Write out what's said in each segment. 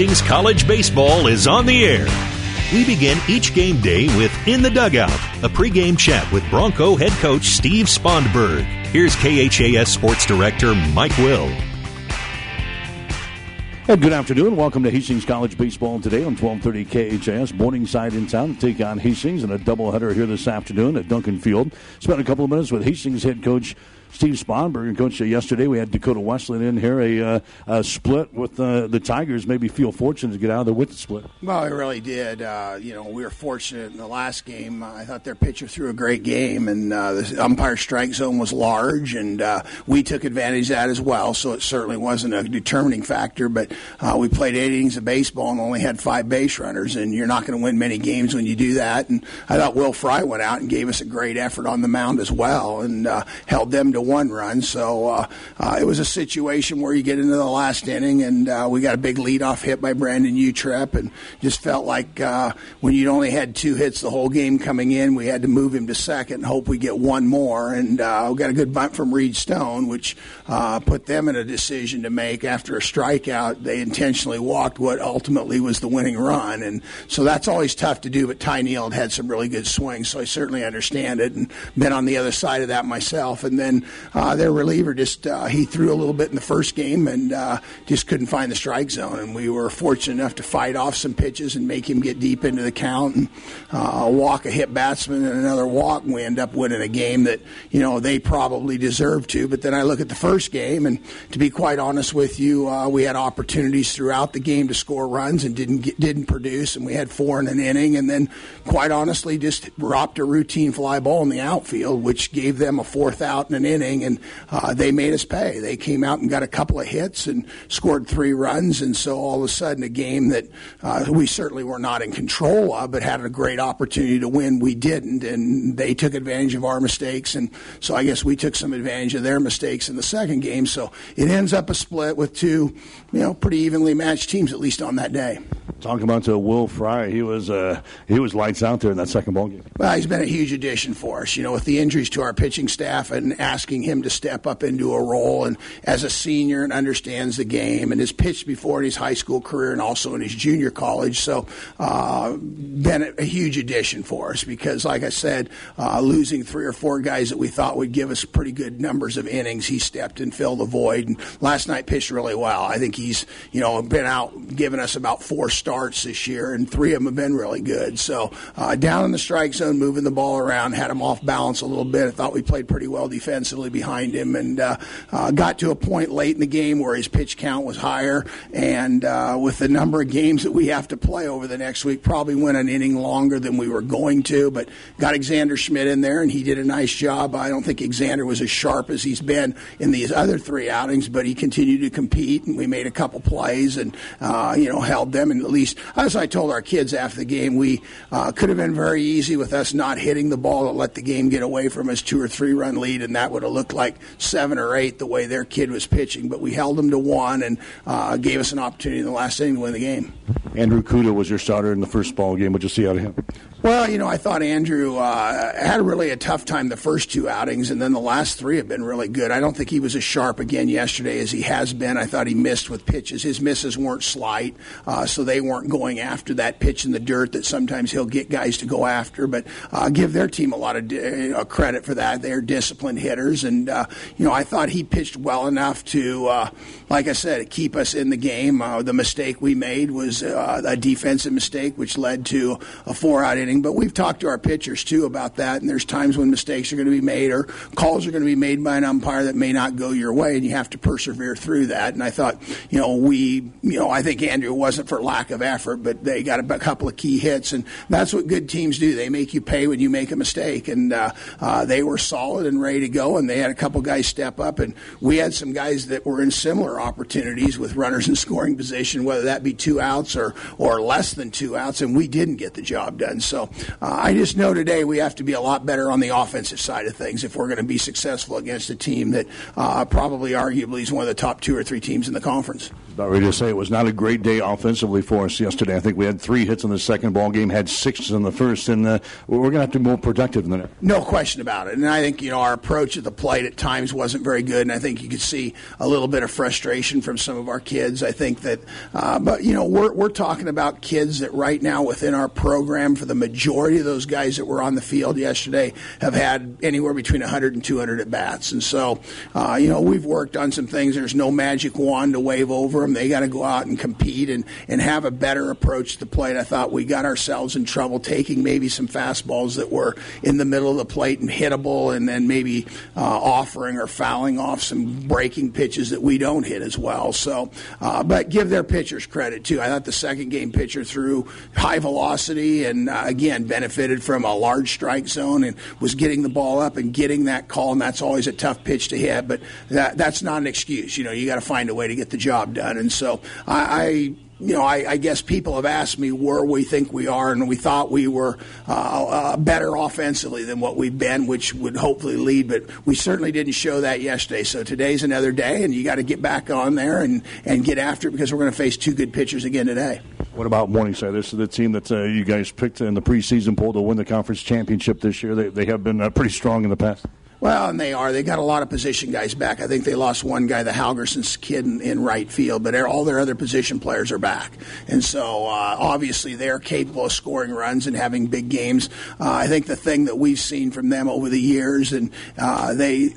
Hastings College Baseball is on the air. We begin each game day with In the Dugout, a pregame chat with Bronco head coach Steve Sponberg. Here's KHAS Sports Director Mike Will. Good afternoon. Welcome to Hastings College Baseball today on 1230 KHAS. Morningside in town to take on Hastings in a doubleheader here this afternoon at Duncan Field. Spent a couple of minutes with Hastings head coach Steve Sponberg. And coach, uh, yesterday we had Dakota Wesleyan in here, a, uh, a split with uh, the Tigers. Maybe feel fortunate to get out of there with the split. Well, it really did. Uh, you know, we were fortunate in the last game. I thought their pitcher threw a great game, and uh, the umpire strike zone was large, and uh, we took advantage of that as well. So it certainly wasn't a determining factor. But we played eight innings of baseball and only had five base runners, and you're not going to win many games when you do that. And I thought Will Fry went out and gave us a great effort on the mound as well, and held them to one run. So uh, uh, it was a situation where you get into the last inning, and uh, we got a big leadoff hit by Brandon Utrep, and just felt like uh, when you'd only had two hits the whole game coming in, we had to move him to second and hope we get one more. And uh, we got a good bunt from Reed Stone, which uh, put them in a decision to make after a strikeout. They intentionally walked what ultimately was the winning run, and so that's always tough to do. But Ty Neal had had some really good swings, so I certainly understand it, and been on the other side of that myself. And then uh, their reliever just uh, he threw a little bit in the first game and uh, just couldn't find the strike zone. And we were fortunate enough to fight off some pitches and make him get deep into the count and uh, walk a hit batsman and another walk. And we end up winning a game that you know they probably deserved to. But then I look at the first game, and to be quite honest with you, uh, we had opportunities throughout the game to score runs and didn't get, didn't produce. And we had four in an inning, and then quite honestly just dropped a routine fly ball in the outfield, which gave them a fourth out in an inning and uh, they made us pay. They came out and got a couple of hits and scored three runs, and so all of a sudden, a game that uh, we certainly were not in control of, but had a great opportunity to win, we didn't, and they took advantage of our mistakes, and so I guess we took some advantage of their mistakes in the second game. So it ends up a split with two, you know, pretty evenly matched teams, at least on that day. Talking about uh, Will Fry, he was uh, he was lights out there in that second ball game. Well, he's been a huge addition for us. You know, with the injuries to our pitching staff and asking him to step up into a role, and as a senior and understands the game and has pitched before in his high school career and also in his junior college. So, uh, been a, a, huge addition for us because, like I said, uh, losing three or four guys that we thought would give us pretty good numbers of innings, he stepped and fill the void. And last night pitched really well. I think he's you know been out giving us about four starts this year, and three of them have been really good. So uh, down in the strike zone, moving the ball around, had him off balance a little bit. I thought we played pretty well defensively behind him, and uh, uh, got to a point late in the game where his pitch count was higher. And uh, with the number of games that we have to play over the next week, probably went an inning longer than we were going to. But got Xander Schmidt in there, and he did a nice job. I don't think Xander was as sharp as he's been in these other three outings, but he continued to compete, and we made a couple plays and uh, you know held them and at least, as I told our kids after the game, we uh, could have been very easy with us not hitting the ball that let the game get away from us, two or three run lead, and that would have looked like seven or eight the way their kid was pitching. But we held them to one and uh, gave us an opportunity in the last inning to win the game. Andrew Kuda was your starter in the first ball game. What'd you see out of him? Well, you know, I thought Andrew uh, had really a tough time the first two outings, and then the last three have been really good. I don't think he was as sharp again yesterday as he has been. I thought he missed with pitches. His misses weren't slight, uh, so they weren't going after that pitch in the dirt that sometimes he'll get guys to go after. But uh, give their team a lot of di- uh, credit for that. They're disciplined hitters, and uh, you know, I thought he pitched well enough to, uh, like I said, keep us in the game. the mistake we made was a defensive mistake, which led to a four-out inning but we've talked to our pitchers too about that. And there's times when mistakes are going to be made or calls are going to be made by an umpire that may not go your way, and you have to persevere through that. And I thought, you know, we, you know, I think Andrew wasn't for lack of effort, but they got a couple of key hits, and that's what good teams do. They make you pay when you make a mistake, and uh, uh, they were solid and ready to go, and they had a couple guys step up, and we had some guys that were in similar opportunities with runners in scoring position, whether that be two outs or or less than two outs, and we didn't get the job done. So uh, I just know today we have to be a lot better on the offensive side of things if we're going to be successful against a team that uh, probably, arguably, is one of the top two or three teams in the conference About ready to say it was not a great day offensively for us yesterday. I think we had three hits in the second ball game, had six in the first, and uh, we're going to have to be more productive than that. No question about it. And I think you know our approach at the plate at times wasn't very good, and I think you could see a little bit of frustration from some of our kids. I think that, uh, but you know, we're we're talking about kids that right now within our program, for the majority of those guys that were on the field yesterday, have had anywhere between 100 and 200 at bats, and so uh, you know we've worked on some things. There's no magic wand to wave over They got to go out and compete and, and have a better approach to plate. I thought we got ourselves in trouble taking maybe some fastballs that were in the middle of the plate and hittable, and then maybe uh, offering or fouling off some breaking pitches that we don't hit as well. So, uh, but give their pitchers credit too. I thought the second game pitcher threw high velocity and uh, again benefited from a large strike zone and was getting the ball up and getting that call, and that's always a tough pitch to hit. But that, that's not an excuse. You know, you got to find a way to get the job done. And so I, I you know, I, I, guess people have asked me where we think we are, and we thought we were uh, uh, better offensively than what we've been, which would hopefully lead. But we certainly didn't show that yesterday. So today's another day, and you got to get back on there and, and get after it because we're going to face two good pitchers again today. What about Morningside? This is the team that uh, you guys picked in the preseason poll to win the conference championship this year. They, they have been uh, pretty strong in the past. Well, and they are. They got a lot of position guys back. I think they lost one guy, the Halgerson's kid, in, in right field, but all their other position players are back. And so, uh, obviously, they're capable of scoring runs and having big games. Uh, I think the thing that we've seen from them over the years, and uh, they,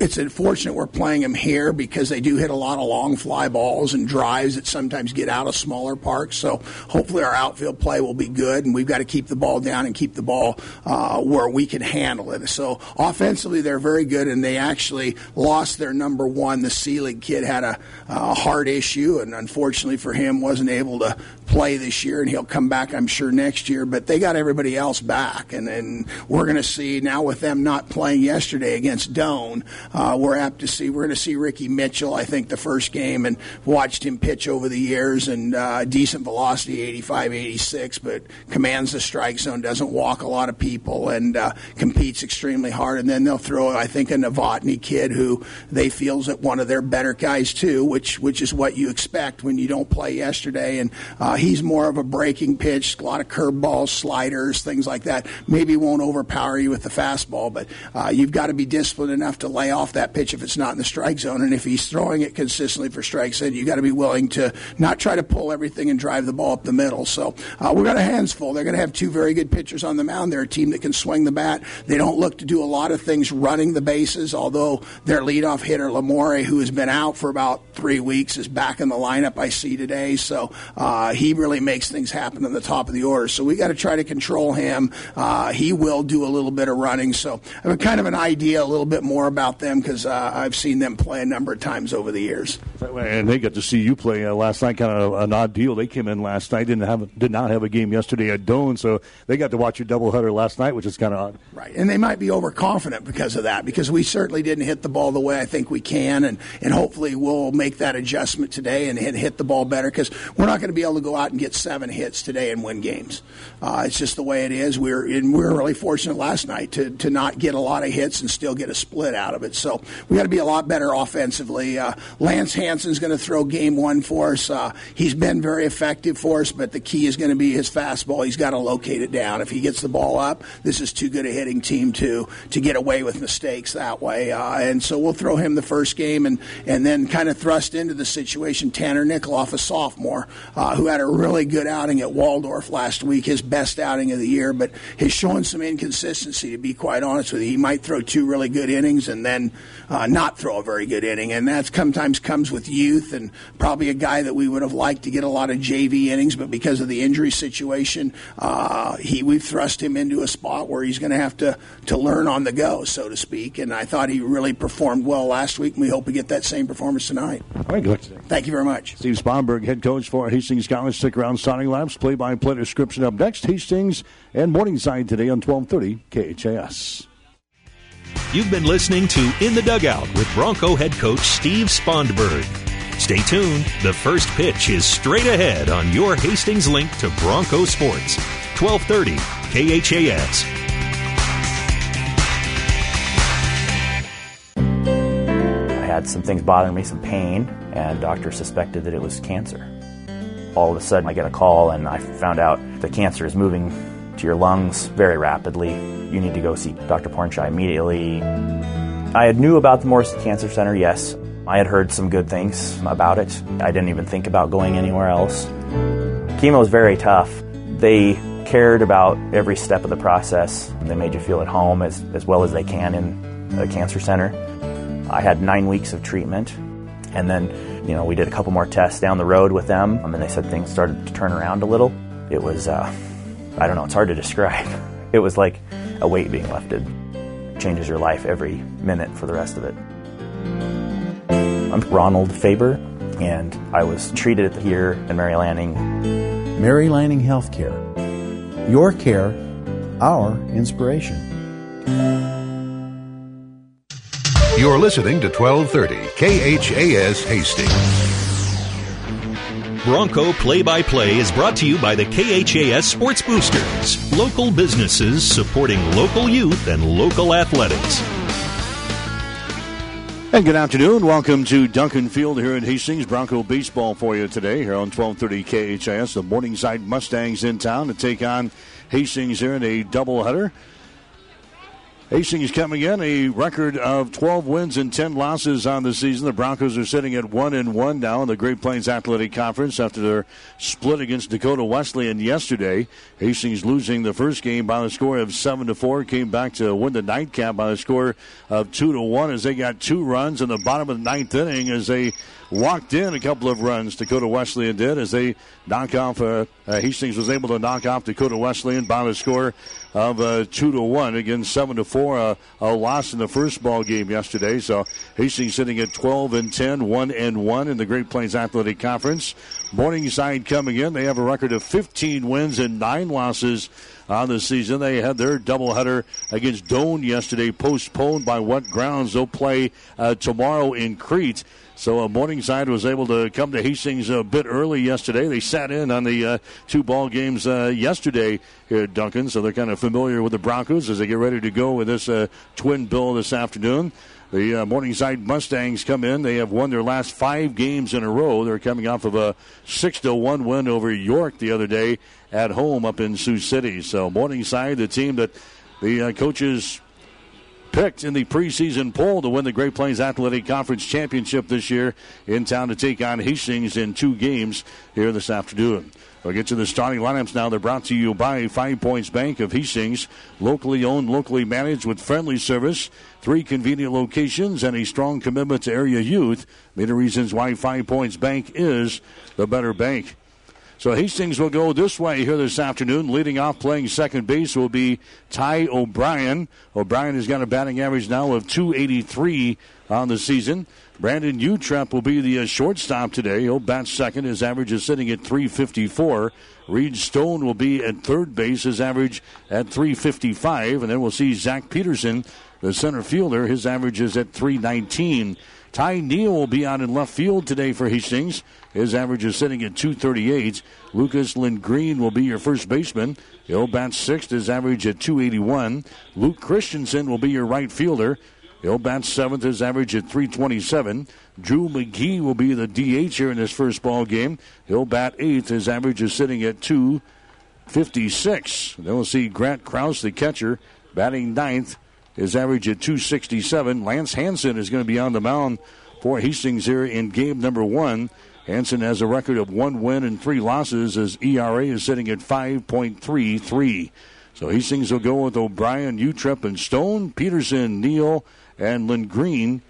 it's unfortunate we're playing them here because they do hit a lot of long fly balls and drives that sometimes get out of smaller parks. So, hopefully, our outfield play will be good, and we've got to keep the ball down and keep the ball uh, where we can handle it. So, offensively, they're very good, and they actually lost their number one. The Seelig kid had a, a heart issue, and unfortunately for him, wasn't able to play this year, and he'll come back, I'm sure, next year. But they got everybody else back, and, and we're going to see now with them not playing yesterday against Doane, uh, we're apt to see we're going to see Ricky Mitchell. I think the first game, and watched him pitch over the years, and uh, decent velocity, 85, 86, but commands the strike zone, doesn't walk a lot of people, and uh, competes extremely hard. And then they'll throw, I think, a Novotny kid who they feels at one of their better guys too, which which is what you expect when you don't play yesterday. And uh, he's more of a breaking pitch, a lot of curveballs, sliders, things like that. Maybe won't overpower you with the fastball, but uh, you've got to be disciplined enough to lay off that pitch if it's not in the strike zone. And if he's throwing it consistently for strikes, then you've got to be willing to not try to pull everything and drive the ball up the middle. So uh, we've got our hands full. They're going to have two very good pitchers on the mound. They're a team that can swing the bat. They don't look to do a lot of things running the bases, although their leadoff hitter, Lamore, who has been out for about three weeks, is back in the lineup I see today. So uh, he really makes things happen in the top of the order. So we got to try to control him. Uh, he will do a little bit of running. So I have kind of an idea a little bit more about them because uh, I've seen them play a number of times over the years. And they got to see you play uh, last night. Kind of an odd deal. They came in last night, didn't have did not have a game yesterday at Doane, so they got to watch your doubleheader last night, which is kind of odd. Right, and they might be overconfident because of that because we certainly didn't hit the ball the way I think we can, and and hopefully we'll make that adjustment today and hit, hit the ball better because we're not going to be able to go out and get seven hits today and win games. Uh, it's just the way it is. We're and we were really fortunate last night to to not get a lot of hits and still get a split out of it. So we got to be a lot better offensively. Uh, Lance Hanson's going to throw game one for us. Uh, he's been very effective for us, but the key is going to be his fastball. He's got to locate it down. If he gets the ball up, this is too good a hitting team to to get away with mistakes that way. Uh, and so we'll throw him the first game and and then kind of thrust into the situation. Tanner Nickoloff, a sophomore, uh, who had a really good outing at Waldorf last week, his best outing of the year, but he's showing some inconsistency. To be quite honest with you, he might throw two really good innings and then uh, not throw a very good inning, and that sometimes comes with youth and probably a guy that we would have liked to get a lot of JV innings, but because of the injury situation, uh, he we've thrust him into a spot where he's going to have to to learn on the go, so to speak. And I thought he really performed well last week, and we hope we get that same performance tonight. All right, good. Thank you very much. Steve Sponberg, head coach for Hastings College. Stick around, Starting Labs, play-by-play description up next. Hastings and Morningside today on 1230 KHAS. You've been listening to In the Dugout with Bronco head coach Steve Sponberg. Stay tuned. The first pitch is straight ahead on your Hastings link to Bronco Sports. 1230 KHAS. Had some things bothering me, some pain, and doctor suspected that it was cancer. All of a sudden, I get a call and I found out the cancer is moving to your lungs very rapidly. You need to go see Dr. Pornchai immediately. I had knew about the Morrison Cancer Center, yes. I had heard some good things about it. I didn't even think about going anywhere else. Chemo was very tough. They cared about every step of the process. They made you feel at home as, as well as they can in a cancer center. I had nine weeks of treatment, and then, you know, we did a couple more tests down the road with them, and they said things started to turn around a little. It was, uh, I don't know, it's hard to describe. It was like a weight being lifted. It changes your life every minute for the rest of it. I'm Ronald Faber, and I was treated here in Mary Lanning. Mary Lanning Healthcare. Your care, our inspiration. You're listening to 1230 KHAS Hastings. Bronco Play by Play is brought to you by the KHAS Sports Boosters, local businesses supporting local youth and local athletics. And good afternoon. Welcome to Duncan Field here in Hastings. Bronco baseball for you today here on 1230 KHAS. The Morningside Mustangs in town to take on Hastings here in a doubleheader. Hastings coming in a record of 12 wins and 10 losses on the season. The Broncos are sitting at 1 and 1 now in the Great Plains Athletic Conference after their split against Dakota Wesleyan yesterday. Hastings losing the first game by the score of 7 to 4, came back to win the nightcap by the score of 2 to 1 as they got two runs in the bottom of the ninth inning as they walked in a couple of runs. Dakota Wesleyan did as they knock off. Uh, uh, Hastings was able to knock off Dakota Wesleyan by the score of uh, two to one. Again, seven to four. Uh, a loss in the first ball game yesterday. So Hastings sitting at 12 and 10, one and one in the Great Plains Athletic Conference. Morningside coming in. They have a record of 15 wins and nine losses on the season. They had their doubleheader against Doane yesterday, postponed by what grounds they'll play uh, tomorrow in Crete. So uh, Morningside was able to come to Hastings a bit early yesterday. They sat in on the uh, two ball games uh, yesterday here at Duncan, so they're kind of familiar with the Broncos as they get ready to go with this uh, twin bill this afternoon. The uh, Morningside Mustangs come in. They have won their last five games in a row. They're coming off of a six to one win over York the other day at home up in Sioux City. So Morningside, the team that the uh, coaches picked in the preseason poll to win the Great Plains Athletic Conference Championship this year in town to take on Hastings in two games here this afternoon. We'll get to the starting lineups now. They're brought to you by Five Points Bank of Hastings, locally owned, locally managed with friendly service, three convenient locations, and a strong commitment to area youth. Many reasons why Five Points Bank is the better bank. So Hastings will go this way here this afternoon. Leading off playing second base will be Ty O'Brien. O'Brien has got a batting average now of 283 on the season. Brandon Utrep will be the uh, shortstop today. He'll bat second. His average is sitting at 354. Reed Stone will be at third base. His average at 355. And then we'll see Zach Peterson, the center fielder. His average is at 319. Ty Neal will be out in left field today for Hastings. His average is sitting at 238. Lucas Lindgreen will be your first baseman. He'll bat sixth. His average at 281. Luke Christensen will be your right fielder. He'll bat seventh. His average at 327. Drew McGee will be the DH here in this first ball game. He'll bat eighth. His average is sitting at 256. Then we'll see Grant Krause, the catcher, batting ninth. His average at 267. Lance Hanson is going to be on the mound for Hastings here in game number one. Hanson has a record of one win and three losses. His ERA is sitting at 5.33. So he Hastings will go with O'Brien, Utrep, and Stone, Peterson, Neal, and Lindgreen.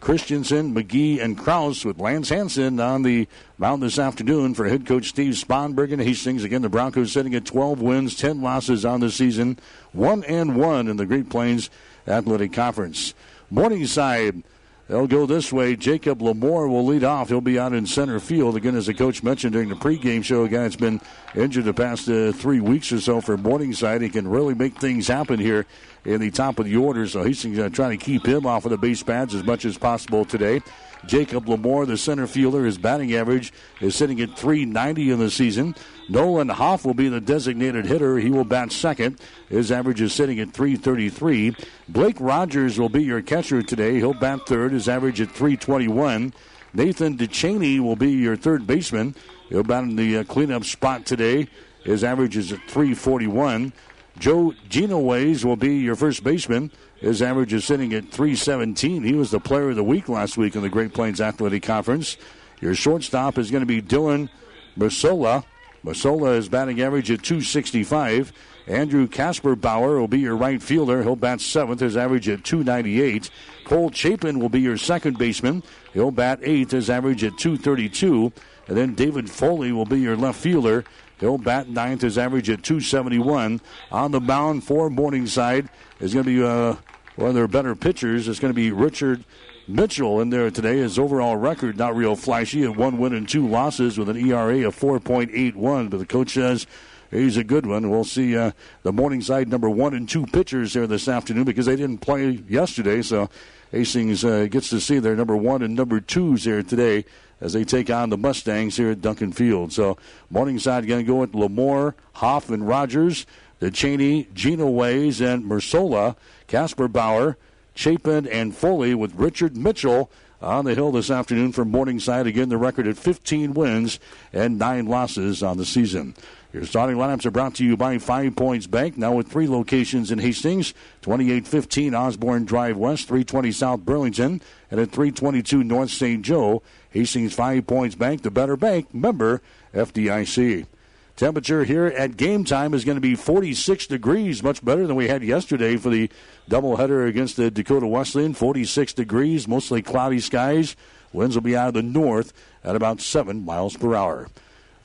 Christensen, McGee, and Kraus with Lance Hanson on the mound this afternoon for head coach Steve Sponberg and Hastings. Again, the Broncos sitting at 12 wins, 10 losses on the season, 1 and 1 in the Great Plains Athletic Conference. Morningside They'll go this way. Jacob Lamore will lead off. He'll be out in center field. Again, as the coach mentioned during the pregame show, a guy that's been injured the past uh, three weeks or so for Morningside. He can really make things happen here in the top of the order. So he's uh, trying to keep him off of the base pads as much as possible today. Jacob Lamore, the center fielder, his batting average is sitting at 390 in the season. Nolan Hoff will be the designated hitter. He will bat second. His average is sitting at 333. Blake Rogers will be your catcher today. He'll bat third. His average at 321. Nathan DeChaney will be your third baseman. He'll bat in the uh, cleanup spot today. His average is at 341. Joe Genoways will be your first baseman. His average is sitting at 317. He was the player of the week last week in the Great Plains Athletic Conference. Your shortstop is going to be Dylan Masola. Masola is batting average at 265. Andrew Casper Bauer will be your right fielder. He'll bat seventh. His average at 298. Cole Chapin will be your second baseman. He'll bat eighth. His average at 232. And then David Foley will be your left fielder. He'll bat ninth. His average at 271. On the mound for Morningside is going to be uh, one of their better pitchers. It's going to be Richard Mitchell in there today. His overall record not real flashy at one win and two losses with an ERA of 4.81. But the coach says he's a good one. We'll see uh, the Morningside number one and two pitchers here this afternoon because they didn't play yesterday. So Hastings uh, gets to see their number one and number twos here today as they take on the Mustangs here at Duncan Field. So Morningside going to go with Lamore, Hoff, and Rogers, DeChaney, Gino Ways, and Mersola, Casper Bauer, Chapin, and Foley with Richard Mitchell on the hill this afternoon from Morningside. Again, the record at 15 wins and 9 losses on the season. Your starting lineups are brought to you by Five Points Bank, now with three locations in Hastings 2815 Osborne Drive West, 320 South Burlington, and at 322 North St. Joe. Hastings Five Points Bank, the better bank, member FDIC. Temperature here at game time is going to be 46 degrees, much better than we had yesterday for the doubleheader against the Dakota Wesleyan. 46 degrees, mostly cloudy skies. Winds will be out of the north at about 7 miles per hour.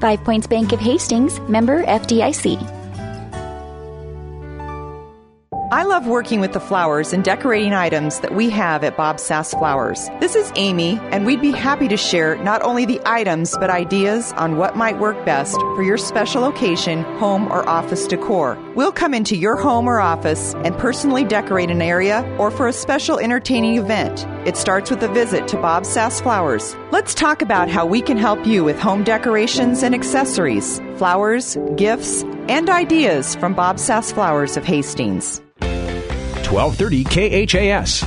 Five Points Bank of Hastings, member FDIC. I love working with the flowers and decorating items that we have at Bob Sass Flowers. This is Amy, and we'd be happy to share not only the items, but ideas on what might work best for your special occasion, home, or office decor. We'll come into your home or office and personally decorate an area or for a special entertaining event. It starts with a visit to Bob Sass Flowers. Let's talk about how we can help you with home decorations and accessories, flowers, gifts, and ideas from Bob Sass Flowers of Hastings. 1230 KHAS.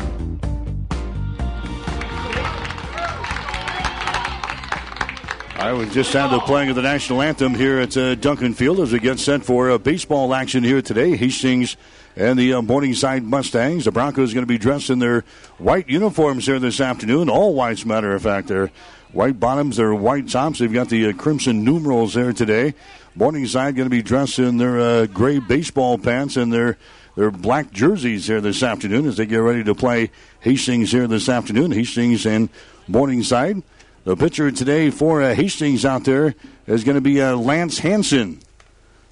I was just out of playing of the national anthem here at uh, Duncan Field as we get set for uh, baseball action here today. Hastings and the uh, Morningside Mustangs. The Broncos going to be dressed in their white uniforms here this afternoon. All whites, matter of fact. They're white bottoms, they're white tops. They've got the uh, crimson numerals there today. Morningside going to be dressed in their uh, gray baseball pants and their their black jerseys here this afternoon as they get ready to play Hastings here this afternoon. Hastings and Morningside. The pitcher today for uh, Hastings out there is going to be uh, Lance Hanson.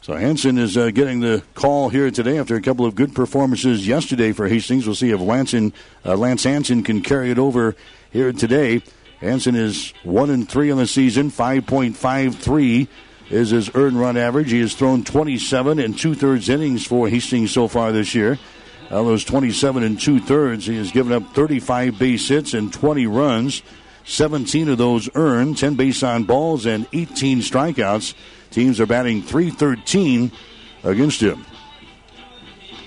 So Hanson is uh, getting the call here today after a couple of good performances yesterday for Hastings. We'll see if Lanson, uh, Lance Hanson can carry it over here today. Hanson is one and three on the season, five point five three is his earned run average. He has thrown 27 and two thirds innings for Hastings so far this year. Out of those 27 and two thirds, he has given up 35 base hits and 20 runs. 17 of those earned, 10 base on balls, and 18 strikeouts. Teams are batting 313 against him.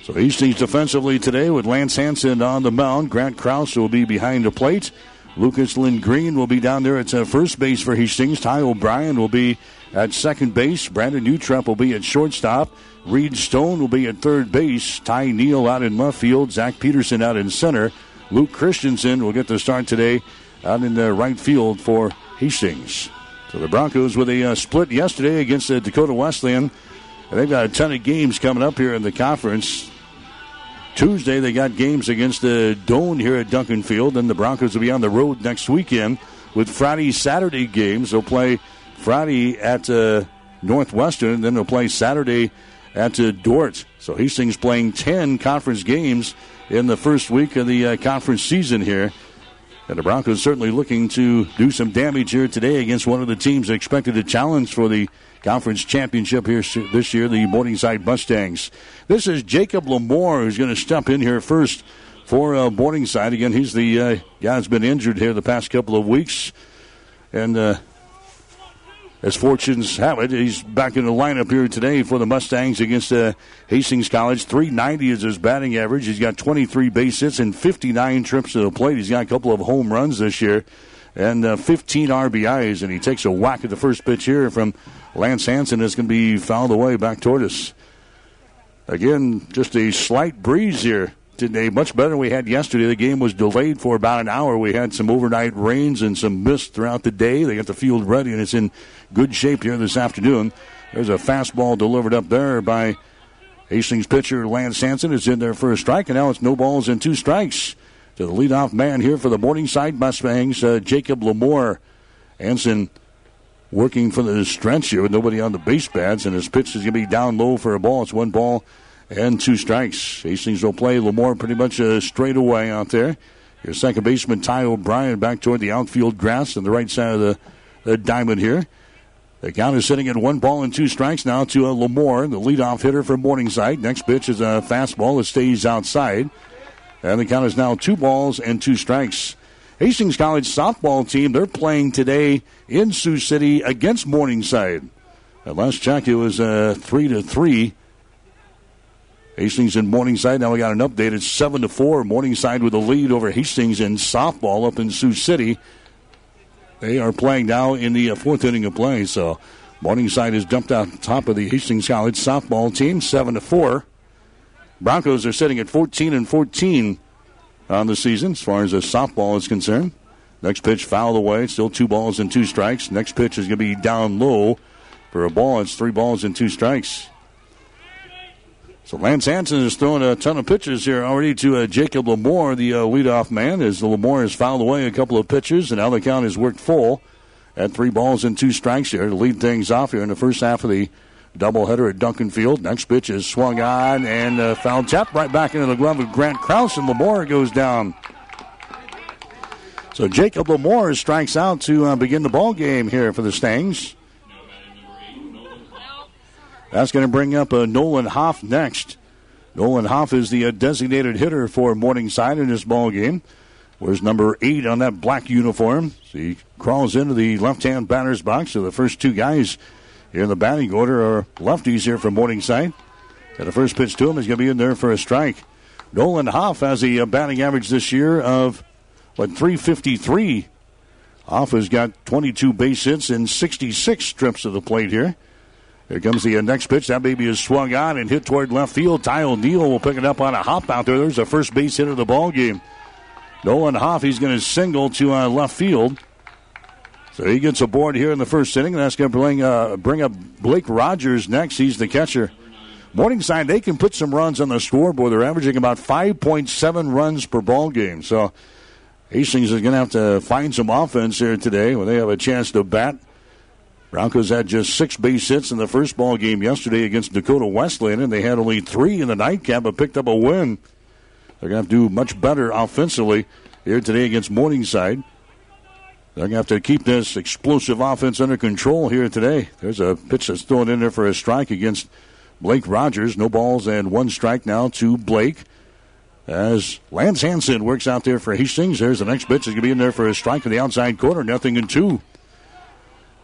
So Hastings defensively today with Lance Hanson on the mound. Grant Krause will be behind the plate. Lucas Lindgreen will be down there at uh, first base for Hastings. Ty O'Brien will be at second base. Brandon Utrep will be at shortstop. Reed Stone will be at third base. Ty Neal out in left field. Zach Peterson out in center. Luke Christensen will get the start today out in the right field for Hastings. So the Broncos with a uh, split yesterday against the Dakota Wesleyan. And they've got a ton of games coming up here in the conference. Tuesday, they got games against the Doane here at Duncan Field. and the Broncos will be on the road next weekend with Friday, Saturday games. They'll play Friday at uh, Northwestern, then they'll play Saturday at uh, Dordt. So Hastings playing 10 conference games in the first week of the uh, conference season here. And the Broncos certainly looking to do some damage here today against one of the teams expected to challenge for the conference championship here this year, the Morningside Mustangs. This is Jacob Lamore who's going to step in here first for uh, Morningside. Again, he's the uh, guy who's been injured here the past couple of weeks. And uh, as fortunes have it, he's back in the lineup here today for the Mustangs against uh, Hastings College. 390 is his batting average. He's got 23 base hits and 59 trips to the plate. He's got a couple of home runs this year and uh, 15 RBIs. And he takes a whack at the first pitch here from Lance Hanson. It's going to be fouled away back toward us. Again, just a slight breeze here today, much better than we had yesterday. The game was delayed for about an hour. We had some overnight rains and some mist throughout the day. They got the field ready, and it's in good shape here this afternoon. There's a fastball delivered up there by Hastings pitcher Lance Hanson. It's in there for a strike, and now it's no balls and two strikes to the leadoff man here for the Morningside Mustangs, uh, Jacob Lamore. Anson working for the stretch here with nobody on the base pads, and his pitch is going to be down low for a ball. It's one ball and two strikes. Hastings will play Lamore pretty much uh, straight away out there. Your second baseman, Ty O'Brien, back toward the outfield grass on the right side of the, the diamond here. The count is sitting at one ball and two strikes now to uh, Lamore, the leadoff hitter for Morningside. Next pitch is a fastball that stays outside. And the count is now two balls and two strikes. Hastings College softball team, they're playing today in Sioux City against Morningside. At last check, it was uh, 3 to 3 Hastings and Morningside. Now we got an update. It's seven to four. Morningside with the lead over Hastings in softball up in Sioux City. They are playing now in the uh, fourth inning of play. So Morningside has jumped out top of the Hastings College softball team, seven to four. Broncos are sitting at 14 and 14 on the season as far as the softball is concerned. Next pitch fouled away. Still two balls and two strikes. Next pitch is going to be down low for a ball. It's three balls and two strikes. So Lance Hanson is throwing a ton of pitches here already to uh, Jacob Lamore, the uh, leadoff man, as the Lamore has fouled away a couple of pitches, and now the count has worked full at three balls and two strikes here to lead things off here in the first half of the doubleheader at Duncan Field. Next pitch is swung on and uh, foul tap right back into the glove of Grant Krause, and Lamore goes down. So Jacob Lamore strikes out to uh, begin the ball game here for the Stangs. That's going to bring up uh, Nolan Hoff next. Nolan Hoff is the uh, designated hitter for Morningside in this ball game. Wears number eight on that black uniform. So he crawls into the left-hand batter's box. So the first two guys here in the batting order are lefties here from Morningside. And the first pitch to him is going to be in there for a strike. Nolan Hoff has a uh, batting average this year of what 353. Hoff has got 22 base hits and 66 trips to the plate here. Here comes the uh, next pitch. That baby is swung on and hit toward left field. Ty O'Neill will pick it up on a hop out there. There's a first base hit of the ball game. Nolan Hoff, he's going to single to uh, left field. So he gets aboard here in the first inning. And that's going to bring, uh, bring up Blake Rogers next. He's the catcher. Morningside, they can put some runs on the scoreboard. They're averaging about 5.7 runs per ball game. So Hastings is going to have to find some offense here today when they have a chance to bat. Broncos had just six base hits in the first ball game yesterday against Dakota Wesleyan, and they had only three in the nightcap, but picked up a win. They're going to have to do much better offensively here today against Morningside. They're going to have to keep this explosive offense under control here today. There's a pitch that's thrown in there for a strike against Blake Rogers. No balls and one strike now to Blake. As Lance Hanson works out there for Hastings, there's the next pitch. Is going to be in there for a strike in the outside corner. Nothing in two.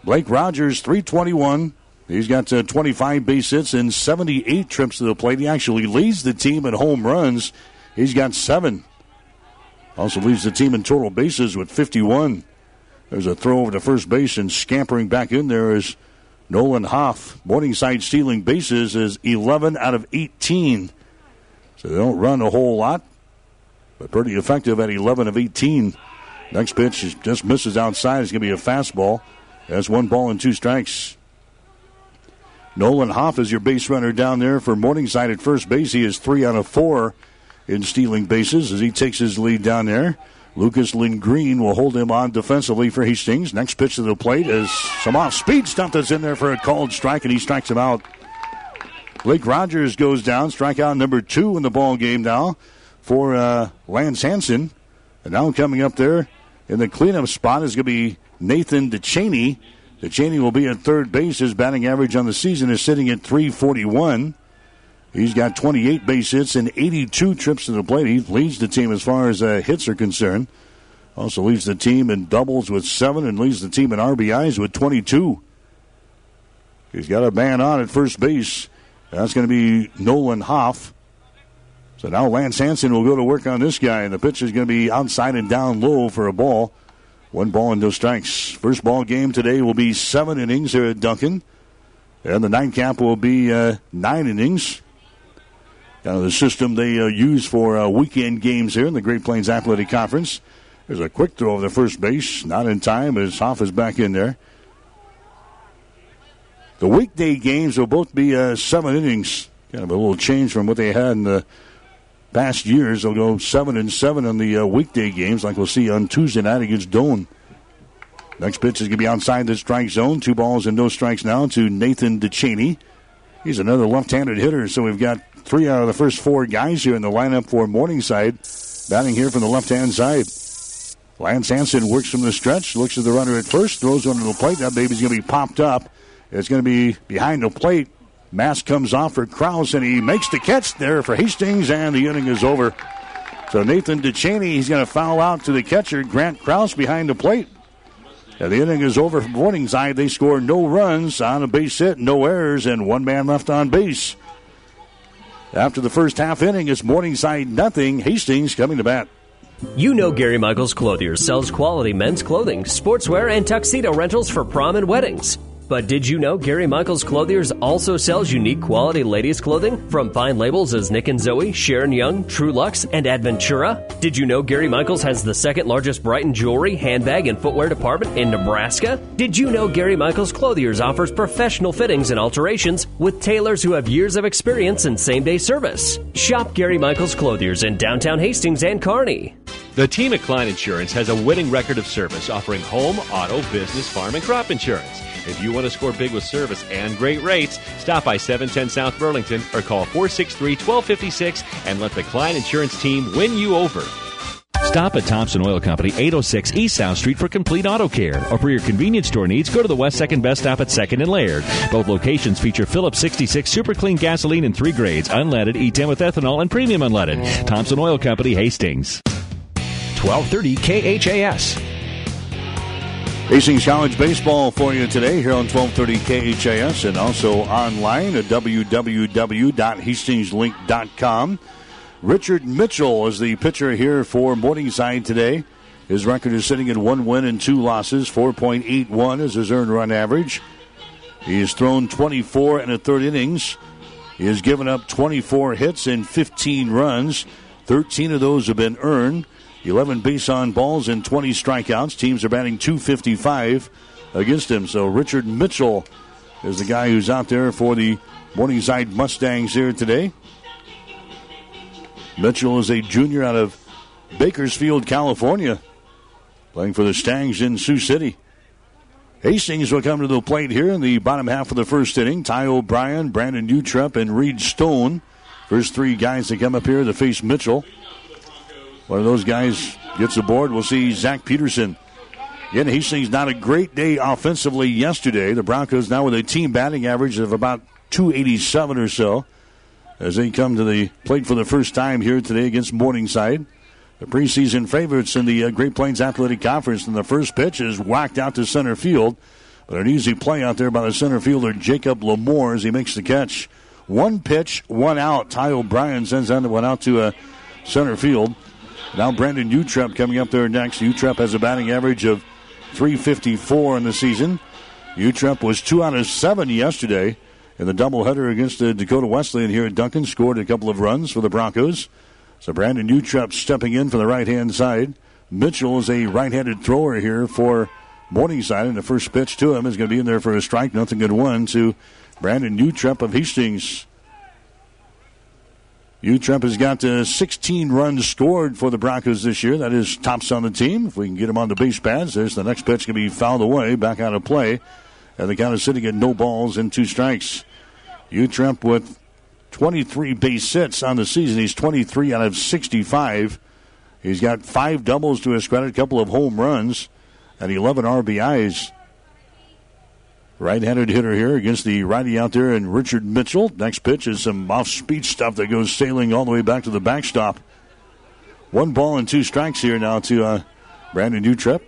Blake Rogers, 321. He's got uh, 25 base hits and 78 trips to the plate. He actually leads the team in home runs. He's got seven. Also leads the team in total bases with 51. There's a throw over to first base and scampering back in there is Nolan Hoff. Morningside stealing bases is 11 out of 18. So they don't run a whole lot, but pretty effective at 11 of 18. Next pitch just misses outside. It's going to be a fastball. That's one ball and two strikes. Nolan Hoff is your base runner down there for Morningside at first base. He is three out of four in stealing bases as he takes his lead down there. Lucas Lindgreen will hold him on defensively for Hastings. Next pitch to the plate is some off speed stuff that's in there for a called strike, and he strikes him out. Blake Rogers goes down, strikeout number two in the ball game now for uh, Lance Hanson. And now coming up there in the cleanup spot is going to be Nathan DeChaney. DeChaney will be at third base. His batting average on the season is sitting at 341. He's got 28 base hits and 82 trips to the plate. He leads the team as far as uh, hits are concerned. Also leads the team in doubles with seven and leads the team in RBIs with 22. He's got a man on at first base. That's going to be Nolan Hoff. So now Lance Hanson will go to work on this guy, and the pitch is going to be outside and down low for a ball. One ball and no strikes. First ball game today will be seven innings here at Duncan. And the nightcap will be uh, nine innings. Kind of the system they uh, use for uh, weekend games here in the Great Plains Athletic Conference. There's a quick throw of the first base, not in time as Hoff is back in there. The weekday games will both be uh, seven innings. Kind of a little change from what they had in the past years. They'll go seven and seven on the uh, weekday games, like we'll see on Tuesday night against Doane. Next pitch is going to be outside the strike zone. Two balls and no strikes now to Nathan DeChaney. He's another left-handed hitter, so we've got three out of the first four guys here in the lineup for Morningside. Batting here from the left-hand side. Lance Hanson works from the stretch, looks at the runner at first, throws to the plate. That baby's going to be popped up. It's going to be behind the plate. Mask comes off for Kraus, and he makes the catch there for Hastings, and the inning is over. So Nathan DeChaney, he's going to foul out to the catcher, Grant Kraus, behind the plate. And the inning is over from Morningside. They score no runs on a base hit, no errors, and one man left on base. After the first half inning, it's Morningside nothing. Hastings coming to bat. You know Gary Michaels Clothiers sells quality men's clothing, sportswear, and tuxedo rentals for prom and weddings. But did you know Gary Michaels Clothiers also sells unique quality ladies' clothing from fine labels as Nick and Zoe, Sharon Young, Trulux, and Adventura? Did you know Gary Michaels has the second largest Brighton jewelry, handbag, and footwear department in Nebraska? Did you know Gary Michaels Clothiers offers professional fittings and alterations with tailors who have years of experience in same day service? Shop Gary Michaels Clothiers in downtown Hastings and Kearney. The team at Klein Insurance has a winning record of service offering home, auto, business, farm, and crop insurance. If you want to score big with service and great rates, stop by 710 South Burlington or call 463 1256 and let the Klein Insurance team win you over. Stop at Thompson Oil Company, 806 East South Street for complete auto care. Or for your convenience store needs, go to the West Second Best Stop at 2nd and Laird. Both locations feature Phillips 66 super clean gasoline in three grades, unleaded, E10 with ethanol, and premium unleaded. Thompson Oil Company, Hastings. 1230 KHAS. Hastings College baseball for you today here on 1230 KHAS and also online at www.hastingslink.com. Richard Mitchell is the pitcher here for Morningside today. His record is sitting at one win and two losses. 4.81 is his earned run average. He has thrown 24 and a third innings. He has given up 24 hits and 15 runs. 13 of those have been earned. 11 base on balls and 20 strikeouts. Teams are batting 255 against him. So Richard Mitchell is the guy who's out there for the Morningside Mustangs here today. Mitchell is a junior out of Bakersfield, California, playing for the Stangs in Sioux City. Hastings will come to the plate here in the bottom half of the first inning. Ty O'Brien, Brandon Utrup, and Reed Stone. First three guys that come up here to face Mitchell. One of those guys gets aboard. We'll see Zach Peterson. Again, Hastings not a great day offensively yesterday. The Broncos now with a team batting average of about 287 or so as they come to the plate for the first time here today against Morningside. The preseason favorites in the uh, Great Plains Athletic Conference. And the first pitch is whacked out to center field. But an easy play out there by the center fielder, Jacob Lamore, as he makes the catch. One pitch, one out. Ty O'Brien sends that one out to uh, center field. Now Brandon Utrepp coming up there next. Utrepp has a batting average of 354 in the season. Utrepp was two out of seven yesterday in the doubleheader against the Dakota Wesleyan here at Duncan. Scored a couple of runs for the Broncos. So Brandon Utrepp stepping in for the right hand side. Mitchell is a right handed thrower here for Morningside, and the first pitch to him is going to be in there for a strike. Nothing good one to Brandon Utrepp of Hastings. Utrep has got uh, 16 runs scored for the Broncos this year. That is tops on the team. If we can get them on the base pads, there's the next pitch going to be fouled away, back out of play. And the count is sitting at no balls and two strikes. Utrep with 23 base hits on the season. He's 23 out of 65. He's got five doubles to his credit, a couple of home runs, and 11 RBIs. Right-handed hitter here against the righty out there, and Richard Mitchell. Next pitch is some off-speed stuff that goes sailing all the way back to the backstop. One ball and two strikes here now to uh, Brandon Utrep.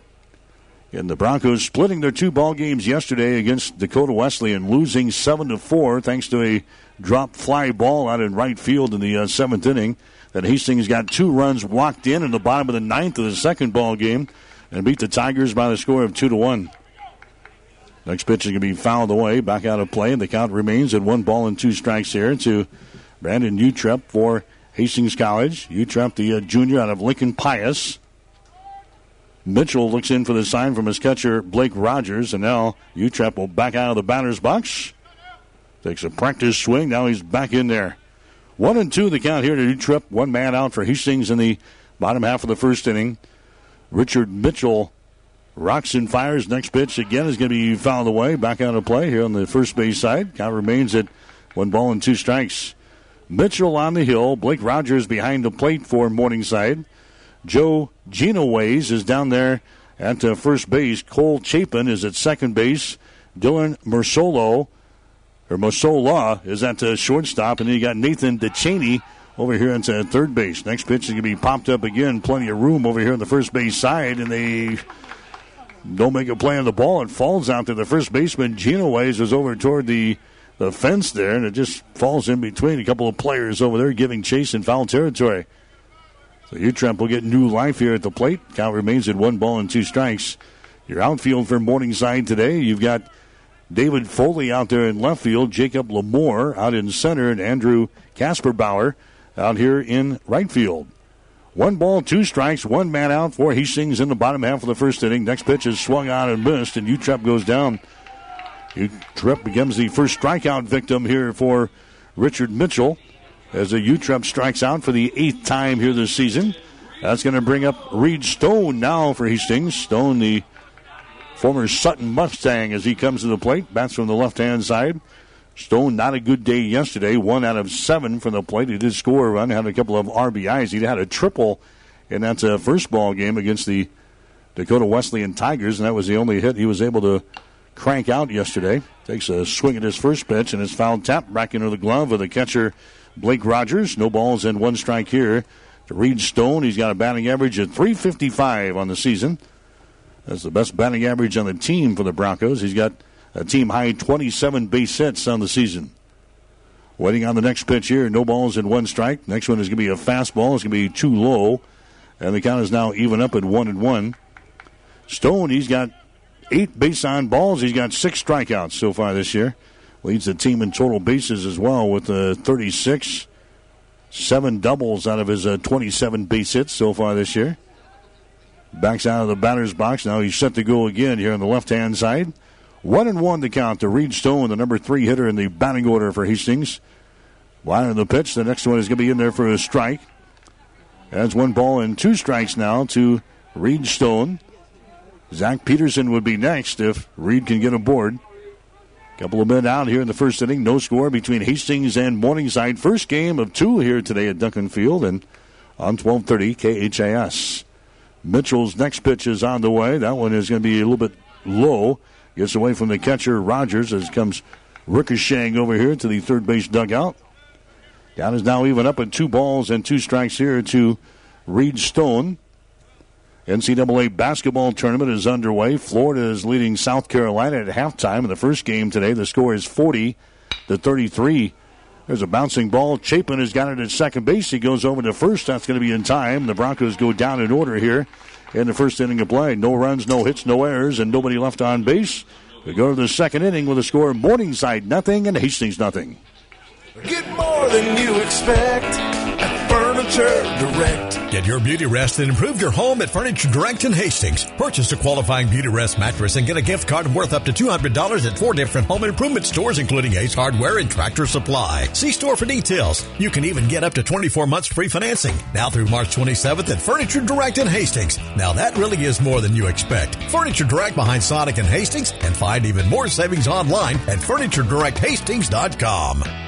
And the Broncos splitting their two ball games yesterday against Dakota Wesleyan losing seven to four thanks to a drop fly ball out in right field in the uh, seventh inning. That Hastings got two runs walked in in the bottom of the ninth of the second ball game and beat the Tigers by the score of two to one. Next pitch is going to be fouled away, back out of play, the count remains at one ball and two strikes here to Brandon Utrep for Hastings College. Utrep, the uh, junior out of Lincoln Pius. Mitchell looks in for the sign from his catcher, Blake Rogers, and now Utrep will back out of the batter's box. Takes a practice swing. Now he's back in there. One and two the count here to Utrep. One man out for Hastings in the bottom half of the first inning. Richard Mitchell rocks and fires. Next pitch again is going to be fouled away. Back out of play here on the first base side. Count remains at one ball and two strikes. Mitchell on the hill. Blake Rogers behind the plate for Morningside. Joe Genoways is down there at uh, first base. Cole Chapin is at second base. Dylan Mersolo, or Mosola, is at the shortstop. And then you got Nathan DeChaney over here at uh, third base. Next pitch is going to be popped up again. Plenty of room over here on the first base side. And they don't make a play on the ball. It falls out to the first baseman. Genoways is over toward the, the fence there. And it just falls in between a couple of players over there giving chase in foul territory. So Utrep will get new life here at the plate. Count remains at one ball and two strikes. Your outfield for Morningside today, you've got David Foley out there in left field, Jacob Lamore out in center, and Andrew Kasperbauer out here in right field. One ball, two strikes, one man out for Hastings in the bottom half of the first inning. Next pitch is swung on and missed, and Utrep goes down. Utrep becomes the first strikeout victim here for Richard Mitchell as the Utrep strikes out for the eighth time here this season. That's going to bring up Reed Stone now for Hastings. Stone, the former Sutton Mustang, as he comes to the plate, bats from the left hand side. Stone, not a good day yesterday. One out of seven from the plate. He did score a run, had a couple of RBIs. He had a triple in that uh, first ball game against the Dakota Wesleyan Tigers, and that was the only hit he was able to crank out yesterday. Takes a swing at his first pitch, and it's fouled tap back into the glove of the catcher Blake Rogers. No balls and one strike here to Reed Stone. He's got a batting average of 355 on the season. That's the best batting average on the team for the Broncos. He's got a team high 27 base hits on the season. Waiting on the next pitch here. No balls and one strike. Next one is going to be a fastball. It's going to be too low. And the count is now even up at one and one. Stone, he's got eight base on balls. He's got six strikeouts so far this year. Leads the team in total bases as well with uh, 36. Seven doubles out of his uh, 27 base hits so far this year. Backs out of the batter's box. Now he's set to go again here on the left hand side. One and one to count to Reed Stone, the number three hitter in the batting order for Hastings. Line of the pitch. The next one is going to be in there for a strike. That's one ball and two strikes now to Reed Stone. Zach Peterson would be next if Reed can get aboard. Couple of men out here in the first inning. No score between Hastings and Morningside. First game of two here today at Duncan Field and on 1230 KHAS. Mitchell's next pitch is on the way. That one is going to be a little bit low. Gets away from the catcher Rogers as comes ricocheting over here to the third base dugout. Down is now even up at two balls and two strikes here to Reed Stone. NCAA basketball tournament is underway. Florida is leading South Carolina at halftime in the first game today. The score is 40 to 33. There's a bouncing ball. Chapin has got it at second base. He goes over to first. That's going to be in time. The Broncos go down in order here in the first inning of play. No runs, no hits, no errors, and nobody left on base. We go to the second inning with a score of Morningside nothing and Hastings nothing. Get more than you expect Furniture Direct. Get your beauty rest and improve your home at Furniture Direct in Hastings. Purchase a qualifying beauty rest mattress and get a gift card worth up to $200 at four different home improvement stores, including Ace Hardware and Tractor Supply. See store for details. You can even get up to 24 months free financing. Now through March 27th at Furniture Direct in Hastings. Now that really is more than you expect. Furniture Direct behind Sonic and Hastings and find even more savings online at FurnitureDirectHastings.com.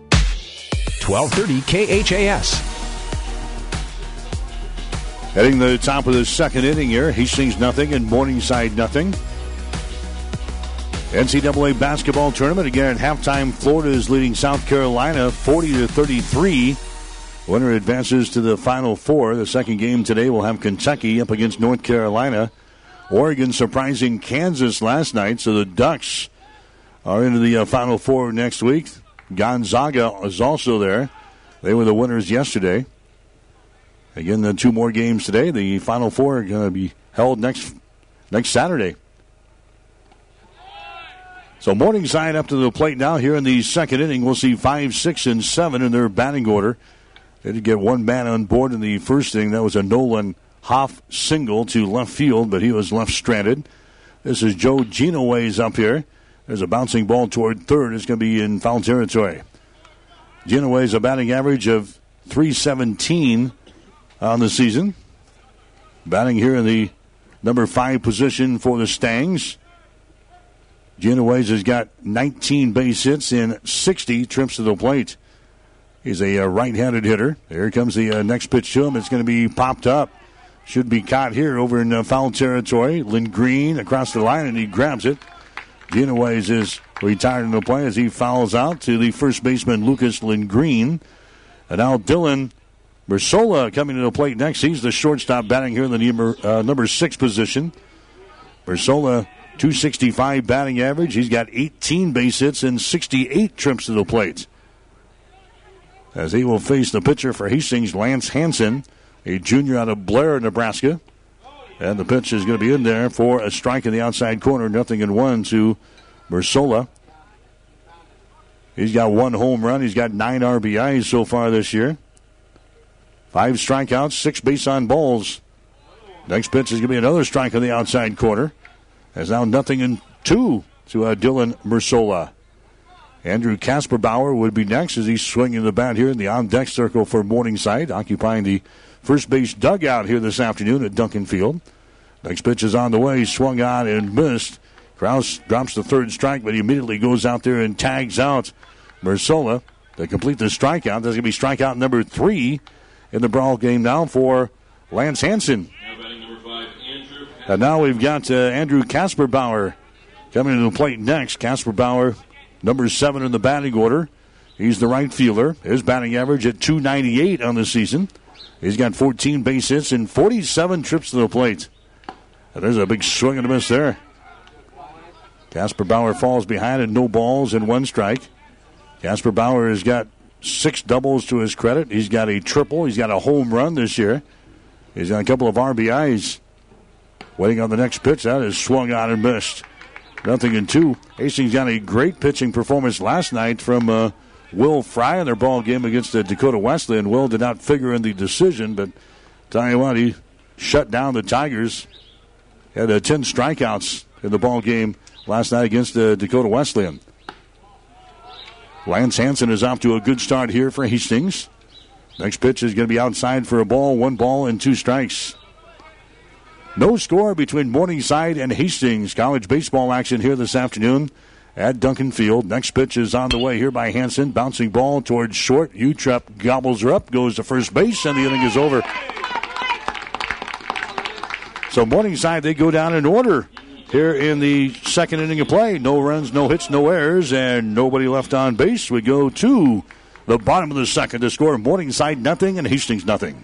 1230 KHAS. Heading the top of the second inning here. Hastings nothing and Morningside nothing. NCAA basketball tournament again at halftime. Florida is leading South Carolina 40 to 33. Winner advances to the Final Four. The second game today will have Kentucky up against North Carolina. Oregon surprising Kansas last night, so the Ducks are into the uh, Final Four next week. Gonzaga is also there. They were the winners yesterday. Again, the two more games today. The Final Four are going to be held next next Saturday. So Morningside up to the plate now here in the second inning. We'll see five, six, and seven in their batting order. They did get one man on board in the first inning. That was a Nolan Hoff single to left field, but he was left stranded. This is Joe Genoways up here. There's a bouncing ball toward third. It's going to be in foul territory. Genoways a batting average of 317 on the season. Batting here in the number five position for the Stangs. Genoways has got 19 base hits in 60 trips to the plate. He's a uh, right-handed hitter. Here comes the uh, next pitch to him. It's going to be popped up. Should be caught here over in uh, foul territory. Lindgreen across the line, and he grabs it. Genoways is retired the play as he fouls out to the first baseman Lucas Lindgreen. And now Dylan Bersola coming to the plate next. He's the shortstop batting here in the number, uh, number six position. Bersola 265 batting average. He's got 18 base hits and 68 trips to the plate. As he will face the pitcher for Hastings, Lance Hanson, a junior out of Blair, Nebraska. And the pitch is going to be in there for a strike in the outside corner. Nothing in one to Mersola. He's got one home run. He's got nine RBIs so far this year. Five strikeouts, six base on balls. Next pitch is going to be another strike in the outside corner. There's now nothing in two to uh, Dylan Mersola. Andrew Kasperbauer would be next as he's swinging the bat here in the on deck circle for Morningside, occupying the first base dugout here this afternoon at Duncan Field. Next pitch is on the way, swung on and missed. Krause drops the third strike, but he immediately goes out there and tags out Mersola to complete the strikeout. That's going to be strikeout number three in the brawl game now for Lance Hanson. And now we've got uh, Andrew Kasperbauer coming to the plate next. Kasperbauer, number seven in the batting order. He's the right fielder. His batting average at 298 on the season. He's got 14 base hits and 47 trips to the plate. And there's a big swing and a miss there. Kasperbauer falls behind and no balls and one strike. Kasperbauer has got six doubles to his credit. He's got a triple. He's got a home run this year. He's got a couple of RBIs. Waiting on the next pitch. That is swung on and missed. Nothing in two. Hastings got a great pitching performance last night from uh, Will Fry in their ball game against the Dakota Wesleyan. Will did not figure in the decision, but tell you what, he shut down the Tigers. Had uh, 10 strikeouts in the ball game last night against the Dakota Wesleyan. Lance Hanson is off to a good start here for Hastings. Next pitch is going to be outside for a ball, one ball and two strikes. No score between Morningside and Hastings. College baseball action here this afternoon at Duncan Field. Next pitch is on the way here by Hanson. Bouncing ball towards short. Utrecht gobbles her up, goes to first base, and the inning is over. So Morningside, they go down in order here in the second inning of play. No runs, no hits, no errors, and nobody left on base. We go to The bottom of the second to score Morningside nothing and Hastings nothing.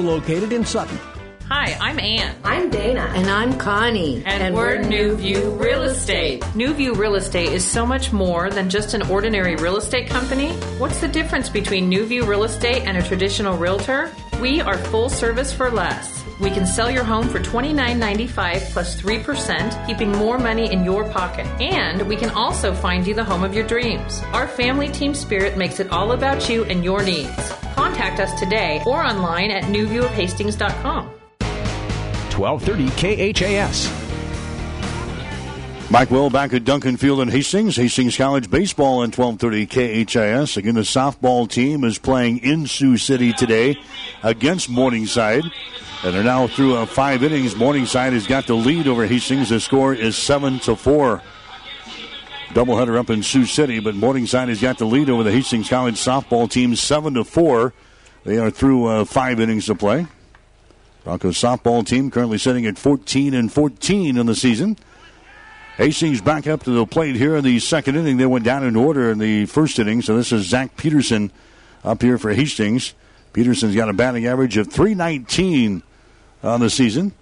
located in Sutton. Hi, I'm Ann. I'm Dana. And I'm Connie. And, and we're, we're New View Real Estate. New View Real Estate is so much more than just an ordinary real estate company. What's the difference between New View Real Estate and a traditional realtor? We are full service for less. We can sell your home for $29.95 plus 3%, keeping more money in your pocket. And we can also find you the home of your dreams. Our family team spirit makes it all about you and your needs. Contact us today or online at newviewofhastings.com. 1230 KHAS. Mike Will back at Duncan Field in Hastings. Hastings College baseball in 1230 KHAS. Again, the softball team is playing in Sioux City today against Morningside. And they're now through uh, five innings. Morningside has got the lead over Hastings. The score is seven to four. Doubleheader up in Sioux City, but Morningside has got the lead over the Hastings College softball team, seven to four. They are through uh, five innings to play. Broncos softball team currently sitting at 14 and 14 in the season. Hastings back up to the plate here in the second inning. They went down in order in the first inning, so this is Zach Peterson up here for Hastings. Peterson's got a batting average of 319 on the season.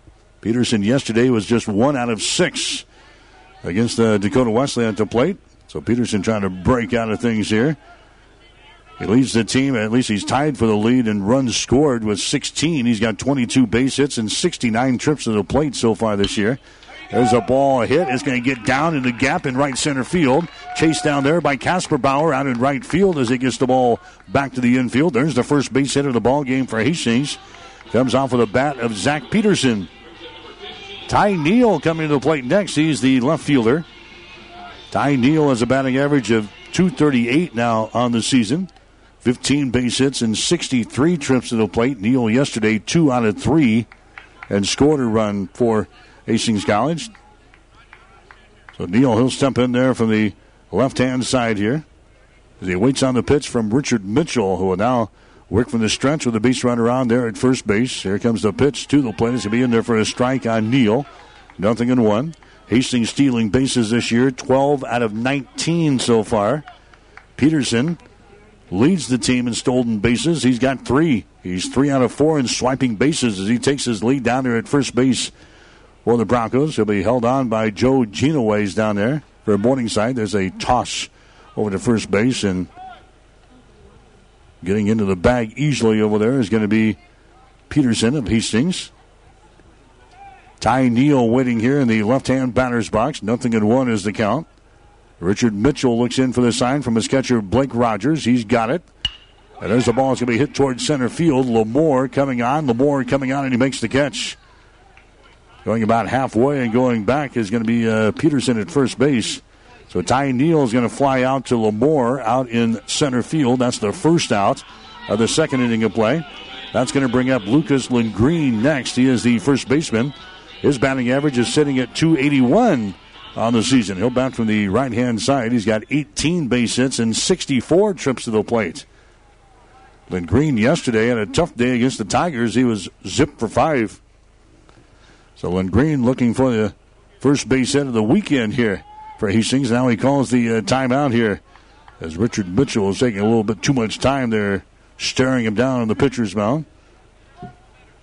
Peterson yesterday was just one out of six against uh, Dakota Wesley at the plate. So Peterson trying to break out of things here. He leads the team. At least he's tied for the lead in runs scored with 16. He's got 22 base hits and 69 trips to the plate so far this year. There's a ball hit. It's going to get down in the gap in right center field. Chased down there by Kasperbauer out in right field as he gets the ball back to the infield. There's the first base hit of the ball game for Hastings. Comes off with a bat of Zach Peterson. Ty Neal coming to the plate next. He's the left fielder. Ty Neal has a batting average of 238 now on the season. 15 base hits and 63 trips to the plate. Neal yesterday, two out of three, and scored a run for Hastings College. So Neal, he'll step in there from the left hand side here. As he waits on the pitch from Richard Mitchell, who will now Work from the stretch with the base runner on there at first base. Here comes the pitch to the plate. Going to be in there for a strike on Neal. Nothing in one. Hastings stealing bases this year, 12 out of 19 so far. Peterson leads the team in stolen bases. He's got three. He's three out of four in swiping bases as he takes his lead down there at first base for the Broncos. He'll be held on by Joe Genoways down there for Morningside. There's a toss over to first base, and Getting into the bag easily over there is going to be Peterson of Hastings. Ty Neal waiting here in the left hand batter's box. Nothing in one is the count. Richard Mitchell looks in for the sign from his catcher, Blake Rogers. He's got it. And there's the ball. It's going to be hit towards center field. Lamore coming on. Lamore coming on, and he makes the catch. Going about halfway and going back is going to be uh, Peterson at first base. So Ty Neal is going to fly out to Lamore out in center field. That's the first out of the second inning of play. That's going to bring up Lucas Green next. He is the first baseman. His batting average is sitting at 281 on the season. He'll bat from the right hand side. He's got 18 base hits and 64 trips to the plate. Lindgreen yesterday had a tough day against the Tigers. He was zipped for five. So Lindgreen looking for the first base hit of the weekend here for Hastings. Now he calls the uh, timeout here as Richard Mitchell is taking a little bit too much time there, staring him down on the pitcher's mound.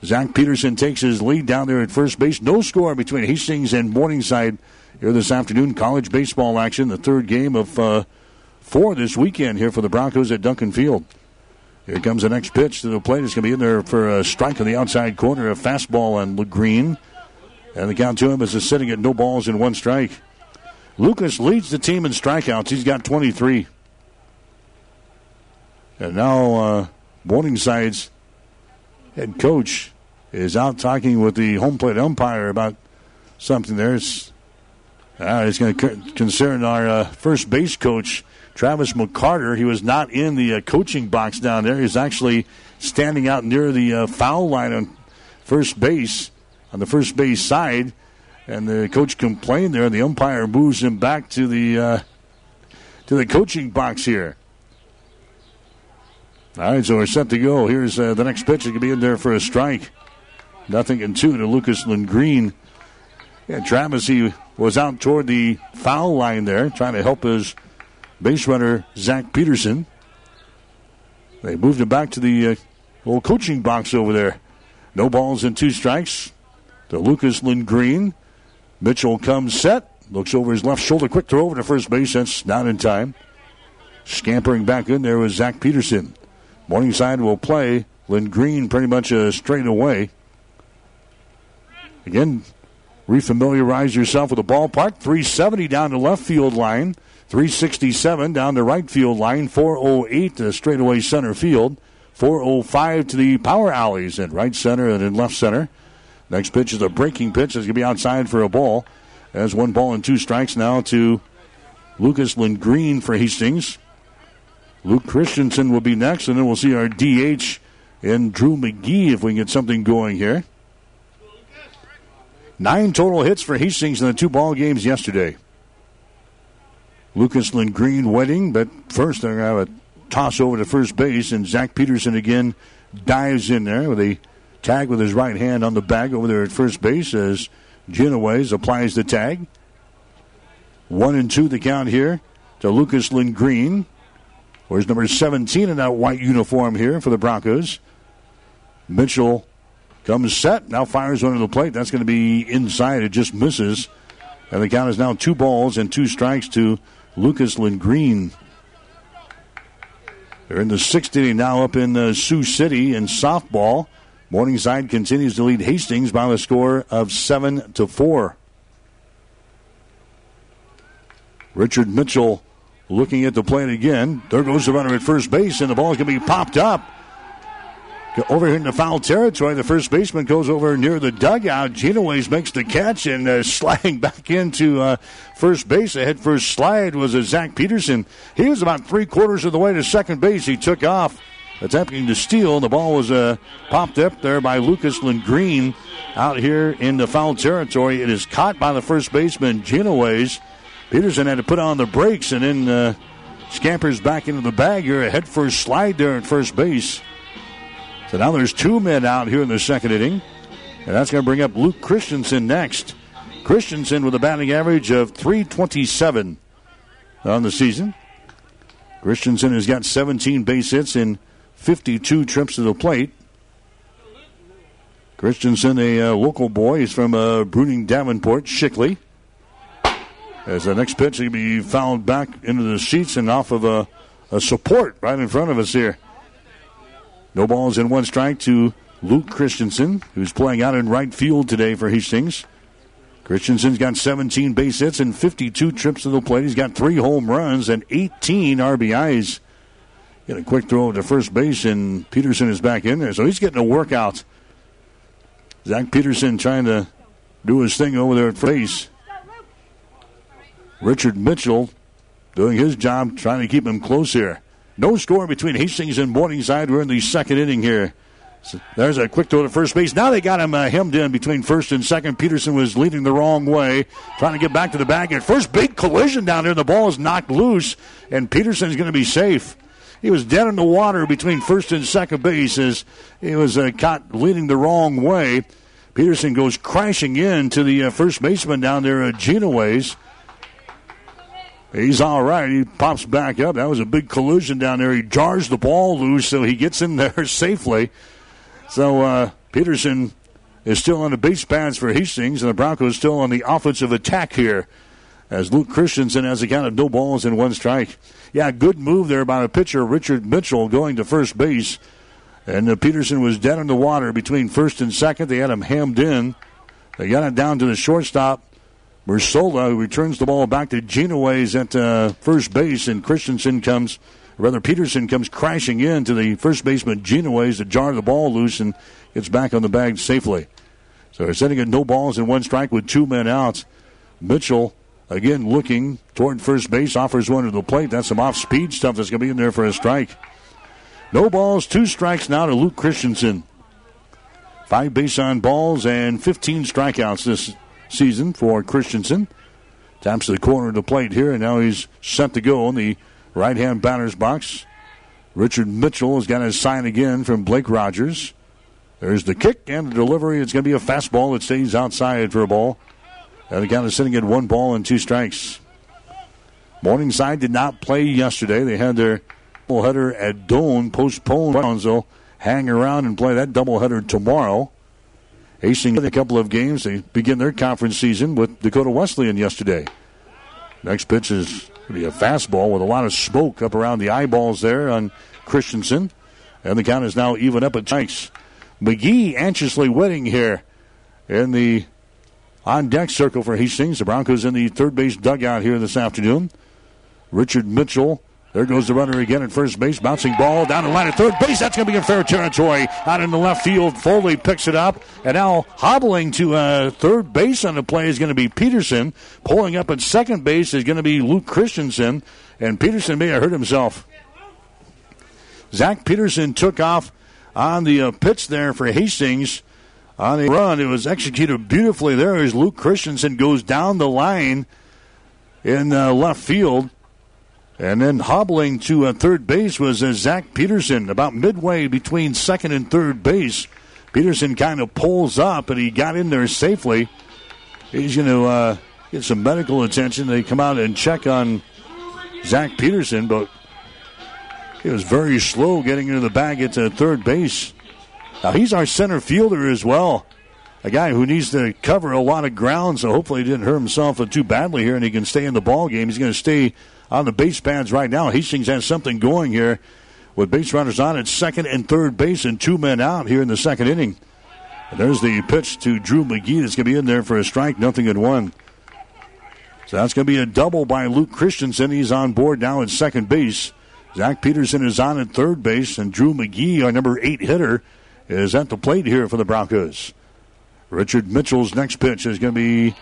Zach Peterson takes his lead down there at first base. No score between Hastings and Morningside here this afternoon. College baseball action, the third game of uh, four this weekend here for the Broncos at Duncan Field. Here comes the next pitch to the plate. It's going to be in there for a strike on the outside corner, a fastball on Green. And the count to him is sitting at no balls and one strike. Lucas leads the team in strikeouts. He's got 23. And now uh, Morningside's head coach is out talking with the home plate umpire about something there. It's Uh, it's going to concern our uh, first base coach, Travis McCarter. He was not in the uh, coaching box down there. He's actually standing out near the uh, foul line on first base, on the first base side. And the coach complained there. The umpire moves him back to the uh, to the coaching box here. All right, so we're set to go. Here's uh, the next pitch. It could be in there for a strike. Nothing in two to Lucas Lindgreen. Yeah, Travis, he was out toward the foul line there, trying to help his base runner, Zach Peterson. They moved him back to the uh, old coaching box over there. No balls and two strikes to Lucas Lindgreen. Mitchell comes set, looks over his left shoulder, quick throw over to first base. That's not in time. Scampering back in there was Zach Peterson. Morningside will play. Lindgreen pretty much uh, straight away. Again, refamiliarize yourself with the ballpark. 370 down the left field line. 367 down the right field line. 408 to straightaway center field. 405 to the power alleys in right center and in left center. Next pitch is a breaking pitch. It's going to be outside for a ball. As one ball and two strikes now to Lucas Lindgreen for Hastings. Luke Christensen will be next, and then we'll see our DH in Drew McGee if we can get something going here. Nine total hits for Hastings in the two ball games yesterday. Lucas Lindgreen waiting, but first they're going to have a toss over to first base, and Zach Peterson again dives in there with a tag with his right hand on the bag over there at first base as Genoways applies the tag. One and two the count here to Lucas Lindgreen. Where's number 17 in that white uniform here for the Broncos? Mitchell comes set. Now fires one to the plate. That's going to be inside. It just misses. And the count is now two balls and two strikes to Lucas Lindgreen. They're in the sixth inning now up in uh, Sioux City in softball. Morningside continues to lead Hastings by the score of seven to four. Richard Mitchell looking at the plate again. There goes the runner at first base, and the ball is going to be popped up. Over here in the foul territory, the first baseman goes over near the dugout. Genoways makes the catch and uh, sliding back into uh, first base. The head first slide was a Zach Peterson. He was about three quarters of the way to second base. He took off, attempting to steal. The ball was uh, popped up there by Lucas Lindgreen out here in the foul territory. It is caught by the first baseman, Genoways. Peterson had to put on the brakes and then uh, scampers back into the bag here. A head first slide there at first base. So now there's two men out here in the second inning. And that's going to bring up Luke Christensen next. Christensen with a batting average of 327 on the season. Christensen has got 17 base hits in 52 trips to the plate. Christensen, a uh, local boy, he's from uh, Bruning Davenport, Shickley. As the next pitch, he'll be fouled back into the seats and off of a, a support right in front of us here. No balls in one strike to Luke Christensen, who's playing out in right field today for Hastings. Christensen's got 17 base hits and 52 trips to the plate. He's got three home runs and 18 RBIs. Get a quick throw to first base, and Peterson is back in there. So he's getting a workout. Zach Peterson trying to do his thing over there at base. Richard Mitchell doing his job, trying to keep him close here. No score between Hastings and Morningside. We're in the second inning here. So there's a quick throw to first base. Now they got him uh, hemmed in between first and second. Peterson was leading the wrong way, trying to get back to the bag. At first, big collision down there. The ball is knocked loose, and Peterson's going to be safe. He was dead in the water between first and second base as he was uh, caught leading the wrong way. Peterson goes crashing in to the uh, first baseman down there at Genoways. He's all right. He pops back up. That was a big collision down there. He jars the ball loose, so he gets in there safely. So uh, Peterson is still on the base pads for Hastings, and the Broncos still on the offensive attack here. As Luke Christensen has a count of no balls and one strike. Yeah, good move there by the pitcher, Richard Mitchell, going to first base. And uh, Peterson was dead in the water between first and second. They had him hammed in. They got it down to the shortstop. Mersola, who returns the ball back to Genoways at uh, first base, and Christensen comes, rather Peterson comes crashing in to the first baseman Genoways to jar the ball loose and gets back on the bag safely. So they're sitting at no balls and one strike with two men out. Mitchell Again, looking toward first base, offers one to the plate. That's some off speed stuff that's going to be in there for a strike. No balls, two strikes now to Luke Christensen. Five base on balls and 15 strikeouts this season for Christensen. Taps to the corner of the plate here, and now he's set to go in the right hand batter's box. Richard Mitchell has got his sign again from Blake Rogers. There's the kick and the delivery. It's going to be a fastball that stays outside for a ball. And the count is sitting at one ball and two strikes. Morningside did not play yesterday. They had their doubleheader at Doane postponed. So hang around and play that doubleheader tomorrow. Hastings a couple of games. They begin their conference season with Dakota Wesleyan yesterday. Next pitch is going to be a fastball with a lot of smoke up around the eyeballs there on Christensen. And the count is now even up at strikes. McGee anxiously waiting here in the on deck circle for Hastings. The Broncos in the third base dugout here this afternoon. Richard Mitchell. There goes the runner again at first base. Bouncing ball down the line at third base. That's going to be in fair territory. Out in the left field. Foley picks it up. And now hobbling to uh, third base on the play is going to be Peterson. Pulling up at second base is going to be Luke Christensen. And Peterson may have hurt himself. Zach Peterson took off on the uh, pitch there for Hastings on a run. It was executed beautifully there as Luke Christensen goes down the line in uh, left field. And then hobbling to uh, third base was uh, Zach Peterson, about midway between second and third base. Peterson kind of pulls up, and he got in there safely. He's going to uh, get some medical attention. They come out and check on Zach Peterson, but he was very slow getting into the bag at uh, third base. Now, he's our center fielder as well. A guy who needs to cover a lot of ground, so hopefully he didn't hurt himself too badly here and he can stay in the ball game. He's going to stay on the base pads right now. Hastings has something going here with base runners on at second and third base and two men out here in the second inning. And there's the pitch to Drew McGee that's going to be in there for a strike, nothing at one. So that's going to be a double by Luke Christensen. He's on board now at second base. Zach Peterson is on at third base, and Drew McGee, our number eight hitter, is at the plate here for the Broncos. Richard Mitchell's next pitch is going to be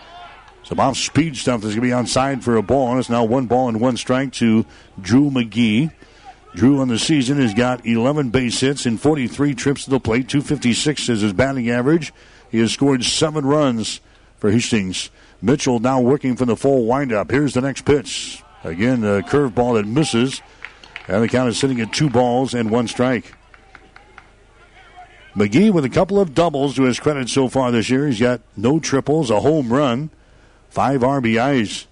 some off speed stuff that's going to be onside for a ball. And it's now one ball and one strike to Drew McGee. Drew on the season has got 11 base hits and 43 trips to the plate. 256 is his batting average. He has scored seven runs for Hastings. Mitchell now working from the full windup. Here's the next pitch. Again, a curveball that misses. And the count is sitting at two balls and one strike. McGee with a couple of doubles to his credit so far this year. He's got no triples, a home run, five RBIs.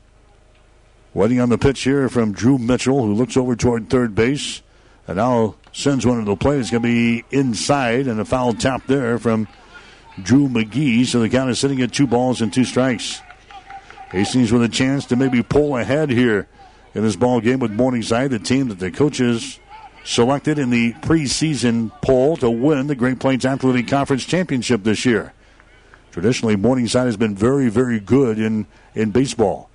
Waiting on the pitch here from Drew Mitchell, who looks over toward third base and now sends one to the plate. It's going to be inside and a foul tap there from Drew McGee. So the count is sitting at two balls and two strikes. Hastings with a chance to maybe pull ahead here in this ball game with Morningside, the team that the coaches selected in the preseason poll to win the Great Plains Athletic Conference Championship this year. Traditionally, Morningside has been very, very good in, in baseball.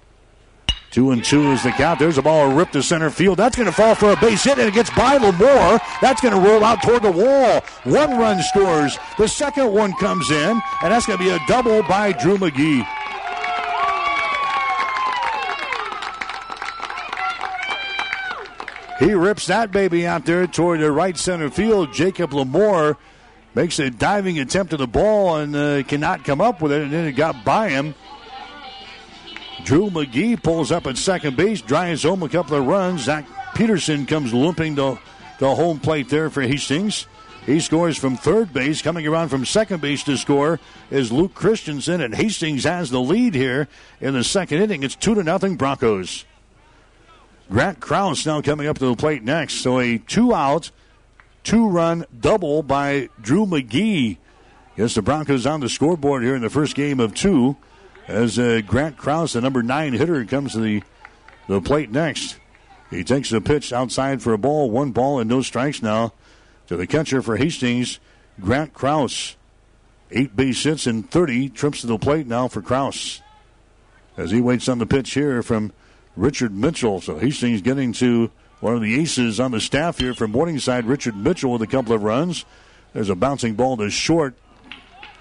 Two and two is the count. There's a ball ripped to center field. That's going to fall for a base hit, and it gets by Lamore. That's going to roll out toward the wall. One run scores. The second one comes in, and that's going to be a double by Drew McGee. He rips that baby out there toward the right center field. Jacob Lamore makes a diving attempt at the ball and uh, cannot come up with it, and then it got by him. Drew McGee pulls up at second base, drives home a couple of runs. Zach Peterson comes limping to the home plate there for Hastings. He scores from third base. Coming around from second base to score is Luke Christensen, and Hastings has the lead here in the second inning. It's two to nothing Broncos. Grant Krause now coming up to the plate next. So a two out, two run double by Drew McGee. Yes, the Broncos on the scoreboard here in the first game of two. As uh, Grant Krause, the number nine hitter, comes to the, the plate next. He takes the pitch outside for a ball, one ball and no strikes now to the catcher for Hastings, Grant Krause. Eight base hits and 30 trips to the plate now for Krause. As he waits on the pitch here from Richard Mitchell. So Hastings getting to one of the aces on the staff here from Morningside, Richard Mitchell with a couple of runs. There's a bouncing ball to short.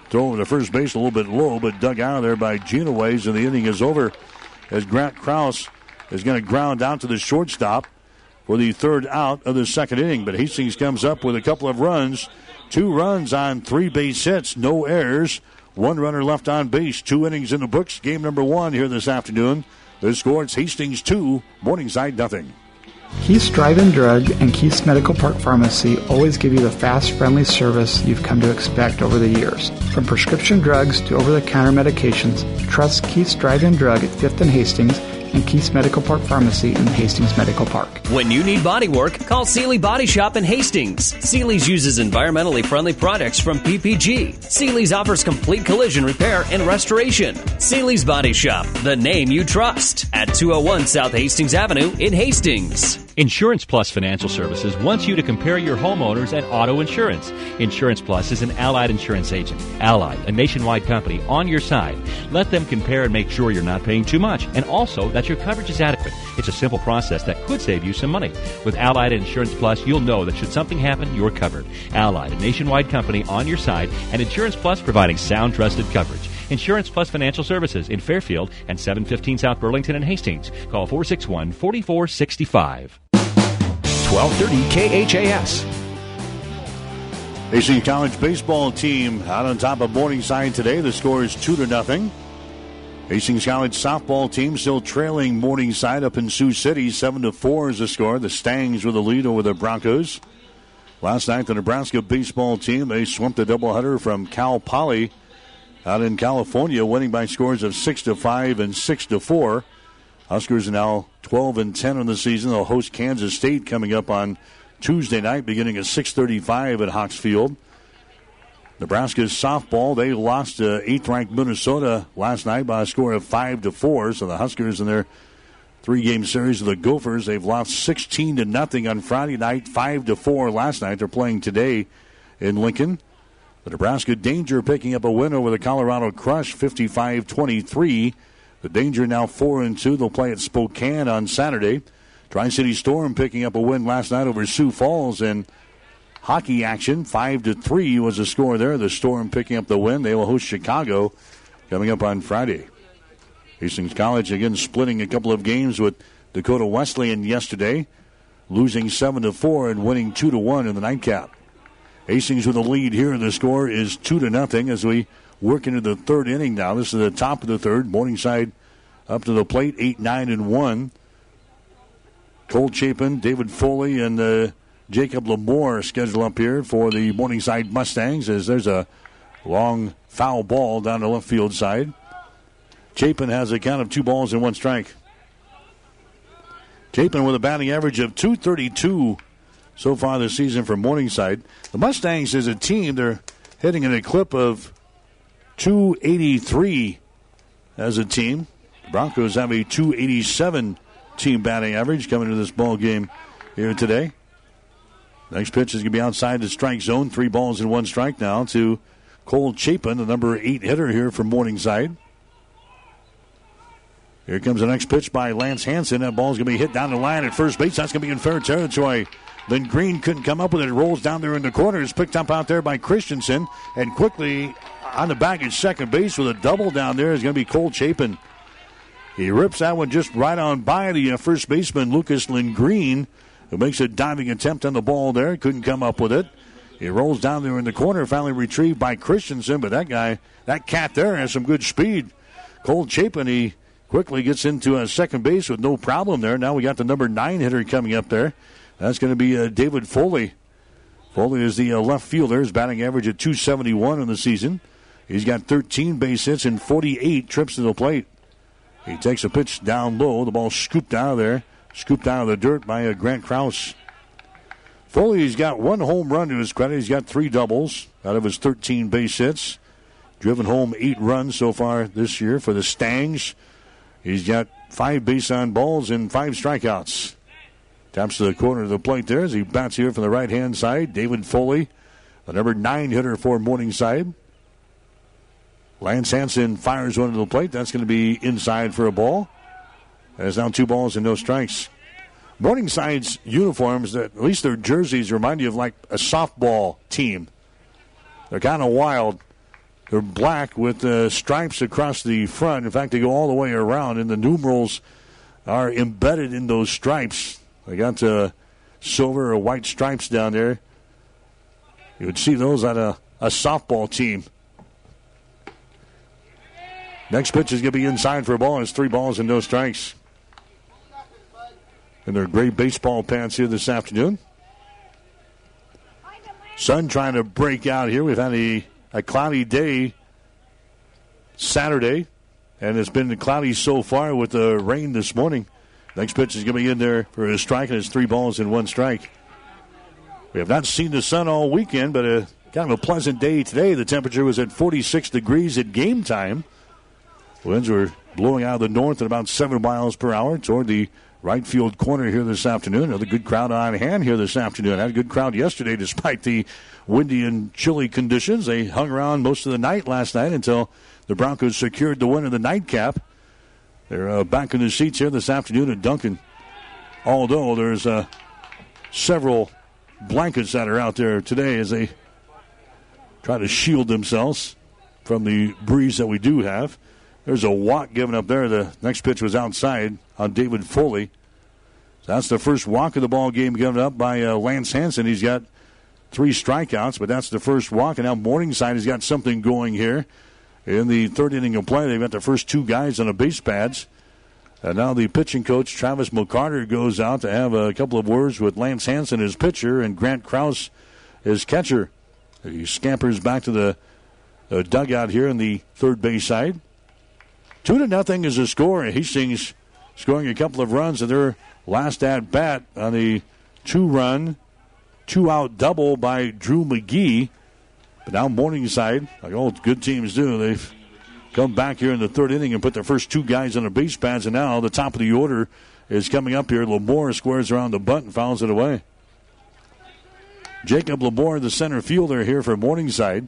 Throw over to first base a little bit low, but dug out of there by Genoways, and the inning is over. as Grant Krause is going to ground out to the shortstop for the third out of the second inning. But Hastings comes up with a couple of runs, two runs on three base hits, no errors, one runner left on base, two innings in the books. Game number one here this afternoon. The score is Hastings two, Morningside nothing. Keith's Drive-In Drug and Keith's Medical Park Pharmacy always give you the fast, friendly service you've come to expect over the years. From prescription drugs to over-the-counter medications, trust Keith's Drive-In Drug at 5th and Hastings and Keith's Medical Park Pharmacy in Hastings Medical Park. When you need body work, call Seely Body Shop in Hastings. Seely's uses environmentally friendly products from PPG. Seely's offers complete collision repair and restoration. Seely's Body Shop, the name you trust, at 201 South Hastings Avenue in Hastings. Insurance Plus Financial Services wants you to compare your homeowners and auto insurance. Insurance Plus is an allied insurance agent. Allied, a nationwide company, on your side. Let them compare and make sure you're not paying too much, and also that your coverage is adequate. It's a simple process that could save you some money. With Allied Insurance Plus, you'll know that should something happen, you're covered. Allied, a nationwide company on your side, and Insurance Plus providing sound, trusted coverage. Insurance Plus Financial Services in Fairfield and 715 South Burlington and Hastings. Call 461 4465. 1230 KHAS. Hastings College baseball team out on top of Morningside today. The score is two to nothing. Hastings College softball team still trailing Morningside up in Sioux City. Seven to four is the score. The Stangs with the lead over the Broncos. Last night, the Nebraska baseball team they swept a doubleheader from Cal Poly out in California, winning by scores of six to five and six to four. Huskers are now 12 and 10 in the season. They'll host Kansas State coming up on Tuesday night, beginning at 6:35 at Hawks Field. Nebraska's softball they lost to eighth-ranked Minnesota last night by a score of five to four. So the Huskers in their three-game series of the Gophers they've lost 16 to nothing on Friday night, five to four last night. They're playing today in Lincoln. The Nebraska Danger picking up a win over the Colorado Crush, 55-23. The Danger now four and two. They'll play at Spokane on Saturday. Tri City Storm picking up a win last night over Sioux Falls and hockey action. Five to three was the score there. The Storm picking up the win. They will host Chicago coming up on Friday. Hastings College again splitting a couple of games with Dakota Wesleyan yesterday, losing seven to four and winning two to one in the nightcap. Hastings with a lead here. The score is two to nothing as we work into the third inning now. This is the top of the third. Morningside up to the plate, eight, nine, and one. Cole Chapin, David Foley, and uh, Jacob Lamore scheduled up here for the Morningside Mustangs as there's a long foul ball down the left field side. Chapin has a count of two balls and one strike. Chapin with a batting average of 232 so far this season for Morningside. The Mustangs as a team, they're hitting in a clip of 283 as a team. Broncos have a 287 team batting average coming to this ball game here today. Next pitch is going to be outside the strike zone. Three balls and one strike now to Cole Chapin, the number eight hitter here from Morningside. Here comes the next pitch by Lance Hanson. That ball's going to be hit down the line at first base. That's going to be in fair territory. Then Green couldn't come up with it. It rolls down there in the corner. It's picked up out there by Christensen. And quickly on the back at second base with a double down there is going to be Cole Chapin. He rips that one just right on by the uh, first baseman, Lucas Lindgreen, who makes a diving attempt on the ball there. Couldn't come up with it. It rolls down there in the corner, finally retrieved by Christensen, but that guy, that cat there has some good speed. Cole Chapin, he quickly gets into a second base with no problem there. Now we got the number nine hitter coming up there. That's going to be uh, David Foley. Foley is the uh, left fielder. His batting average at 271 in the season. He's got 13 base hits and 48 trips to the plate. He takes a pitch down low. The ball scooped out of there, scooped out of the dirt by uh, Grant Krause. Foley's got one home run to his credit. He's got three doubles out of his 13 base hits. Driven home eight runs so far this year for the Stangs. He's got five base on balls and five strikeouts. Taps to the corner of the plate there as he bats here from the right hand side. David Foley, the number nine hitter for Morningside. Lance Hanson fires one to the plate. That's going to be inside for a ball. There's now two balls and no strikes. Morningside's uniforms, at least their jerseys, remind you of like a softball team. They're kind of wild. They're black with uh, stripes across the front. In fact, they go all the way around, and the numerals are embedded in those stripes. They got uh, silver or white stripes down there. You would see those on a, a softball team. Next pitch is going to be inside for a ball. It's three balls and no strikes. And their gray baseball pants here this afternoon. Sun trying to break out here. We've had a, a cloudy day Saturday, and it's been cloudy so far with the rain this morning. Next pitch is going to be in there for a strike, and it's three balls and one strike. We have not seen the sun all weekend, but a kind of a pleasant day today. The temperature was at 46 degrees at game time. Winds were blowing out of the north at about 7 miles per hour toward the right field corner here this afternoon. Another good crowd on hand here this afternoon. Had a good crowd yesterday despite the windy and chilly conditions. They hung around most of the night last night until the Broncos secured the win of the nightcap. They're uh, back in the seats here this afternoon at Duncan. Although there's uh, several blankets that are out there today as they try to shield themselves from the breeze that we do have. There's a walk given up there. The next pitch was outside on David Foley. That's the first walk of the ball game given up by uh, Lance Hanson. He's got three strikeouts, but that's the first walk. And now Morningside has got something going here in the third inning of play. They've got the first two guys on the base pads. And now the pitching coach, Travis McCarter, goes out to have a couple of words with Lance Hanson, his pitcher, and Grant Krause, his catcher. He scampers back to the, the dugout here in the third base side. Two to nothing is the score. Hastings scoring a couple of runs in their last at bat on the two run, two out double by Drew McGee. But now Morningside, like all good teams do, they've come back here in the third inning and put their first two guys on the base pads. And now the top of the order is coming up here. Lamore squares around the bunt and fouls it away. Jacob Lamore, the center fielder here for Morningside.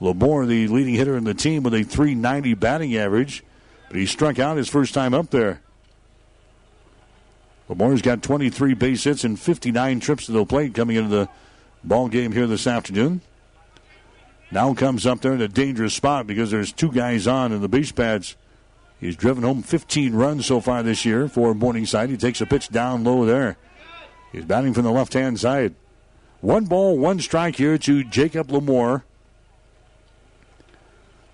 Lamore, the leading hitter in the team, with a 390 batting average, but he struck out his first time up there. Lamore's got 23 base hits and 59 trips to the plate coming into the ball game here this afternoon. Now comes up there in a dangerous spot because there's two guys on in the base pads. He's driven home 15 runs so far this year for Morningside. He takes a pitch down low there. He's batting from the left hand side. One ball, one strike here to Jacob Lamore.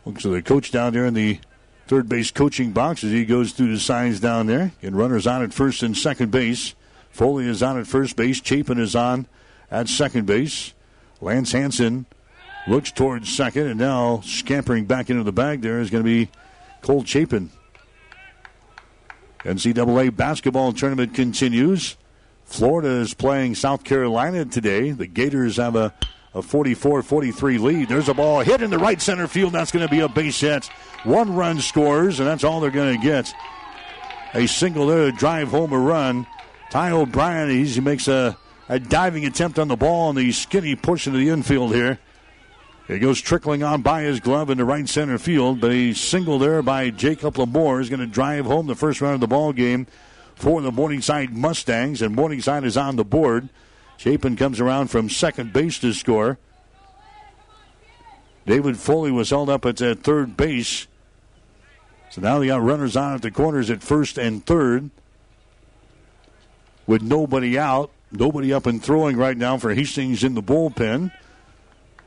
Looks like the coach down there in the third base coaching box as he goes through the signs down there. And runners on at first and second base. Foley is on at first base. Chapin is on at second base. Lance Hanson looks towards second, and now scampering back into the bag there is going to be Cole Chapin. NCAA basketball tournament continues. Florida is playing South Carolina today. The Gators have a a 44 43 lead. There's a ball hit in the right center field. That's going to be a base hit. One run scores, and that's all they're going to get. A single there to drive home a run. Ty O'Brien, he makes a, a diving attempt on the ball on the skinny push into the infield here. It goes trickling on by his glove in the right center field, but a single there by Jacob Lamore is going to drive home the first run of the ball game for the Morningside Mustangs, and Morningside is on the board. Chapin comes around from second base to score. David Foley was held up at third base. So now they got runners on at the corners at first and third. With nobody out, nobody up and throwing right now for Hastings in the bullpen.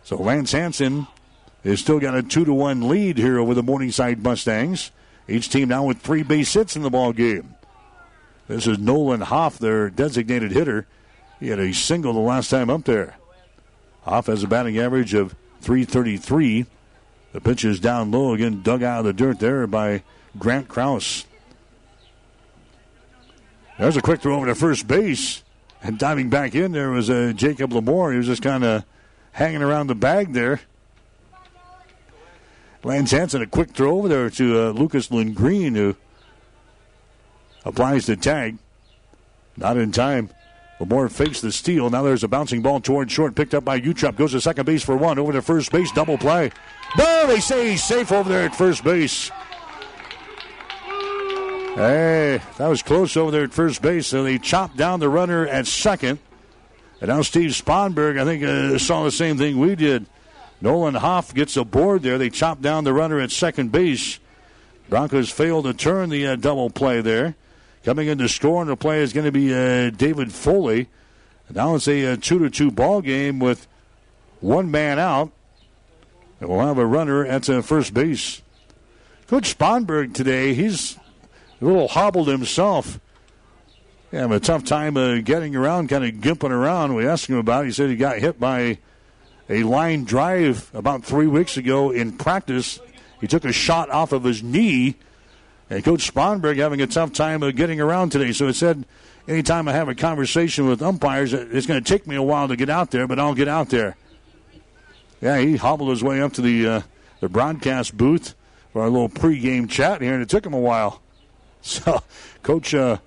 So Lance Hanson has still got a two to one lead here over the Morningside Mustangs. Each team now with three base hits in the ball game. This is Nolan Hoff, their designated hitter. He had a single the last time up there. Hoff has a batting average of 333. The pitch is down low again, dug out of the dirt there by Grant Krause. There's a quick throw over to first base. And diving back in there was uh, Jacob Lamore. He was just kind of hanging around the bag there. Lance Hanson, a quick throw over there to uh, Lucas Green, who applies the tag. Not in time. Lamore fakes the steal. Now there's a bouncing ball toward short, picked up by Utrup. Goes to second base for one. Over to first base, double play. No, they say he's safe over there at first base. Hey, that was close over there at first base. So they chopped down the runner at second. And now Steve Sponberg, I think, uh, saw the same thing we did. Nolan Hoff gets aboard there. They chop down the runner at second base. Broncos failed to turn the uh, double play there. Coming in to score on the play is going to be uh, David Foley. And now it's a, a two to two ball game with one man out. And we'll have a runner at uh, first base. Coach Sponberg today, he's a little hobbled himself. Yeah, having a tough time uh, getting around, kind of gimping around. We asked him about it. He said he got hit by a line drive about three weeks ago in practice. He took a shot off of his knee, and Coach Sponberg having a tough time uh, getting around today. So it said, anytime I have a conversation with umpires, it's going to take me a while to get out there, but I'll get out there. Yeah, he hobbled his way up to the uh, the broadcast booth for our little pregame chat here, and it took him a while. So, Coach, uh,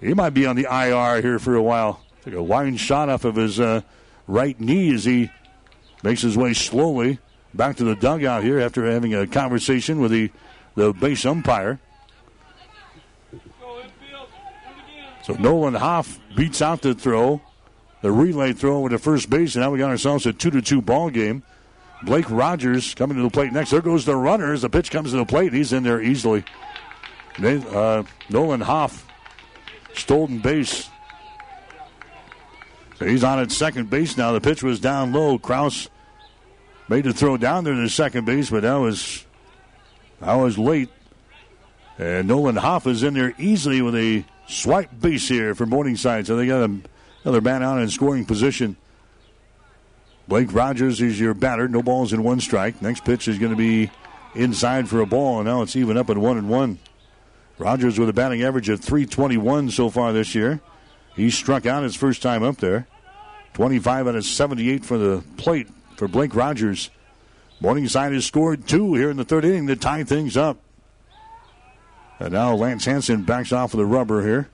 he might be on the IR here for a while. Took a wide shot off of his uh, right knee as he makes his way slowly back to the dugout here after having a conversation with the, the base umpire. So Nolan Hoff beats out the throw, the relay throw with the first base, and now we got ourselves a two to two ball game. Blake Rogers coming to the plate next. There goes the runner as the pitch comes to the plate. He's in there easily. Uh, Nolan Hoff, stolen base. So he's on at second base now. The pitch was down low. Krause made the throw down there to second base, but that was that was late. And Nolan Hoff is in there easily with a swipe base here for Morningside. So they got another man out in scoring position. Blake Rogers is your batter. No balls in one strike. Next pitch is going to be inside for a ball, and now it's even up at one and one. Rogers with a batting average of 321 so far this year. He struck out his first time up there. 25 out of 78 for the plate for Blake Rogers. Morningside has scored two here in the third inning to tie things up. And now Lance Hanson backs off of the rubber here.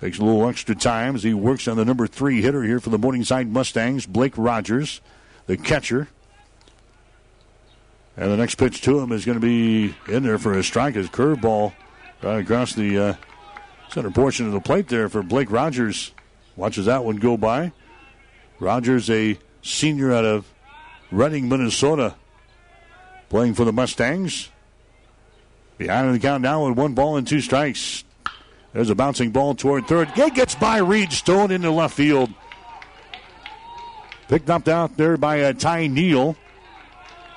Takes a little extra time as he works on the number three hitter here for the Morningside Mustangs, Blake Rogers, the catcher. And the next pitch to him is going to be in there for a strike. His curveball right across the uh, center portion of the plate there for Blake Rogers. Watches that one go by. Rogers, a senior out of Reading, Minnesota, playing for the Mustangs. Behind the count now with one ball and two strikes. There's a bouncing ball toward third. It gets by Reed Stone into left field. Picked up out there by uh, Ty Neal.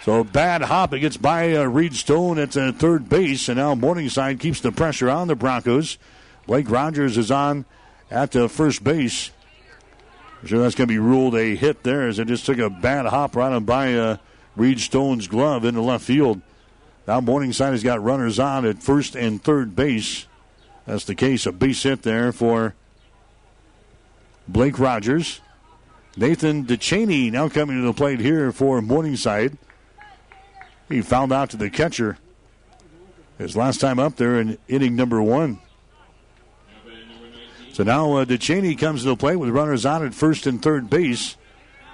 So bad hop. It gets by uh, Reed Stone at uh, third base, and now Morningside keeps the pressure on the Broncos. Blake Rogers is on at the first base. I'm sure that's going to be ruled a hit there as it just took a bad hop right on by uh, Reed Stone's glove into left field. Now Morningside has got runners on at first and third base. That's the case. A base hit there for Blake Rogers. Nathan DeChaney now coming to the plate here for Morningside. He fouled out to the catcher his last time up there in inning number one. So now uh, DeChaney comes to the plate with runners on at first and third base.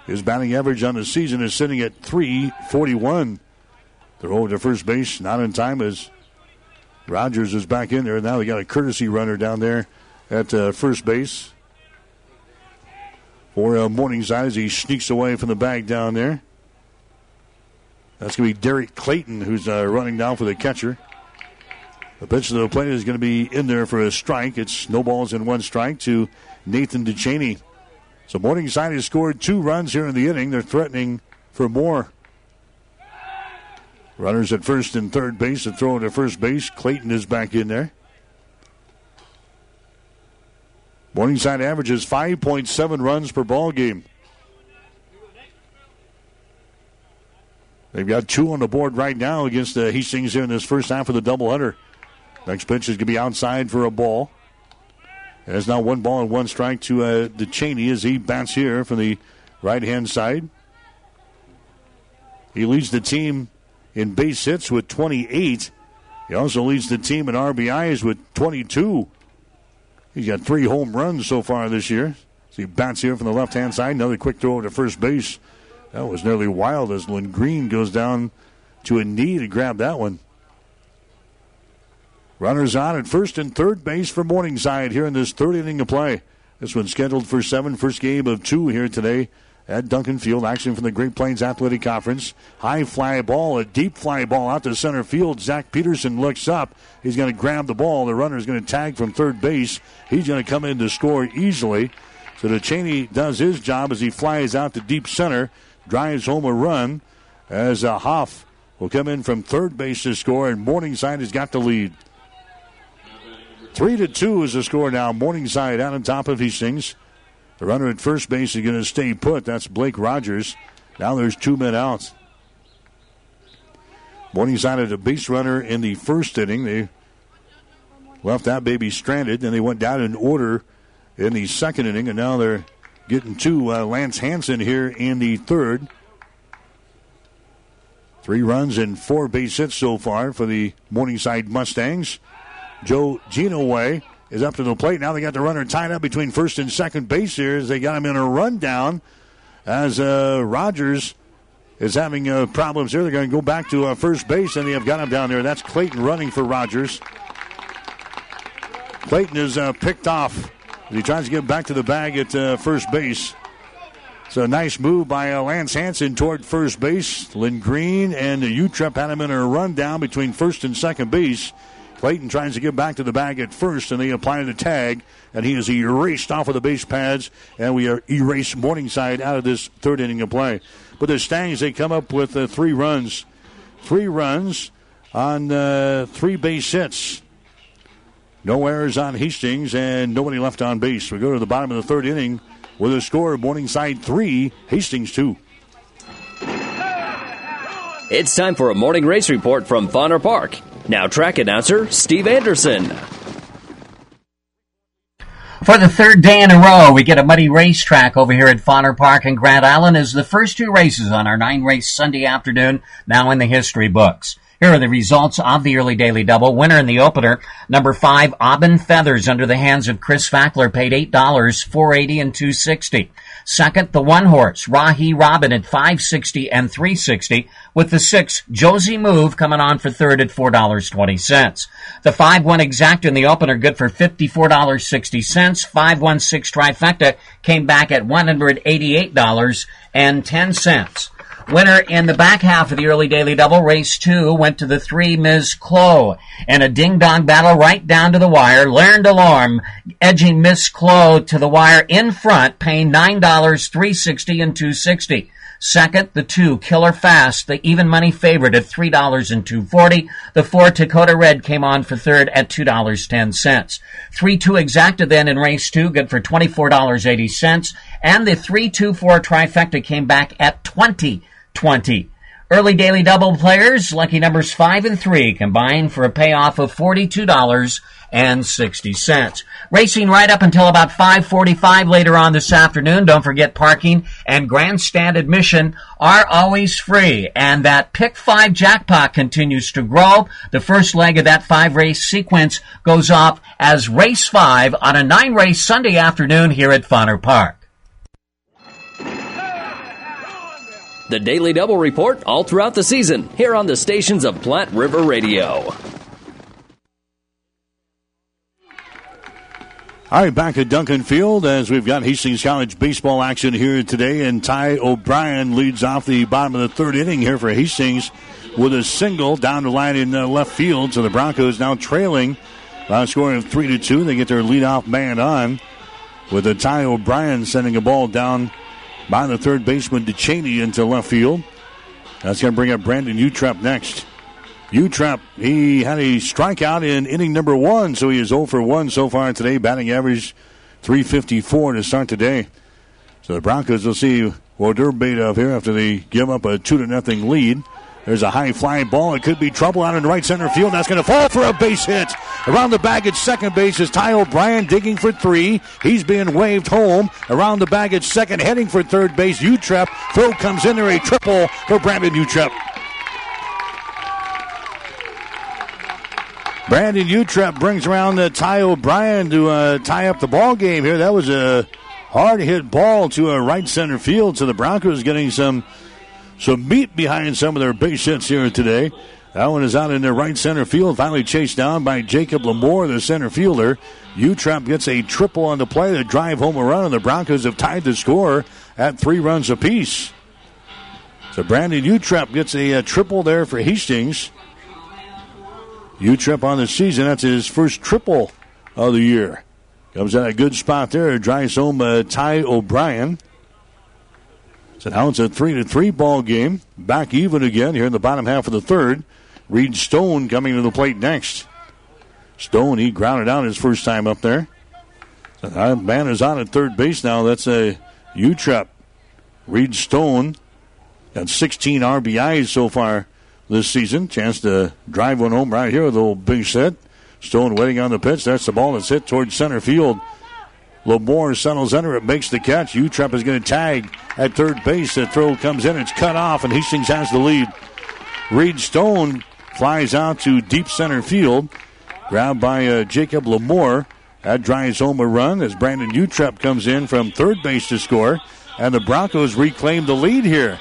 His batting average on the season is sitting at 341. Throw over to first base, not in time as Rogers is back in there. Now they got a courtesy runner down there at uh, first base. For uh, Morningside as he sneaks away from the bag down there. That's going to be Derek Clayton who's uh, running down for the catcher. The pitch to the plate is going to be in there for a strike. It's no balls in one strike to Nathan DeChaney. So Morningside has scored two runs here in the inning. They're threatening for more. Runners at first and third base and throwing to first base. Clayton is back in there. Morningside averages 5.7 runs per ball game. They've got two on the board right now against the Hastings here in this first half of the doubleheader. Next pitch is going to be outside for a ball. There's now one ball and one strike to uh, DeChaney as he bats here from the right hand side. He leads the team in base hits with 28. He also leads the team in RBIs with 22. He's got three home runs so far this year. So he bats here from the left hand side. Another quick throw to first base. That was nearly wild as Lindgreen goes down to a knee to grab that one. Runners on at first and third base for Morningside here in this third inning of play. This one's scheduled for seven, first game of two here today at Duncan Field. Action from the Great Plains Athletic Conference. High fly ball, a deep fly ball out to center field. Zach Peterson looks up. He's going to grab the ball. The runner is going to tag from third base. He's going to come in to score easily. So DeChaney does his job as he flies out to deep center, drives home a run as uh, Hoff will come in from third base to score, and Morningside has got the lead. Three to two is the score now. Morningside out on top of Hastings. The runner at first base is going to stay put. That's Blake Rogers. Now there's two men outs. Morningside had a base runner in the first inning. They left that baby stranded. Then they went down in order in the second inning, and now they're getting to uh, Lance Hanson here in the third. Three runs and four base hits so far for the Morningside Mustangs. Joe Genoways is up to the plate. Now they got the runner tied up between first and second base here as they got him in a rundown. As uh, Rogers is having uh, problems here, they're going to go back to uh, first base and they have got him down there. That's Clayton running for Rogers. Clayton is uh, picked off. As he tries to get back to the bag at uh, first base. So a nice move by uh, Lance Hanson toward first base. Lindgreen and uh, Utrep had him in a rundown between first and second base. Clayton tries to get back to the bag at first, and they apply the tag, and he is erased off of the base pads, and we are erased Morningside out of this third inning of play. But the Stangs, they come up with uh, three runs. Three runs on uh, three base hits. No errors on Hastings, and nobody left on base. We go to the bottom of the third inning with a score of Morningside 3, Hastings 2. It's time for a morning race report from Fonner Park. Now, track announcer Steve Anderson. For the third day in a row, we get a muddy racetrack over here at Fonner Park in Grand Island as the first two races on our nine race Sunday afternoon now in the history books. Here are the results of the early daily double. Winner in the opener, number five, Aubin Feathers under the hands of Chris Fackler paid eight dollars, four eighty and two sixty. Second, the one horse, Rahi Robin at 560 and 360, with the six, Josie Move coming on for third at $4.20. The 5-1 exacta in the opener good for $54.60. 5-1-6 trifecta came back at $188.10. Winner in the back half of the early daily double, race two, went to the three Ms. Clo. And a ding dong battle right down to the wire. Learned alarm, edging Miss Clo to the wire in front, paying $9, 360 and 260 Second, the two, Killer Fast, the even money favorite at $3 and 240 The four, Dakota Red, came on for third at $2.10. 3-2 exacta then in race two, good for $24.80. And the 3-2-4 trifecta came back at 20 20. Early daily double players, lucky numbers 5 and 3, combined for a payoff of $42.60. Racing right up until about 5.45 later on this afternoon. Don't forget parking and grandstand admission are always free. And that pick 5 jackpot continues to grow. The first leg of that 5 race sequence goes off as race 5 on a 9 race Sunday afternoon here at Fonner Park. The Daily Double Report all throughout the season here on the stations of Platte River Radio. All right, back at Duncan Field as we've got Hastings College baseball action here today, and Ty O'Brien leads off the bottom of the third inning here for Hastings with a single down the line in uh, left field. So the Broncos now trailing by a score of three to two. They get their leadoff man on with a Ty O'Brien sending a ball down by the third baseman DeChaney into left field. That's going to bring up Brandon Utrep next. Utrep, he had a strikeout in inning number one, so he is 0 for 1 so far today, batting average 354 to start today. So the Broncos will see they're made of here after they give up a 2 to nothing lead. There's a high flying ball. It could be trouble out in right center field. That's going to fall for a base hit. Around the bag at second base is Ty O'Brien digging for three. He's being waved home. Around the bag at second, heading for third base. Utrep. Throw comes in there. A triple for Brandon Utrep. Brandon Utrep brings around the Ty O'Brien to uh, tie up the ball game here. That was a hard hit ball to a right center field. So the Broncos getting some some meat behind some of their base hits here today. That one is out in the right center field. Finally chased down by Jacob Lamore, the center fielder. Utrep gets a triple on the play to drive home a run, and the Broncos have tied the score at three runs apiece. So Brandon Utrep gets a, a triple there for Hastings. Utrep on the season. That's his first triple of the year. Comes in a good spot there. Drives home uh, Ty O'Brien. So now it's a three to three ball game. Back even again here in the bottom half of the third. Reed Stone coming to the plate next. Stone, he grounded out his first time up there. So that man is on at third base now. That's a Utrep. Reed Stone got 16 RBIs so far this season. Chance to drive one home right here with a little big set. Stone waiting on the pitch. That's the ball that's hit towards center field. Lamore settles under it, makes the catch. Utrep is going to tag at third base. The throw comes in, it's cut off, and Hastings has the lead. Reed Stone flies out to deep center field, grabbed by uh, Jacob Lamore. That drives home a run as Brandon Utrep comes in from third base to score, and the Broncos reclaim the lead here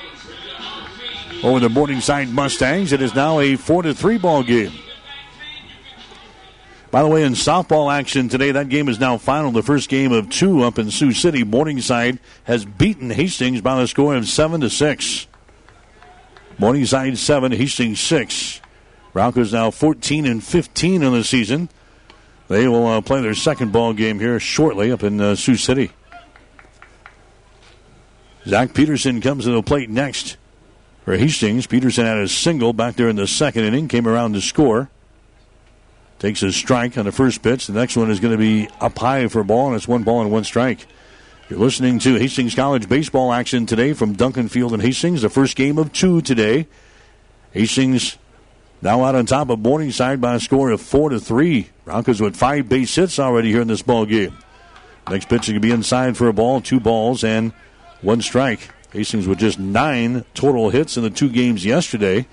over the Morningside Mustangs. It is now a four to three ball game. By the way, in softball action today, that game is now final. The first game of two up in Sioux City. Morningside has beaten Hastings by the score of seven to six. Morningside seven, Hastings six. Broncos now 14 and 15 in the season. They will uh, play their second ball game here shortly up in uh, Sioux City. Zach Peterson comes to the plate next for Hastings. Peterson had a single back there in the second inning, came around to score. Takes a strike on the first pitch. The next one is going to be up high for a ball, and it's one ball and one strike. You're listening to Hastings College baseball action today from Duncan Field and Hastings. The first game of two today. Hastings now out on top of Morningside by a score of four to three. Broncos with five base hits already here in this ball game. Next pitch is going to be inside for a ball, two balls and one strike. Hastings with just nine total hits in the two games yesterday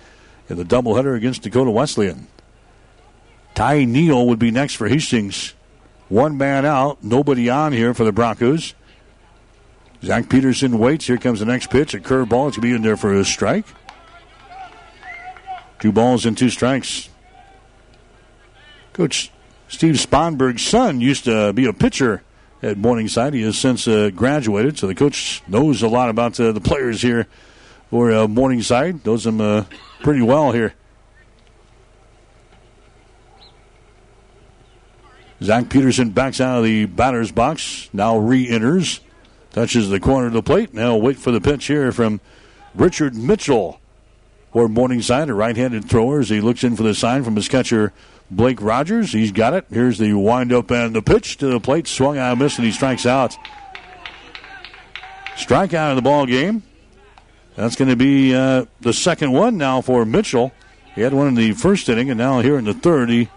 in the doubleheader against Dakota Wesleyan. Ty Neal would be next for Hastings. One man out, nobody on here for the Broncos. Zach Peterson waits. Here comes the next pitch. A curveball. It's going to be in there for a strike. Two balls and two strikes. Coach Steve Sponberg's son used to be a pitcher at Morningside. He has since uh, graduated, so the coach knows a lot about uh, the players here for uh, Morningside. Knows them uh, pretty well here. Zach Peterson backs out of the batter's box, now re enters, touches the corner of the plate. Now wait for the pitch here from Richard Mitchell for Morningside, a right handed thrower as he looks in for the sign from his catcher, Blake Rogers. He's got it. Here's the windup and the pitch to the plate, swung out, missed, and he strikes out. Strikeout in the ball game. That's going to be uh, the second one now for Mitchell. He had one in the first inning, and now here in the third, he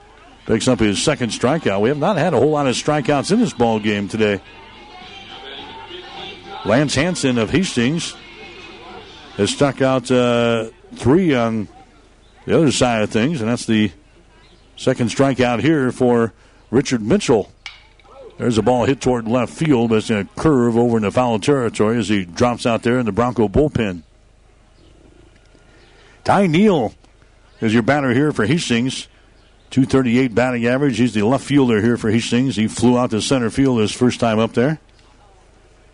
Picks up his second strikeout. We have not had a whole lot of strikeouts in this ball game today. Lance Hanson of Hastings has stuck out uh, three on the other side of things, and that's the second strikeout here for Richard Mitchell. There's a ball hit toward left field, but it's going to curve over into foul territory as he drops out there in the Bronco bullpen. Ty Neal is your batter here for Hastings. 238 batting average. He's the left fielder here for Hastings. He flew out to center field his first time up there.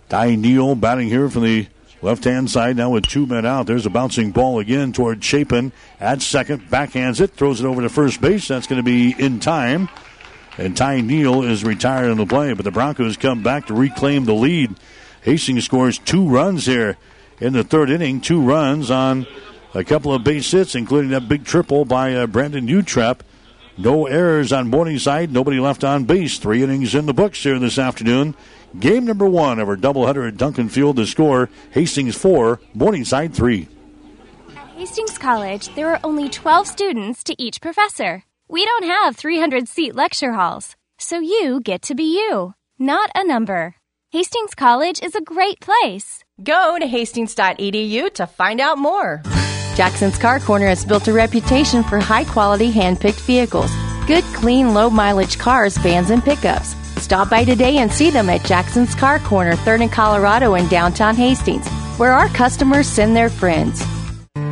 Ty Neal batting here from the left hand side now with two men out. There's a bouncing ball again toward Chapin at second. Backhands it, throws it over to first base. That's going to be in time. And Ty Neal is retired on the play, but the Broncos come back to reclaim the lead. Hastings scores two runs here in the third inning, two runs on a couple of base hits, including that big triple by uh, Brandon Utrep. No errors on Morningside. Nobody left on base. Three innings in the books here this afternoon. Game number one of our doubleheader at Duncan Field to score Hastings 4, Morningside 3. At Hastings College, there are only 12 students to each professor. We don't have 300 seat lecture halls, so you get to be you, not a number. Hastings College is a great place. Go to hastings.edu to find out more. Jackson's Car Corner has built a reputation for high quality hand picked vehicles. Good, clean, low mileage cars, vans, and pickups. Stop by today and see them at Jackson's Car Corner, 3rd and Colorado in downtown Hastings, where our customers send their friends.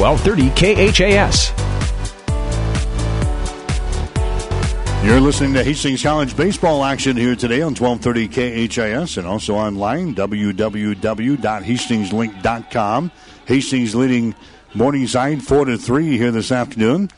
1230 KHAS. You're listening to Hastings College baseball action here today on 1230 KHAS and also online, www.hastingslink.com. Hastings leading Morningside 4 to 3 here this afternoon.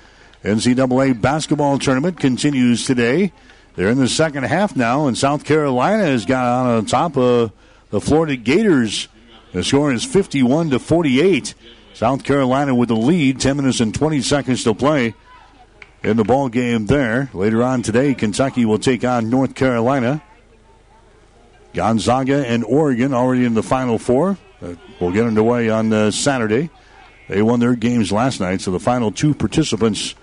NCAA basketball tournament continues today. They're in the second half now, and South Carolina has got on top of the Florida Gators. The score is 51 to 48. South Carolina with the lead, 10 minutes and 20 seconds to play in the ball game there. Later on today, Kentucky will take on North Carolina. Gonzaga and Oregon already in the Final Four. Uh, we'll get underway on uh, Saturday. They won their games last night, so the final two participants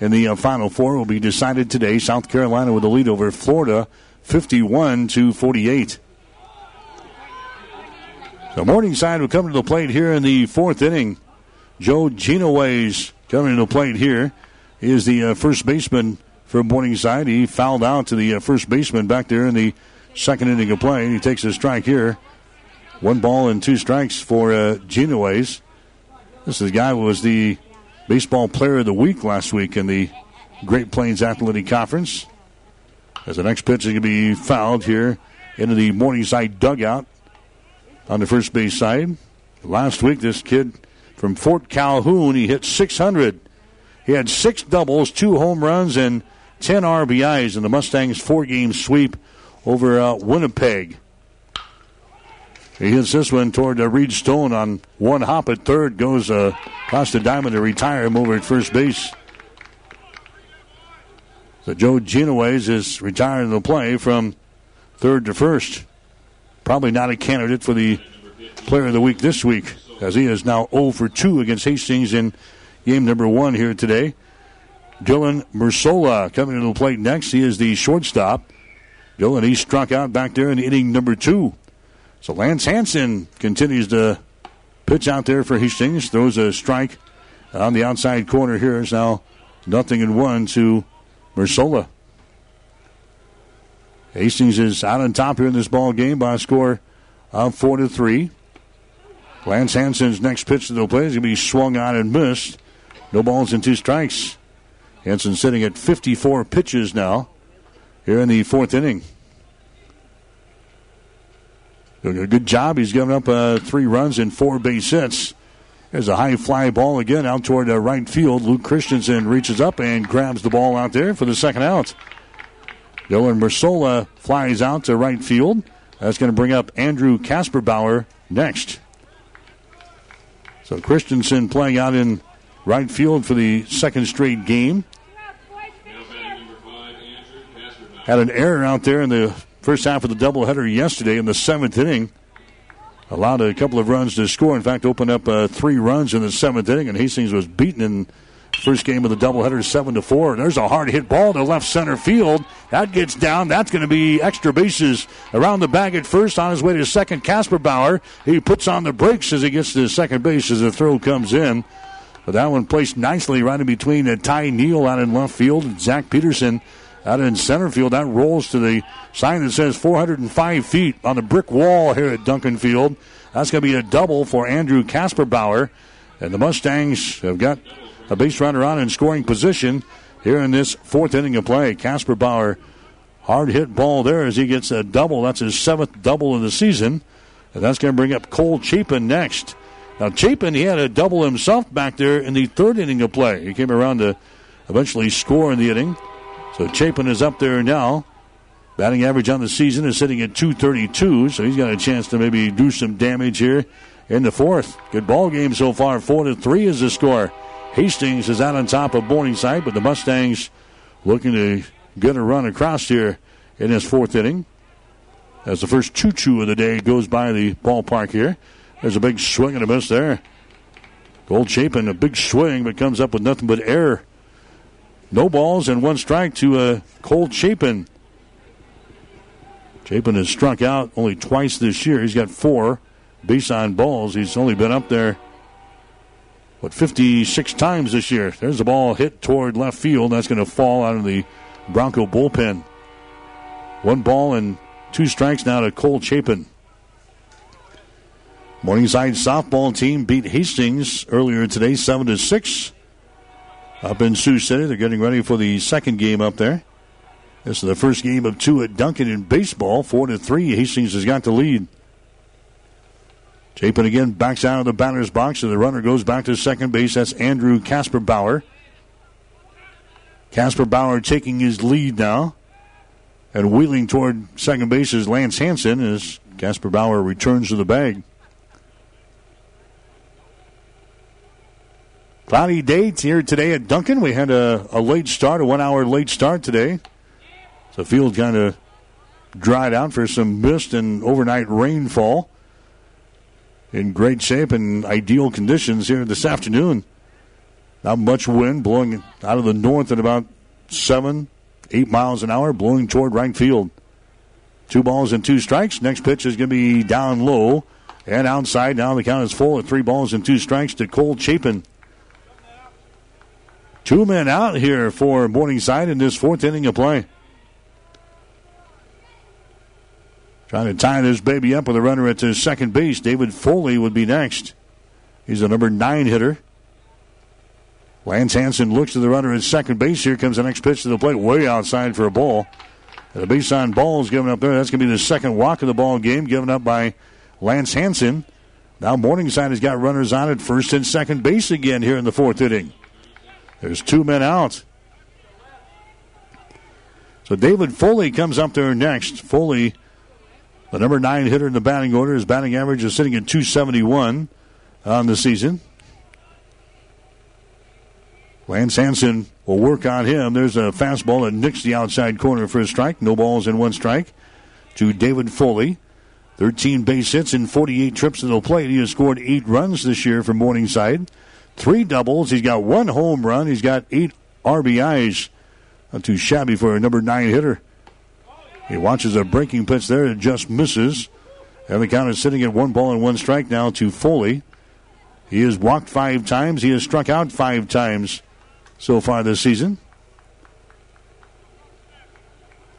in the uh, Final Four will be decided today. South Carolina with the lead over Florida, 51 to 48. So Morningside will come to the plate here in the fourth inning. Joe Genoways coming to the plate here. He is the uh, first baseman for Morningside. He fouled out to the uh, first baseman back there in the second inning of play. He takes a strike here. One ball and two strikes for uh, Genoways. This is the guy who was the baseball player of the week last week in the Great Plains Athletic Conference. As the next pitch is going to be fouled here into the Morningside dugout on the first base side. Last week, this kid from Fort Calhoun, he hit 600. He had six doubles, two home runs, and 10 RBIs in the Mustangs' four game sweep over uh, Winnipeg. He hits this one toward uh, Reed Stone on one hop at third, goes uh, across the diamond to retire him over at first base. So Joe Genoways is retiring the play from third to first probably not a candidate for the player of the week this week, as he is now 0 for 2 against Hastings in game number one here today. Dylan Mersola coming to the plate next. He is the shortstop. Dylan, he struck out back there in inning number two. So Lance Hanson continues to pitch out there for Hastings. Throws a strike on the outside corner here. Is now nothing in one to Mersola. Hastings is out on top here in this ball game by a score of four to three. Lance Hanson's next pitch to the plate is going to be swung on and missed. No balls and two strikes. Hanson sitting at 54 pitches now here in the fourth inning. Doing a good job. He's given up uh, three runs and four base hits. There's a high fly ball again out toward uh, right field. Luke Christensen reaches up and grabs the ball out there for the second out. Dylan Mersola flies out to right field. That's going to bring up Andrew Kasperbauer next. So Christensen playing out in right field for the second straight game. Had an error out there in the first half of the doubleheader yesterday in the seventh inning. Allowed a couple of runs to score. In fact, opened up uh, three runs in the seventh inning, and Hastings was beaten in First game of the doubleheader, seven to four. There's a hard hit ball to left center field. That gets down. That's going to be extra bases around the bag at first. On his way to second, Kasperbauer. He puts on the brakes as he gets to second base as the throw comes in. But that one placed nicely right in between uh, Ty Neal out in left field and Zach Peterson out in center field. That rolls to the sign that says 405 feet on the brick wall here at Duncan Field. That's going to be a double for Andrew Kasperbauer. And the Mustangs have got a base runner on in scoring position here in this fourth inning of play. Kasperbauer, hard hit ball there as he gets a double. That's his seventh double of the season. And that's going to bring up Cole Chapin next. Now, Chapin, he had a double himself back there in the third inning of play. He came around to eventually score in the inning. So Chapin is up there now. Batting average on the season is sitting at 232, so he's got a chance to maybe do some damage here in the fourth. Good ball game so far. Four to three is the score. Hastings is out on top of Morningside, but the Mustangs looking to get a run across here in this fourth inning. As the first choo-choo of the day goes by the ballpark here. There's a big swing and a miss there. Cole Chapin, a big swing, but comes up with nothing but air. No balls and one strike to uh, Cole Chapin. Chapin has struck out only twice this year. He's got four base on balls. He's only been up there, what, 56 times this year. There's a ball hit toward left field. That's going to fall out of the Bronco bullpen. One ball and two strikes now to Cole Chapin. Morningside softball team beat Hastings earlier today, 7 to 6. Up in Sioux City, they're getting ready for the second game up there. This is the first game of two at Duncan in baseball. Four to three. Hastings has got the lead. Chapin again backs out of the batter's box, and the runner goes back to second base. That's Andrew Kasperbauer. Casper Bauer taking his lead now. And wheeling toward second base is Lance Hanson as Kasperbauer returns to the bag. Cloudy dates here today at Duncan. We had a, a late start, a one hour late start today. The field kind of dried out for some mist and overnight rainfall. In great shape and ideal conditions here this afternoon. Not much wind blowing out of the north at about seven, eight miles an hour, blowing toward right field. Two balls and two strikes. Next pitch is going to be down low and outside. Now the count is full at three balls and two strikes to Cole Chapin. Two men out here for Morningside in this fourth inning of play. Trying to tie this baby up with a runner at second base. David Foley would be next. He's a number nine hitter. Lance Hanson looks to the runner at second base. Here comes the next pitch to the plate, way outside for a ball. And the base on ball is given up there. That's going to be the second walk of the ball game, given up by Lance Hanson. Now Morningside has got runners on at first and second base again here in the fourth inning. There's two men out. So David Foley comes up there next. Foley, the number nine hitter in the batting order, his batting average is sitting at 271 on the season. Lance Hanson will work on him. There's a fastball that nicks the outside corner for a strike. No balls in one strike to David Foley. 13 base hits and 48 trips to the plate. He has scored eight runs this year for Morningside. Three doubles. He's got one home run. He's got eight RBIs. Not too shabby for a number nine hitter. He watches a breaking pitch there. and just misses. And the count is sitting at one ball and one strike now to Foley. He has walked five times. He has struck out five times so far this season.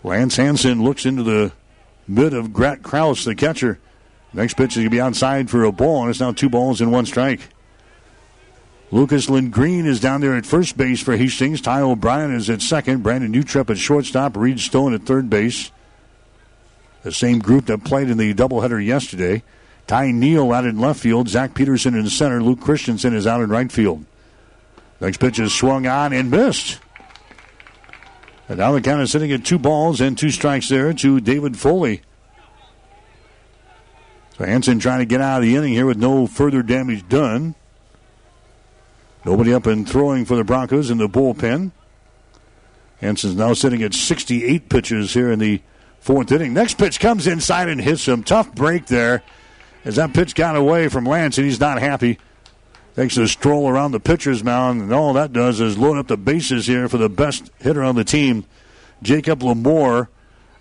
Lance Hanson looks into the mid of Grant Krause, the catcher. Next pitch is going to be outside for a ball, and it's now two balls and one strike. Lucas Green is down there at first base for Hastings. Ty O'Brien is at second. Brandon Utrep at shortstop. Reed Stone at third base. The same group that played in the doubleheader yesterday. Ty Neal out in left field. Zach Peterson in center. Luke Christensen is out in right field. Next pitch is swung on and missed. And now the count is sitting at two balls and two strikes there to David Foley. So Hanson trying to get out of the inning here with no further damage done. Nobody up and throwing for the Broncos in the bullpen. Hanson's now sitting at 68 pitches here in the fourth inning. Next pitch comes inside and hits him. Tough break there as that pitch got away from Lance, and he's not happy. Takes a stroll around the pitcher's mound, and all that does is load up the bases here for the best hitter on the team. Jacob Lamore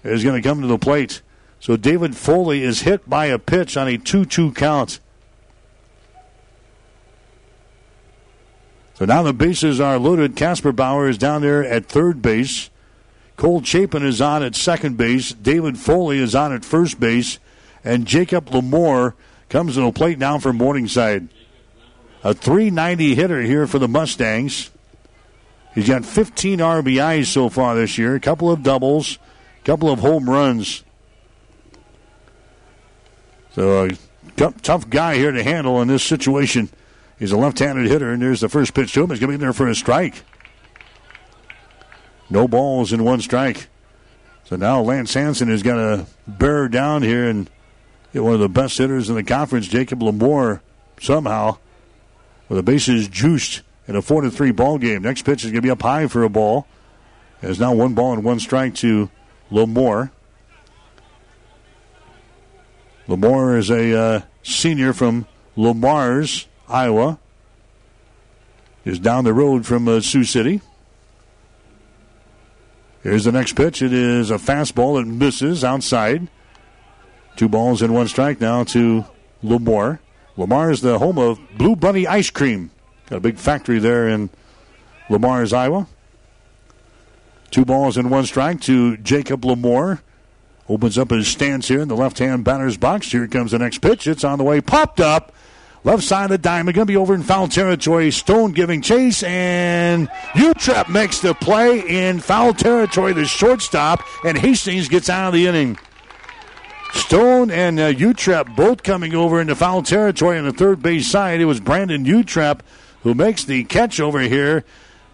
is going to come to the plate. So David Foley is hit by a pitch on a 2 2 count. So now the bases are loaded. Kasperbauer is down there at third base. Cole Chapin is on at second base. David Foley is on at first base. And Jacob Lamore comes to the plate now for Morningside. A 390 hitter here for the Mustangs. He's got 15 RBIs so far this year, a couple of doubles, a couple of home runs. So uh, a tough guy here to handle in this situation. He's a left-handed hitter, and there's the first pitch to him. He's going to be in there for a strike. No balls in one strike. So now Lance Hanson is going to bear down here and get one of the best hitters in the conference, Jacob Lamore, somehow with the bases juiced in a 4 to 3 ball game. Next pitch is going to be up high for a ball. There's now one ball and one strike to Lamore. Lamore is a uh, senior from Le Mars, Iowa. is down the road from uh, Sioux City. Here's the next pitch. It is a fastball that misses outside. Two balls and one strike now to Lamar. Le Mars is the home of Blue Bunny Ice Cream. Got a big factory there in Le Mars, Iowa. Two balls and one strike to Jacob Lamore. Opens up his stance here in the left hand batter's box. Here comes the next pitch. It's on the way. Popped up. Left side of the diamond. Going to be over in foul territory. Stone giving chase. And Utrep makes the play in foul territory. The shortstop. And Hastings gets out of the inning. Stone and uh, Utrep both coming over into foul territory on the third base side. It was Brandon Utrep who makes the catch over here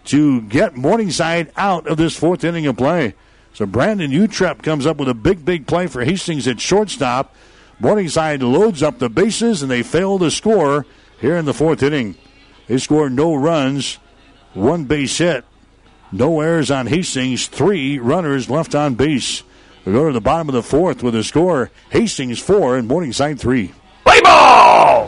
to get Morningside out of this fourth inning of play. So Brandon Utrep comes up with a big, big play for Hastings at shortstop. Morningside loads up the bases and they fail to score here in the fourth inning. They score no runs, one base hit, no errors on Hastings, three runners left on base. We go to the bottom of the fourth with a score Hastings four and Morningside three. Play ball!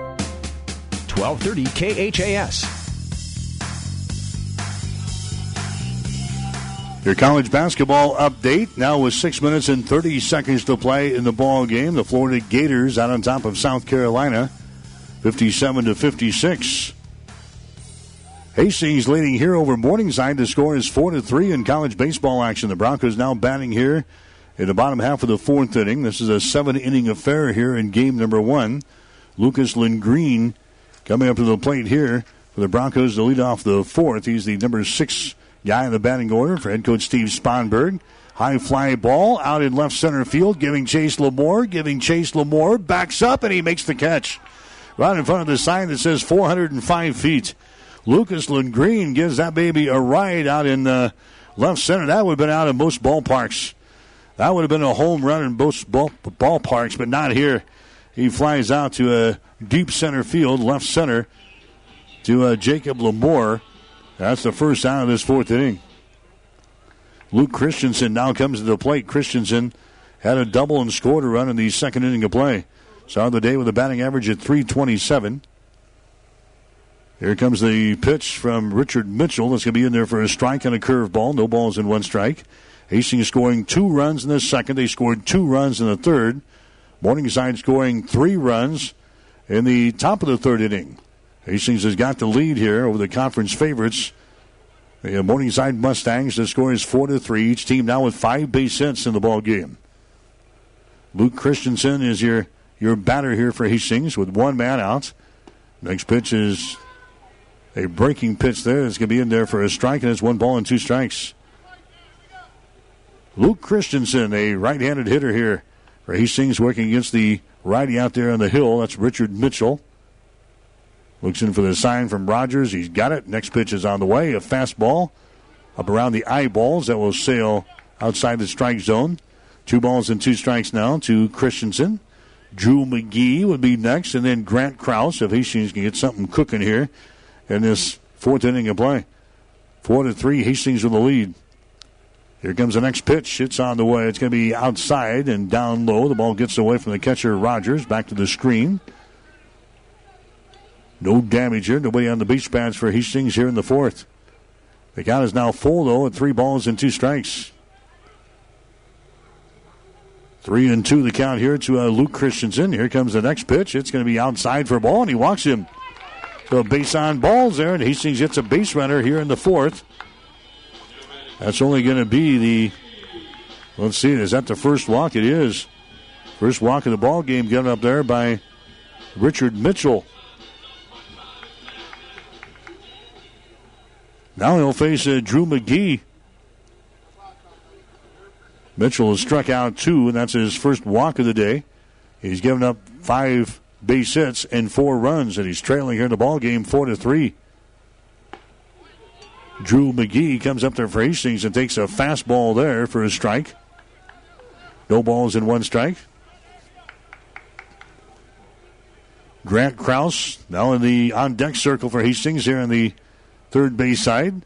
1230 KHAS. Your college basketball update now with six minutes and 30 seconds to play in the ball game. The Florida Gators out on top of South Carolina, 57 to 56. Hastings leading here over Morningside. The score is four to three in college baseball action. The Broncos now batting here in the bottom half of the fourth inning. This is a seven inning affair here in game number one. Lucas Lindgreen coming up to the plate here for the Broncos to lead off the fourth. He's the number six guy in the batting order for head coach Steve Sponberg. High fly ball out in left center field, giving Chase Lamore, giving Chase Lamore, backs up and he makes the catch. Right in front of the sign that says 405 feet. Lucas Lindgreen gives that baby a ride out in uh, left center. That would have been out in most ballparks. That would have been a home run in most ball, ballparks, but not here. He flies out to a deep center field, left center, to uh, Jacob Lamore. That's the first out of this fourth inning. Luke Christensen now comes to the plate. Christensen had a double and scored a run in the second inning of play. Started the day with a batting average at 327. Here comes the pitch from Richard Mitchell. That's going to be in there for a strike and a curveball. No balls in one strike. Hastings scoring two runs in the second. They scored two runs in the third. Morningside scoring three runs in the top of the third inning. Hastings has got the lead here over the conference favorites. The uh, Morningside Mustangs. The score is four to three. Each team now with five base hits in the ball game. Luke Christensen is your your batter here for Hastings with one man out. Next pitch is a breaking pitch there. It's going to be in there for a strike, and it's one ball and two strikes. Luke Christensen, a right-handed hitter here Hastings, working against the righty out there on the hill. That's Richard Mitchell. Looks in for the sign from Rogers. He's got it. Next pitch is on the way. A fastball up around the eyeballs that will sail outside the strike zone. Two balls and two strikes now to Christensen. Drew McGee would be next, and then Grant Krause if Hastings can get something cooking here in this fourth inning of play. Four to three, Hastings with the lead. Here comes the next pitch. It's on the way. It's going to be outside and down low. The ball gets away from the catcher, Rogers, back to the screen. No damage here. Nobody on the base pads for Hastings here in the fourth. The count is now full, though, at three balls and two strikes. Three and two the count here to uh, Luke Christensen. Here comes the next pitch. It's going to be outside for a ball, and he walks him. So base on balls there, and Hastings gets a base runner here in the fourth. That's only going to be the. Let's see, is that the first walk? It is. First walk of the ball game given up there by Richard Mitchell. Now he'll face uh, Drew McGee. Mitchell has struck out two, and that's his first walk of the day. He's given up five base hits and four runs, and he's trailing here in the ball game four to three. Drew McGee comes up there for Hastings and takes a fastball there for a strike. No balls in one strike. Grant Krause now in the on deck circle for Hastings here in the third base side.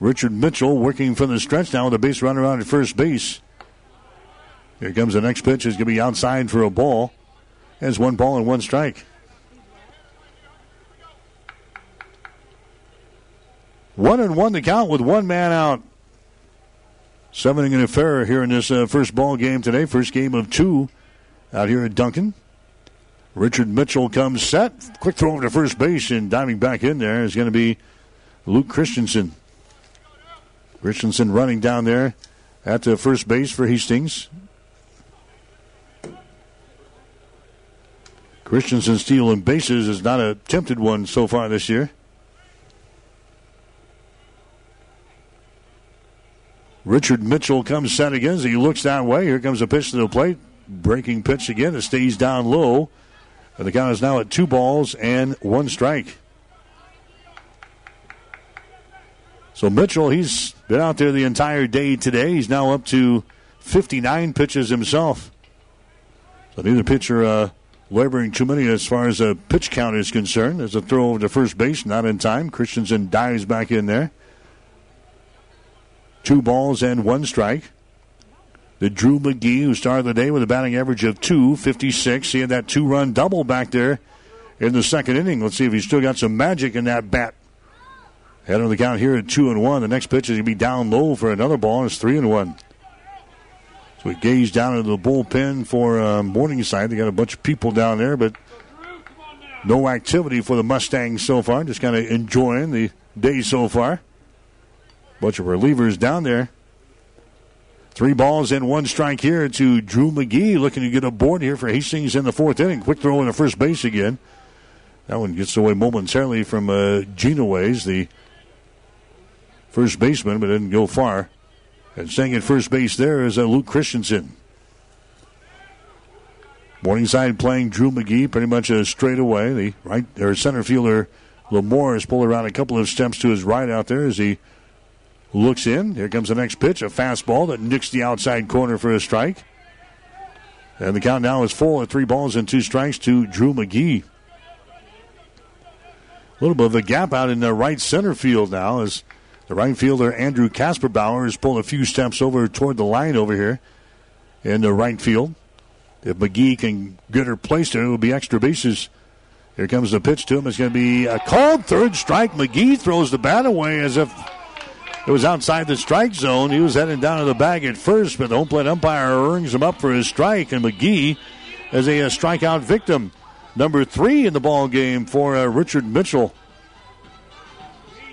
Richard Mitchell working from the stretch now with a base runner on at first base. Here comes the next pitch. It's going to be outside for a ball. Has one ball and one strike. One and one to count with one man out. Seven inning affair here in this uh, first ball game today. First game of two out here at Duncan. Richard Mitchell comes set. Quick throw over to first base and diving back in there is going to be Luke Christensen. Christensen running down there at the first base for Hastings. Christensen stealing bases is not a attempted one so far this year. Richard Mitchell comes set again he looks that way. Here comes a pitch to the plate. Breaking pitch again. It stays down low. And the count is now at two balls and one strike. So Mitchell, he's been out there the entire day today. He's now up to 59 pitches himself. So neither pitcher uh, laboring too many as far as a pitch count is concerned. There's a throw over to first base, not in time. Christensen dives back in there. Two balls and one strike. The Drew McGee, who started the day with a batting average of 256. He had that two run double back there in the second inning. Let's see if he's still got some magic in that bat. Head on the count here at two and one. The next pitch is going to be down low for another ball. It's three and one. So we gaze down into the bullpen for uh, Morningside. They got a bunch of people down there, but no activity for the Mustangs so far. Just kind of enjoying the day so far. Bunch of relievers down there. Three balls and one strike here to Drew McGee, looking to get a board here for Hastings in the fourth inning. Quick throw in the first base again. That one gets away momentarily from uh, Genoways, the first baseman, but didn't go far. And staying at first base there is uh, Luke Christensen. Morningside playing Drew McGee pretty much a straight away. The right or center fielder Lamore has pulled around a couple of steps to his right out there as he looks in. Here comes the next pitch, a fastball that nicks the outside corner for a strike. And the count now is full at three balls and two strikes to Drew McGee. A little bit of a gap out in the right center field now as the right fielder Andrew Kasperbauer has pulled a few steps over toward the line over here in the right field. If McGee can get her placed there, it will be extra bases. Here comes the pitch to him. It's going to be a called third strike. McGee throws the bat away as if it was outside the strike zone. He was heading down to the bag at first, but the home plate umpire rings him up for his strike, and McGee is a, a strikeout victim. Number three in the ball game for uh, Richard Mitchell.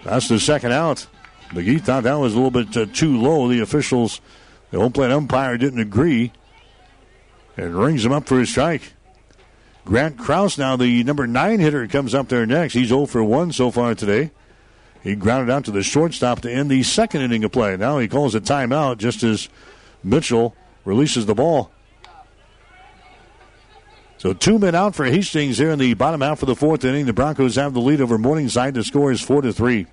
That's the second out. McGee thought that was a little bit uh, too low. The officials, the home plate umpire didn't agree and rings him up for his strike. Grant Krause now the number nine hitter, comes up there next. He's 0 for 1 so far today. He grounded out to the shortstop to end the second inning of play. Now he calls a timeout just as Mitchell releases the ball. So two men out for Hastings here in the bottom half of the fourth inning. The Broncos have the lead over Morningside. The score is four to three.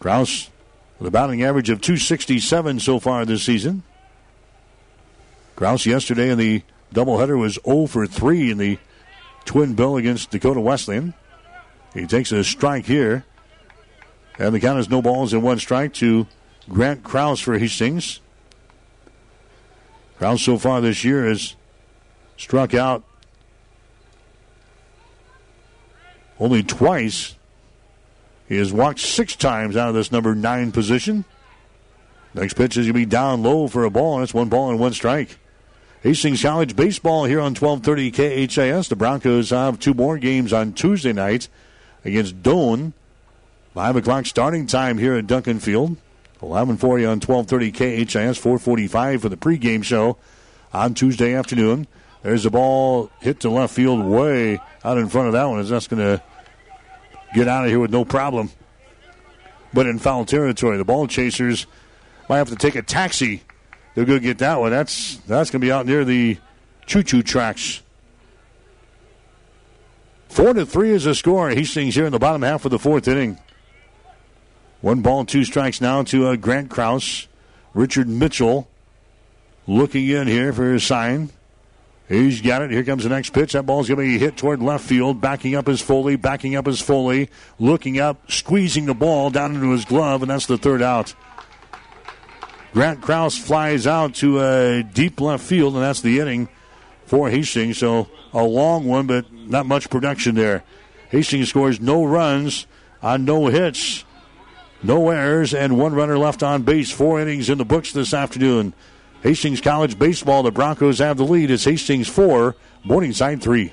Krause with a batting average of 267 so far this season. Krause yesterday in the doubleheader was 0 for 3 in the twin bill against Dakota Wesleyan. He takes a strike here. And the count is no balls and one strike to Grant Krause for Hastings. Krause so far this year has struck out only twice. He has walked six times out of this number nine position. Next pitch is going to be down low for a ball, and it's one ball and one strike. Hastings College baseball here on 1230 KHAS. The Broncos have two more games on Tuesday night against Doane. 5 o'clock starting time here at Duncan Field. 1140 on 1230 KHAS. 445 for the pregame show on Tuesday afternoon. There's the ball hit to left field way out in front of that one. Is that's going to get out of here with no problem. But in foul territory, the ball chasers might have to take a taxi they'll go get that one. That's that's going to be out near the choo-choo tracks. Four to three is the score. Hastings here in the bottom half of the fourth inning. One ball, two strikes now to uh, Grant Krause. Richard Mitchell looking in here for his sign. He's got it. Here comes the next pitch. That ball's going to be hit toward left field. Backing up his Foley. Backing up his Foley. Looking up, squeezing the ball down into his glove, and that's the third out. Grant Krause flies out to a deep left field, and that's the inning for Hastings. So a long one, but not much production there. Hastings scores no runs on no hits, no errors, and one runner left on base. Four innings in the books this afternoon. Hastings College baseball. The Broncos have the lead. It's Hastings four, Morningside three.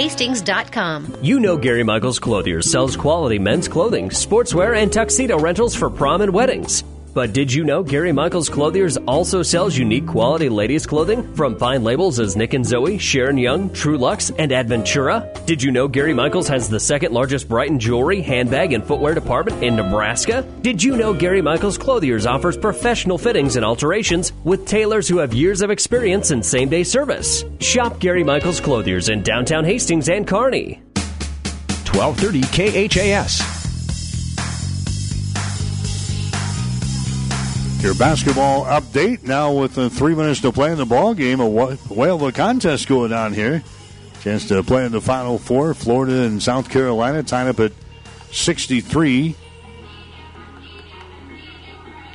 You know Gary Michaels Clothiers sells quality men's clothing, sportswear, and tuxedo rentals for prom and weddings. But did you know Gary Michaels Clothiers also sells unique quality ladies' clothing from fine labels as Nick and Zoe, Sharon Young, Truluck's, and Adventura? Did you know Gary Michaels has the second largest Brighton jewelry, handbag, and footwear department in Nebraska? Did you know Gary Michaels Clothiers offers professional fittings and alterations with tailors who have years of experience in same day service? Shop Gary Michaels Clothiers in downtown Hastings and Kearney. 1230 KHAS. Your basketball update now with uh, three minutes to play in the ball game. A whale of a contest going on here. Chance to play in the Final Four. Florida and South Carolina tied up at 63.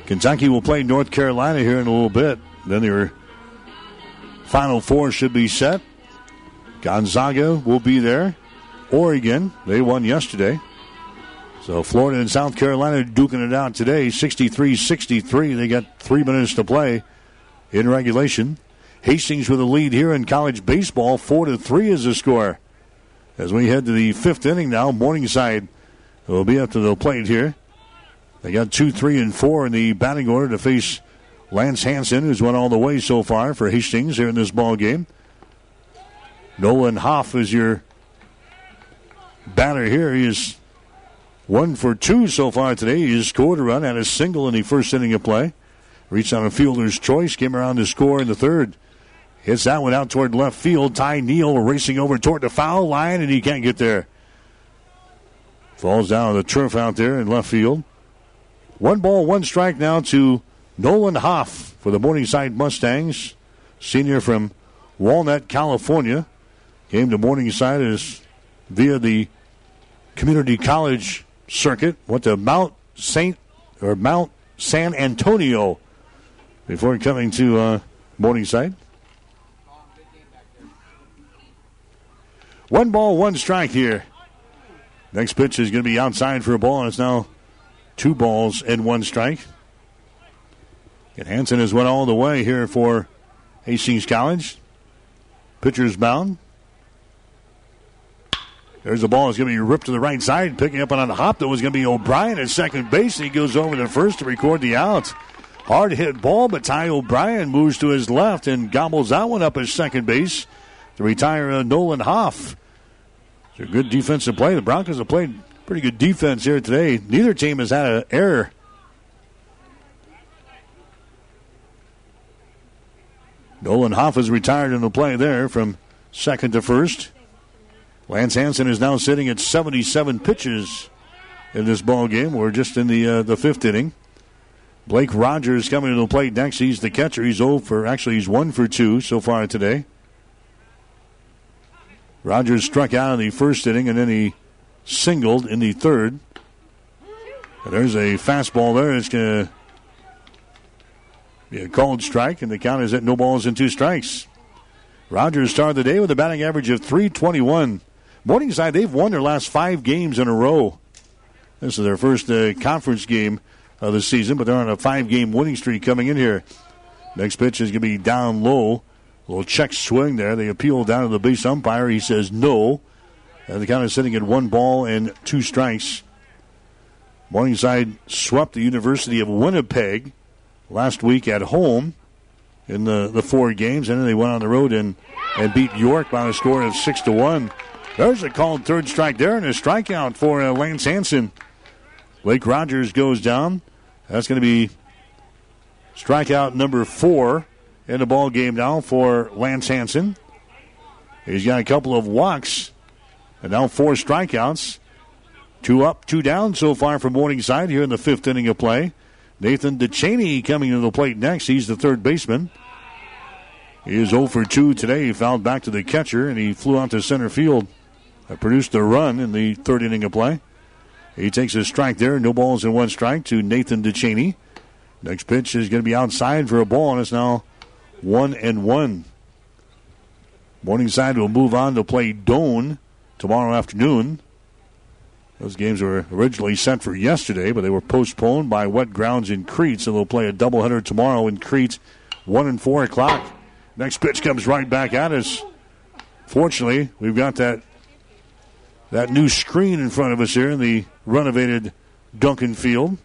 Kentucky will play North Carolina here in a little bit. Then your Final Four should be set. Gonzaga will be there. Oregon, they won yesterday. So Florida and South Carolina duking it out today, 63-63. They got three minutes to play in regulation. Hastings with a lead here in college baseball, four to three is the score. As we head to the fifth inning now, Morningside will be up to the plate here. They got two, three, and four in the batting order to face Lance Hanson, who's went all the way so far for Hastings here in this ball game. Nolan Hoff is your batter here. He is one for two so far today. He scored a run, had a single in the first inning of play. Reached on a fielder's choice, came around to score in the third. Hits that one out toward left field. Ty Neal racing over toward the foul line, and he can't get there. Falls down on the turf out there in left field. One ball, one strike now to Nolan Hoff for the Morningside Mustangs. Senior from Walnut, California. Came to Morningside as via the community college circuit. Went to Mount Saint or Mount San Antonio before coming to uh, Morningside. One ball, one strike here. Next pitch is going to be outside for a ball, and it's now two balls and one strike. And Hanson has went all the way here for Hastings College. Pitcher's bound. There's the ball. It's going to be ripped to the right side. Picking up on the hop that was going to be O'Brien at second base. He goes over to first to record the out. Hard hit ball, but Ty O'Brien moves to his left and gobbles that one up at second base to retire uh, Nolan Hoff. It's a good defensive play. The Broncos have played pretty good defense here today. Neither team has had an error. Nolan Hoff is retired in the play there from second to first. Lance Hanson is now sitting at 77 pitches in this ball game. We're just in the uh, the fifth inning. Blake Rogers coming to the plate next. He's the catcher. He's 0 for, actually, he's 1 for 2 so far today. Rogers struck out in the first inning and then he singled in the third. And there's a fastball there. It's going to be a called strike, and the count is at no balls and two strikes. Rogers started the day with a batting average of 321. Morningside, they've won their last five games in a row. This is their first uh, conference game of the season, but they're on a five game winning streak coming in here. Next pitch is going to be down low. A little check swing there. They appeal down to the base umpire. He says no. And the count is sitting at one ball and two strikes. Morningside swept the University of Winnipeg last week at home in the, the four games, and then they went on the road and, and beat York by a score of six to one. There's a called third strike there, and a strikeout for uh, Lance Hanson. Blake Rogers goes down. That's going to be strikeout number four in the ball game now for Lance Hanson. He's got a couple of walks, and now four strikeouts. Two up, two down so far for Morningside here in the fifth inning of play. Nathan DeChaney coming to the plate next. He's the third baseman. He is 0 for 2 today. He fouled back to the catcher and he flew out to center field. That produced a run in the third inning of play. He takes a strike there. No balls and one strike to Nathan DeChaney. Next pitch is going to be outside for a ball, and it's now one and one. Morningside will move on to play Doane tomorrow afternoon. Those games were originally set for yesterday, but they were postponed by wet grounds in Crete, so they'll play a doubleheader tomorrow in Crete, 1 and 4 o'clock. Next pitch comes right back at us. Fortunately, we've got that that new screen in front of us here in the renovated Duncan Field.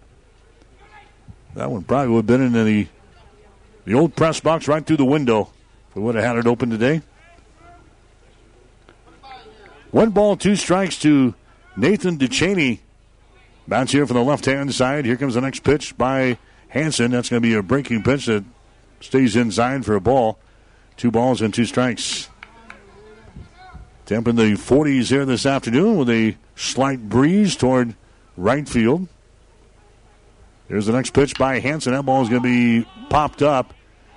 That one probably would have been in the the old press box right through the window. If we would have had it open today. One ball, two strikes to Nathan DeChaney. Bounce here from the left hand side. Here comes the next pitch by Hanson. That's going to be a breaking pitch that stays inside for a ball. Two balls and two strikes. Temp in the 40s here this afternoon with a slight breeze toward right field. Here's the next pitch by Hanson. That ball is going to be popped up.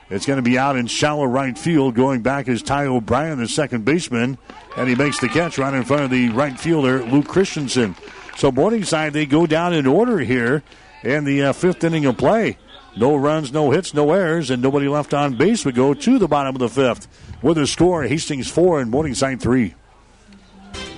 It's going to be out in shallow right field. Going back is Ty O'Brien, the second baseman, and he makes the catch right in front of the right fielder, Luke Christensen. So Morningside, they go down in order here in the uh, fifth inning of play. No runs, no hits, no errors, and nobody left on base. We go to the bottom of the fifth with a score Hastings 4 and Morningside 3.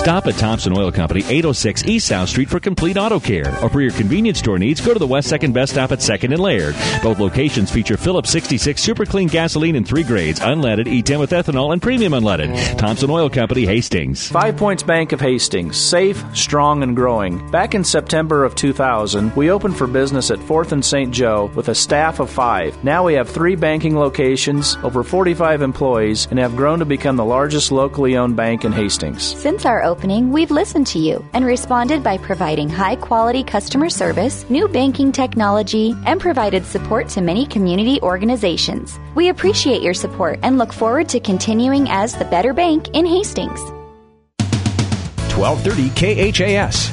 Stop at Thompson Oil Company, 806 East South Street for complete auto care. Or for your convenience store needs, go to the West Second Best Stop at 2nd and Laird. Both locations feature Phillips 66 Super Clean gasoline in three grades, unleaded, E10 with ethanol, and premium unleaded. Thompson Oil Company, Hastings. Five Points Bank of Hastings, safe, strong, and growing. Back in September of 2000, we opened for business at 4th and St. Joe with a staff of five. Now we have three banking locations, over 45 employees, and have grown to become the largest locally owned bank in Hastings. Since our opening, we've listened to you and responded by providing high quality customer service, new banking technology, and provided support to many community organizations. We appreciate your support and look forward to continuing as the better bank in Hastings. 1230 KHAS.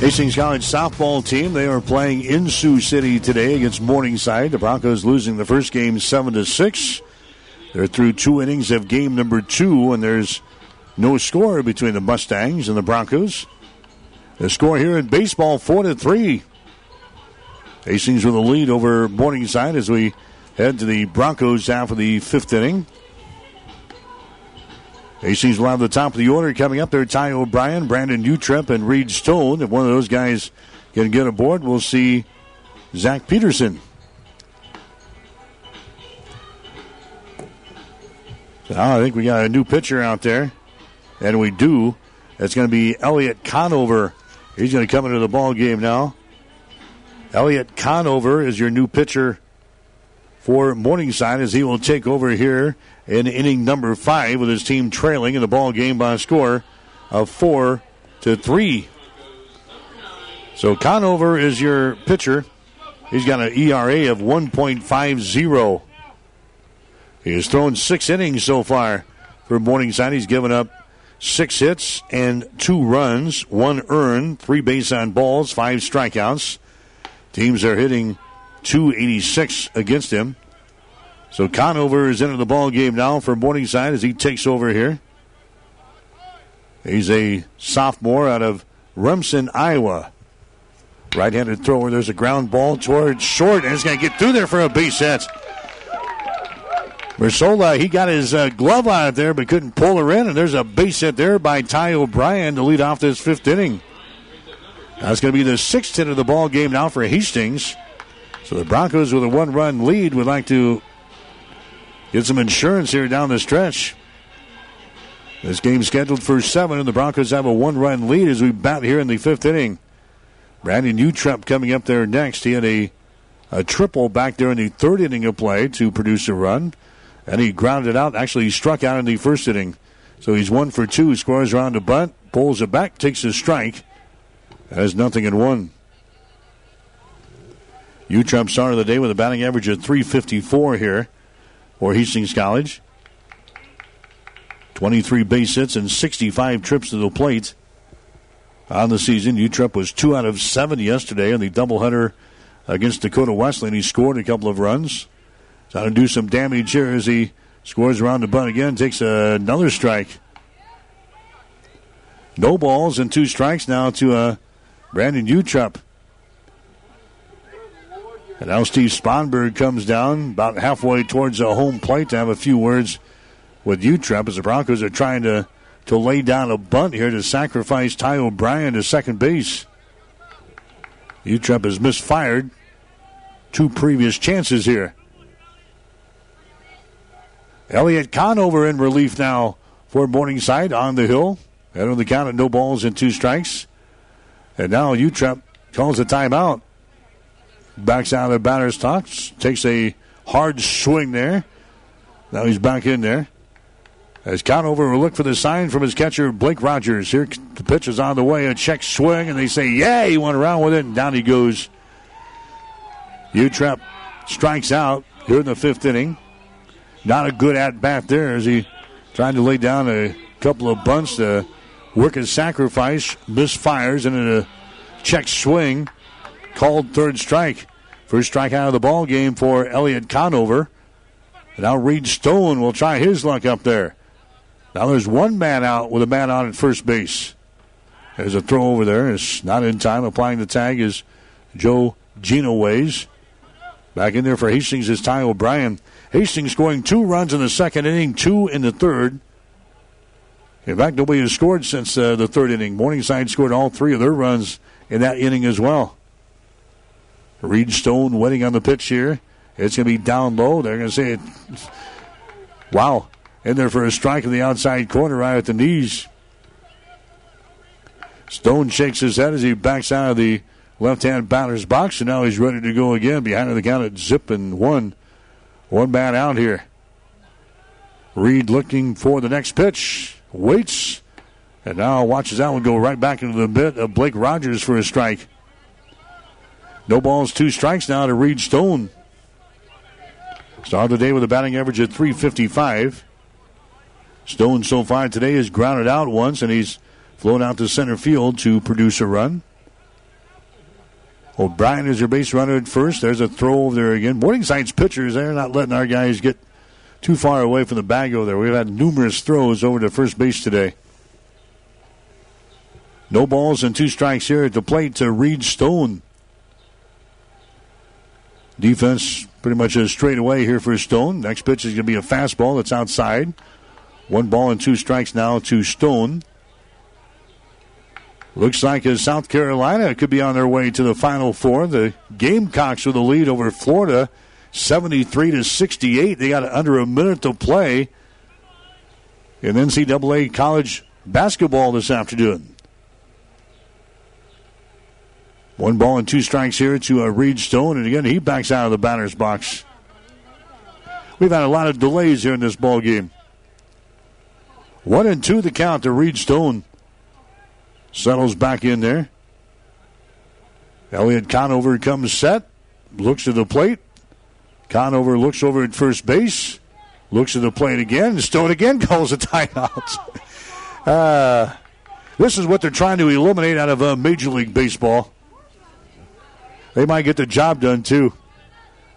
Hastings College softball team. They are playing in Sioux City today against Morningside. The Broncos losing the first game seven to six. They're through two innings of game number two, and there's no score between the Mustangs and the Broncos. The score here in baseball four to three. Hastings with a lead over Morningside as we head to the Broncos half of the fifth inning. Hastings will have the top of the order coming up there. Ty O'Brien, Brandon Utrep, and Reed Stone. If one of those guys can get aboard, we'll see Zach Peterson. So I think we got a new pitcher out there, and we do. It's going to be Elliot Conover. He's going to come into the ball game now. Elliot Conover is your new pitcher for Morningside as he will take over here in inning number five with his team trailing in the ball game by a score of four to three. So Conover is your pitcher. He's got an ERA of 1.50. He has thrown six innings so far for Morningside. He's given up six hits and two runs, one earned, three base on balls, five strikeouts. Teams are hitting 286 against him. So Conover is into the ball game now for Morningside as he takes over here. He's a sophomore out of Remsen, Iowa. Right-handed thrower. There's a ground ball towards short, and it's going to get through there for a base hit. Mersola, he got his uh, glove out there, but couldn't pull her in, and there's a base hit there by Ty O'Brien to lead off this fifth inning. That's going to be the sixth hit of the ball game now for Hastings. So the Broncos, with a one-run lead, would like to get some insurance here down the stretch. This game scheduled for seven, and the Broncos have a one-run lead as we bat here in the fifth inning. Brandon Utrep coming up there next. He had a, a triple back there in the third inning of play to produce a run, and he grounded out. Actually, he struck out in the first inning. So he's one for two. Scores around the bunt, pulls it back, takes a strike. Has nothing in one. Utrep started the day with a batting average of 354 here for Hastings College. 23 base hits and 65 trips to the plate on the season. Utrep was two out of seven yesterday in the doubleheader against Dakota Wesleyan. He scored a couple of runs. Trying to do some damage here as he scores around the bunt again, takes another strike. No balls and two strikes now to uh, Brandon Utrep. And now Steve Sponberg comes down about halfway towards the home plate to have a few words with Utrep as the Broncos are trying to, to lay down a bunt here to sacrifice Ty O'Brien to second base. Utrep has misfired two previous chances here. Elliot Conover in relief now for Morningside on the hill. Head on the count at no balls and two strikes. And now Utrep calls a timeout. Backs out of the batter's box. Takes a hard swing there. Now he's back in there. As Conover will look for the sign from his catcher, Blake Rogers. Here the pitch is on the way. A check swing, and they say, yeah, he went around with it, and down he goes. Utrep strikes out here in the fifth inning. Not a good at bat there as he tried to lay down a couple of bunts to work his sacrifice. Misfires, and in a check swing, called third strike. First strike out of the ball game for Elliot Conover. And now Reed Stone will try his luck up there. Now there's one man out with a man on at first base. There's a throw over there. It's not in time. Applying the tag is Joe Genoways. Back in there for Hastings is Ty O'Brien. Hastings scoring two runs in the second inning, two in the third. In fact, nobody has scored since uh, the third inning. Morningside scored all three of their runs in that inning as well. Reed Stone waiting on the pitch here. It's going to be down low. They're going to say it. Wow. In there for a strike in the outside corner right at the knees. Stone shakes his head as he backs out of the left hand batter's box, and now he's ready to go again. Behind the count at zip and one. One man out here. Reed looking for the next pitch. Waits. And now watches that one go right back into the bit of Blake Rogers for a strike. No balls, two strikes now to Reed Stone. Started the day with a batting average of 355. Stone so far today has grounded out once, and he's flown out to center field to produce a run. O'Brien is your base runner at first. There's a throw over there again. Morningside's pitchers, they're not letting our guys get too far away from the bag over there. We've had numerous throws over to first base today. No balls and two strikes here at the plate to Reed Stone. Defense pretty much is straight away here for Stone. Next pitch is going to be a fastball that's outside. One ball and two strikes now to Stone. Looks like as South Carolina could be on their way to the Final Four. The Gamecocks with the lead over Florida, 73 to 68. They got under a minute to play in NCAA college basketball this afternoon. One ball and two strikes here to uh, Reed Stone, and again he backs out of the batter's box. We've had a lot of delays here in this ball game. One and two the count to Reed Stone. Settles back in there. Elliot Conover comes set, looks at the plate. Conover looks over at first base, looks at the plate again. Stone again calls a timeout. uh, this is what they're trying to eliminate out of uh, Major League Baseball. They might get the job done too.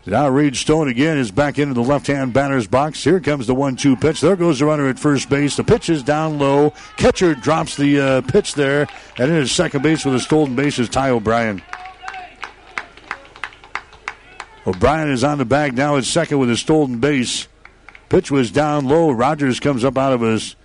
Now Reed Stone again is back into the left-hand batter's box. Here comes the one-two pitch. There goes the runner at first base. The pitch is down low. Catcher drops the uh, pitch there, and in his second base with a stolen base is Ty O'Brien. O'Brien is on the bag now at second with a stolen base. Pitch was down low. Rogers comes up out of his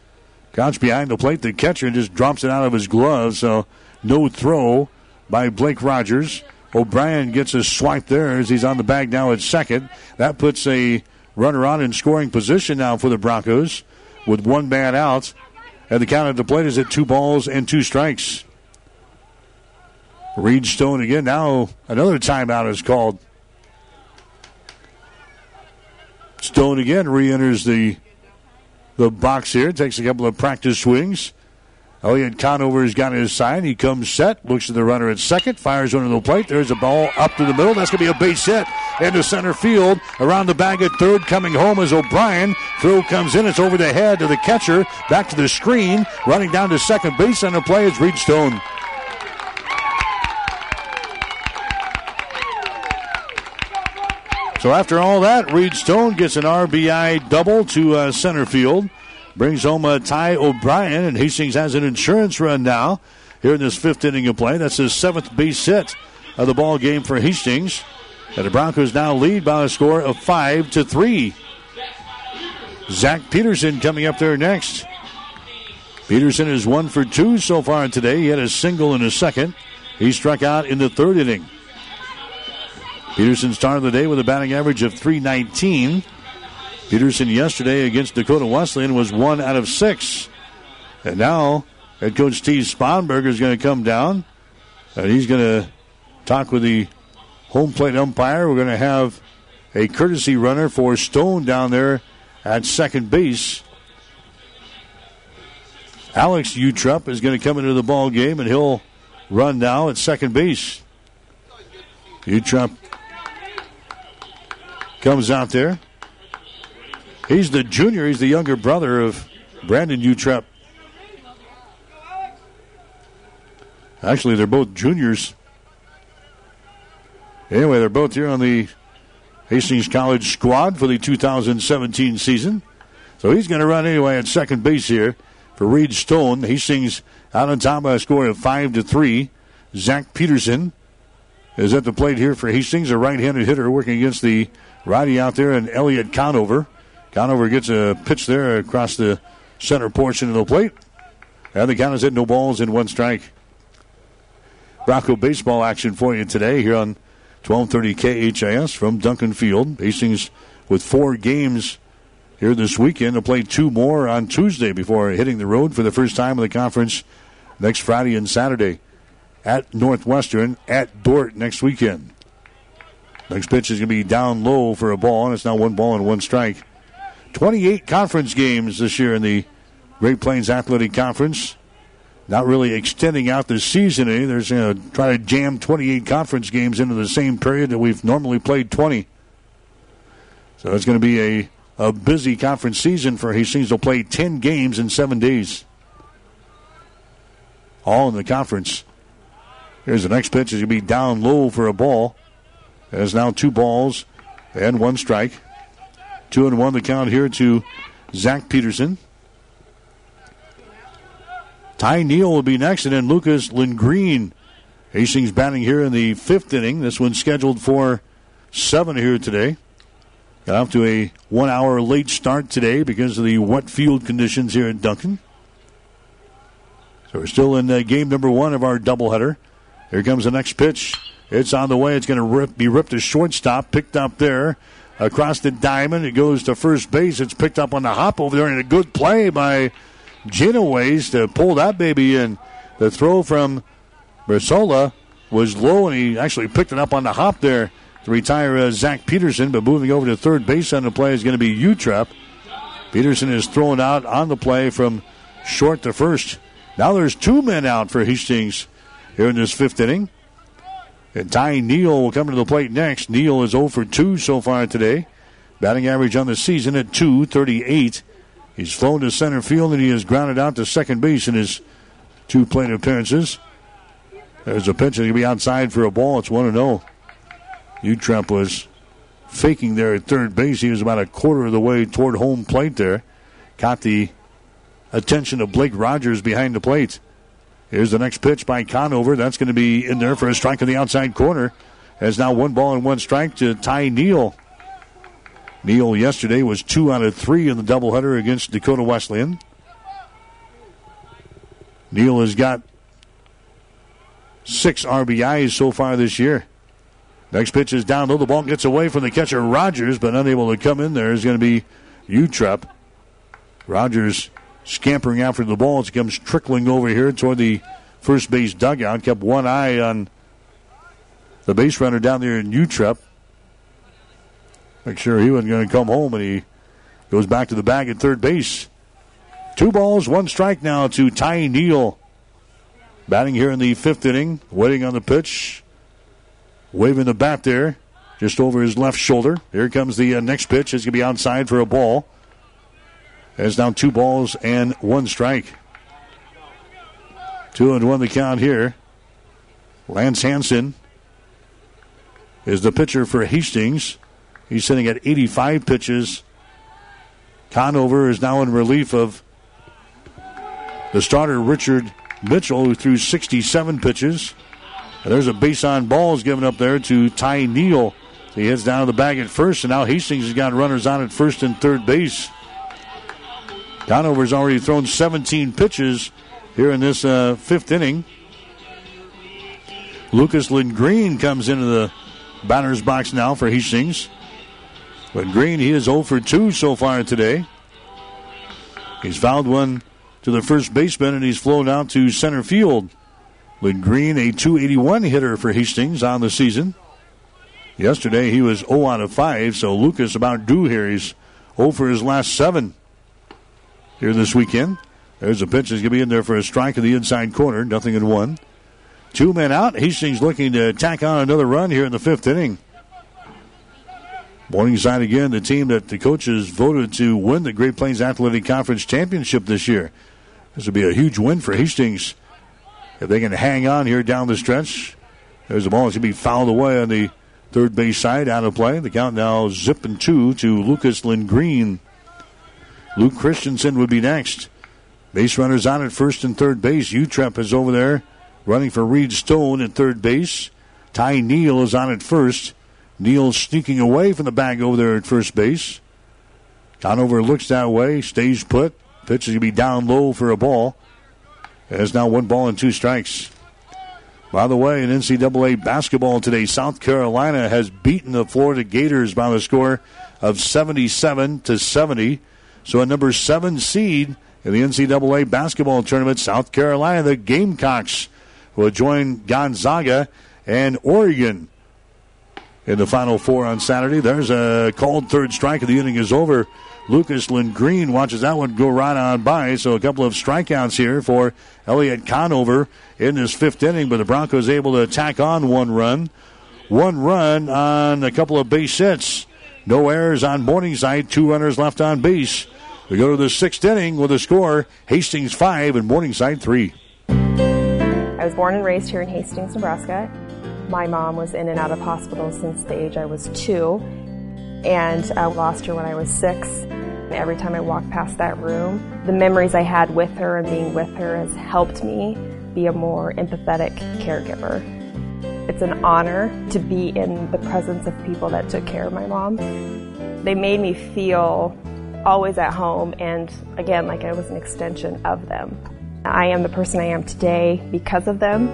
couch behind the plate. The catcher just drops it out of his glove, so no throw by Blake Rogers. O'Brien gets a swipe there as he's on the bag now at second. That puts a runner on in scoring position now for the Broncos with one man out. And the count at the plate is at two balls and two strikes. Reed Stone again. Now another timeout is called. Stone again re-enters the the box here. Takes a couple of practice swings. Elliot Conover's got his sign. He comes set, looks at the runner at second, fires under the plate. There's a ball up to the middle. That's going to be a base hit into center field. Around the bag at third, coming home is O'Brien. Throw comes in. It's over the head of the catcher. Back to the screen. Running down to second base on the play is Reed Stone. So after all that, Reed Stone gets an RBI double to uh, center field. Brings home uh, Ty O'Brien, and Hastings has an insurance run now here in this fifth inning of play. That's his seventh base hit of the ball game for Hastings. And the Broncos now lead by a score of five to three. Zach Peterson coming up there next. Peterson is one for two so far today. He had a single in the second. He struck out in the third inning. Peterson started the day with a batting average of 319. Peterson yesterday against Dakota Wesleyan was one out of six. And now head coach Steve Sponberger is going to come down and he's going to talk with the home plate umpire. We're going to have a courtesy runner for Stone down there at second base. Alex Utrep is going to come into the ball game and he'll run now at second base. Utrep comes out there. He's the junior. He's the younger brother of Brandon Utrep. Actually, they're both juniors. Anyway, they're both here on the Hastings College squad for the 2017 season. So he's going to run anyway at second base here for Reed Stone. Hastings out on top by a score of five to three. Zach Peterson is at the plate here for Hastings, a right-handed hitter working against the righty out there, and Elliot Conover. Conover gets a pitch there across the center portion of the plate. And the count is at no balls in one strike. Bronco baseball action for you today here on 1230 KHAS from Duncan Field. Hastings with four games here this weekend to play two more on Tuesday before hitting the road for the first time in the conference next Friday and Saturday at Northwestern, at Dordt next weekend. Next pitch is going to be down low for a ball, and it's now one ball and one strike. 28 conference games this year in the Great Plains Athletic Conference. Not really extending out the season any. There's going to try to jam 28 conference games into the same period that we've normally played 20. So it's going to be a, a busy conference season for Hastings. They'll play 10 games in seven days. All in the conference. Here's the next pitch. Is going to be down low for a ball. There's now two balls and one strike. Two and one the count here to Zach Peterson. Ty Neal will be next, and then Lucas Lindgreen. Hastings batting here in the fifth inning. This one's scheduled for seven here today. Got off to a one hour late start today because of the wet field conditions here at Duncan. So we're still in uh, game number one of our doubleheader. Here comes the next pitch. It's on the way. It's going to rip, be ripped to shortstop. Picked up there across the diamond. It goes to first base. It's picked up on the hop over there, and a good play by Genoways to pull that baby in. The throw from Bersola was low, and he actually picked it up on the hop there to retire uh, Zach Peterson. But moving over to third base on the play is going to be Utrep. Peterson is thrown out on the play from short to first. Now there's two men out for Hastings here in this fifth inning. And Ty Neal will come to the plate next. Neal is 0 for 2 so far today. Batting average on the season at 238. He's flown to center field and he has grounded out to second base in his two plate appearances. There's a pitch that will be outside for a ball. It's 1 0. Utrep was faking there at third base. He was about a quarter of the way toward home plate there. Caught the attention of Blake Rogers behind the plate. Here's the next pitch by Conover. That's going to be in there for a strike in the outside corner. Has now one ball and one strike to Ty Neal. Neal yesterday was two out of three in the doubleheader against Dakota Wesleyan. Neal has got six RBIs so far this year. Next pitch is down low. The ball gets away from the catcher Rogers, but unable to come in there is going to be Utrep. Rogers scampering after the ball. It comes trickling over here toward the first base dugout. Kept one eye on the base runner down there in Utrep. Make sure he wasn't going to come home, and he goes back to the bag at third base. Two balls, one strike now to Ty Neal. Batting here in the fifth inning, waiting on the pitch. Waving the bat there, just over his left shoulder. Here comes the uh, next pitch. It's going to be outside for a ball. There's now two balls and one strike. Two and one the count here. Lance Hanson is the pitcher for Hastings. He's sitting at 85 pitches. Conover is now in relief of the starter, Richard Mitchell, who threw 67 pitches. And there's a base on balls given up there to Ty Neal. He heads down to the bag at first, and now Hastings has got runners on at first and third base. Conover's already thrown 17 pitches here in this uh, fifth inning. Lucas Lindgreen comes into the batter's box now for Hastings. green, he is 0 for 2 so far today. He's fouled one to the first baseman and he's flown out to center field. Lindgreen, a 281 hitter for Hastings on the season. Yesterday he was 0 out of 5, so Lucas about due here. He's 0 for his last seven here this weekend. There's a pitch that's going to be in there for a strike in the inside corner. Nothing in one. Two men out. Hastings looking to tack on another run here in the fifth inning. Morningside again, the team that the coaches voted to win the Great Plains Athletic Conference Championship this year. This would be a huge win for Hastings if they can hang on here down the stretch. There's the ball. It's going to be fouled away on the third base side, out of play. The count now zipping two to Lucas Lindgreen. Luke Christensen would be next. Base runners on at first and third base. Utrep is over there running for Reed Stone at third base. Ty Neal is on at first. Neal sneaking away from the bag over there at first base. Conover looks that way, stays put. Pitch is going to be down low for a ball. There's now one ball and two strikes. By the way, in NCAA basketball today, South Carolina has beaten the Florida Gators by the score of 77 to 70. So a number seven seed in the NCAA basketball tournament, South Carolina, the Gamecocks will join Gonzaga and Oregon in the Final Four on Saturday. There's a called third strike, and the inning is over. Lucas Lindgreen watches that one go right on by. So a couple of strikeouts here for Elliot Conover in this fifth inning, but the Broncos able to attack on one run. One run on a couple of base hits. No errors on Morningside. Two runners left on base. We go to the sixth inning with a score Hastings 5 and Morningside 3. I was born and raised here in Hastings, Nebraska. My mom was in and out of hospital since the age I was two, and I lost her when I was six. Every time I walk past that room, the memories I had with her and being with her has helped me be a more empathetic caregiver. It's an honor to be in the presence of people that took care of my mom. They made me feel always at home and again like I was an extension of them. I am the person I am today because of them.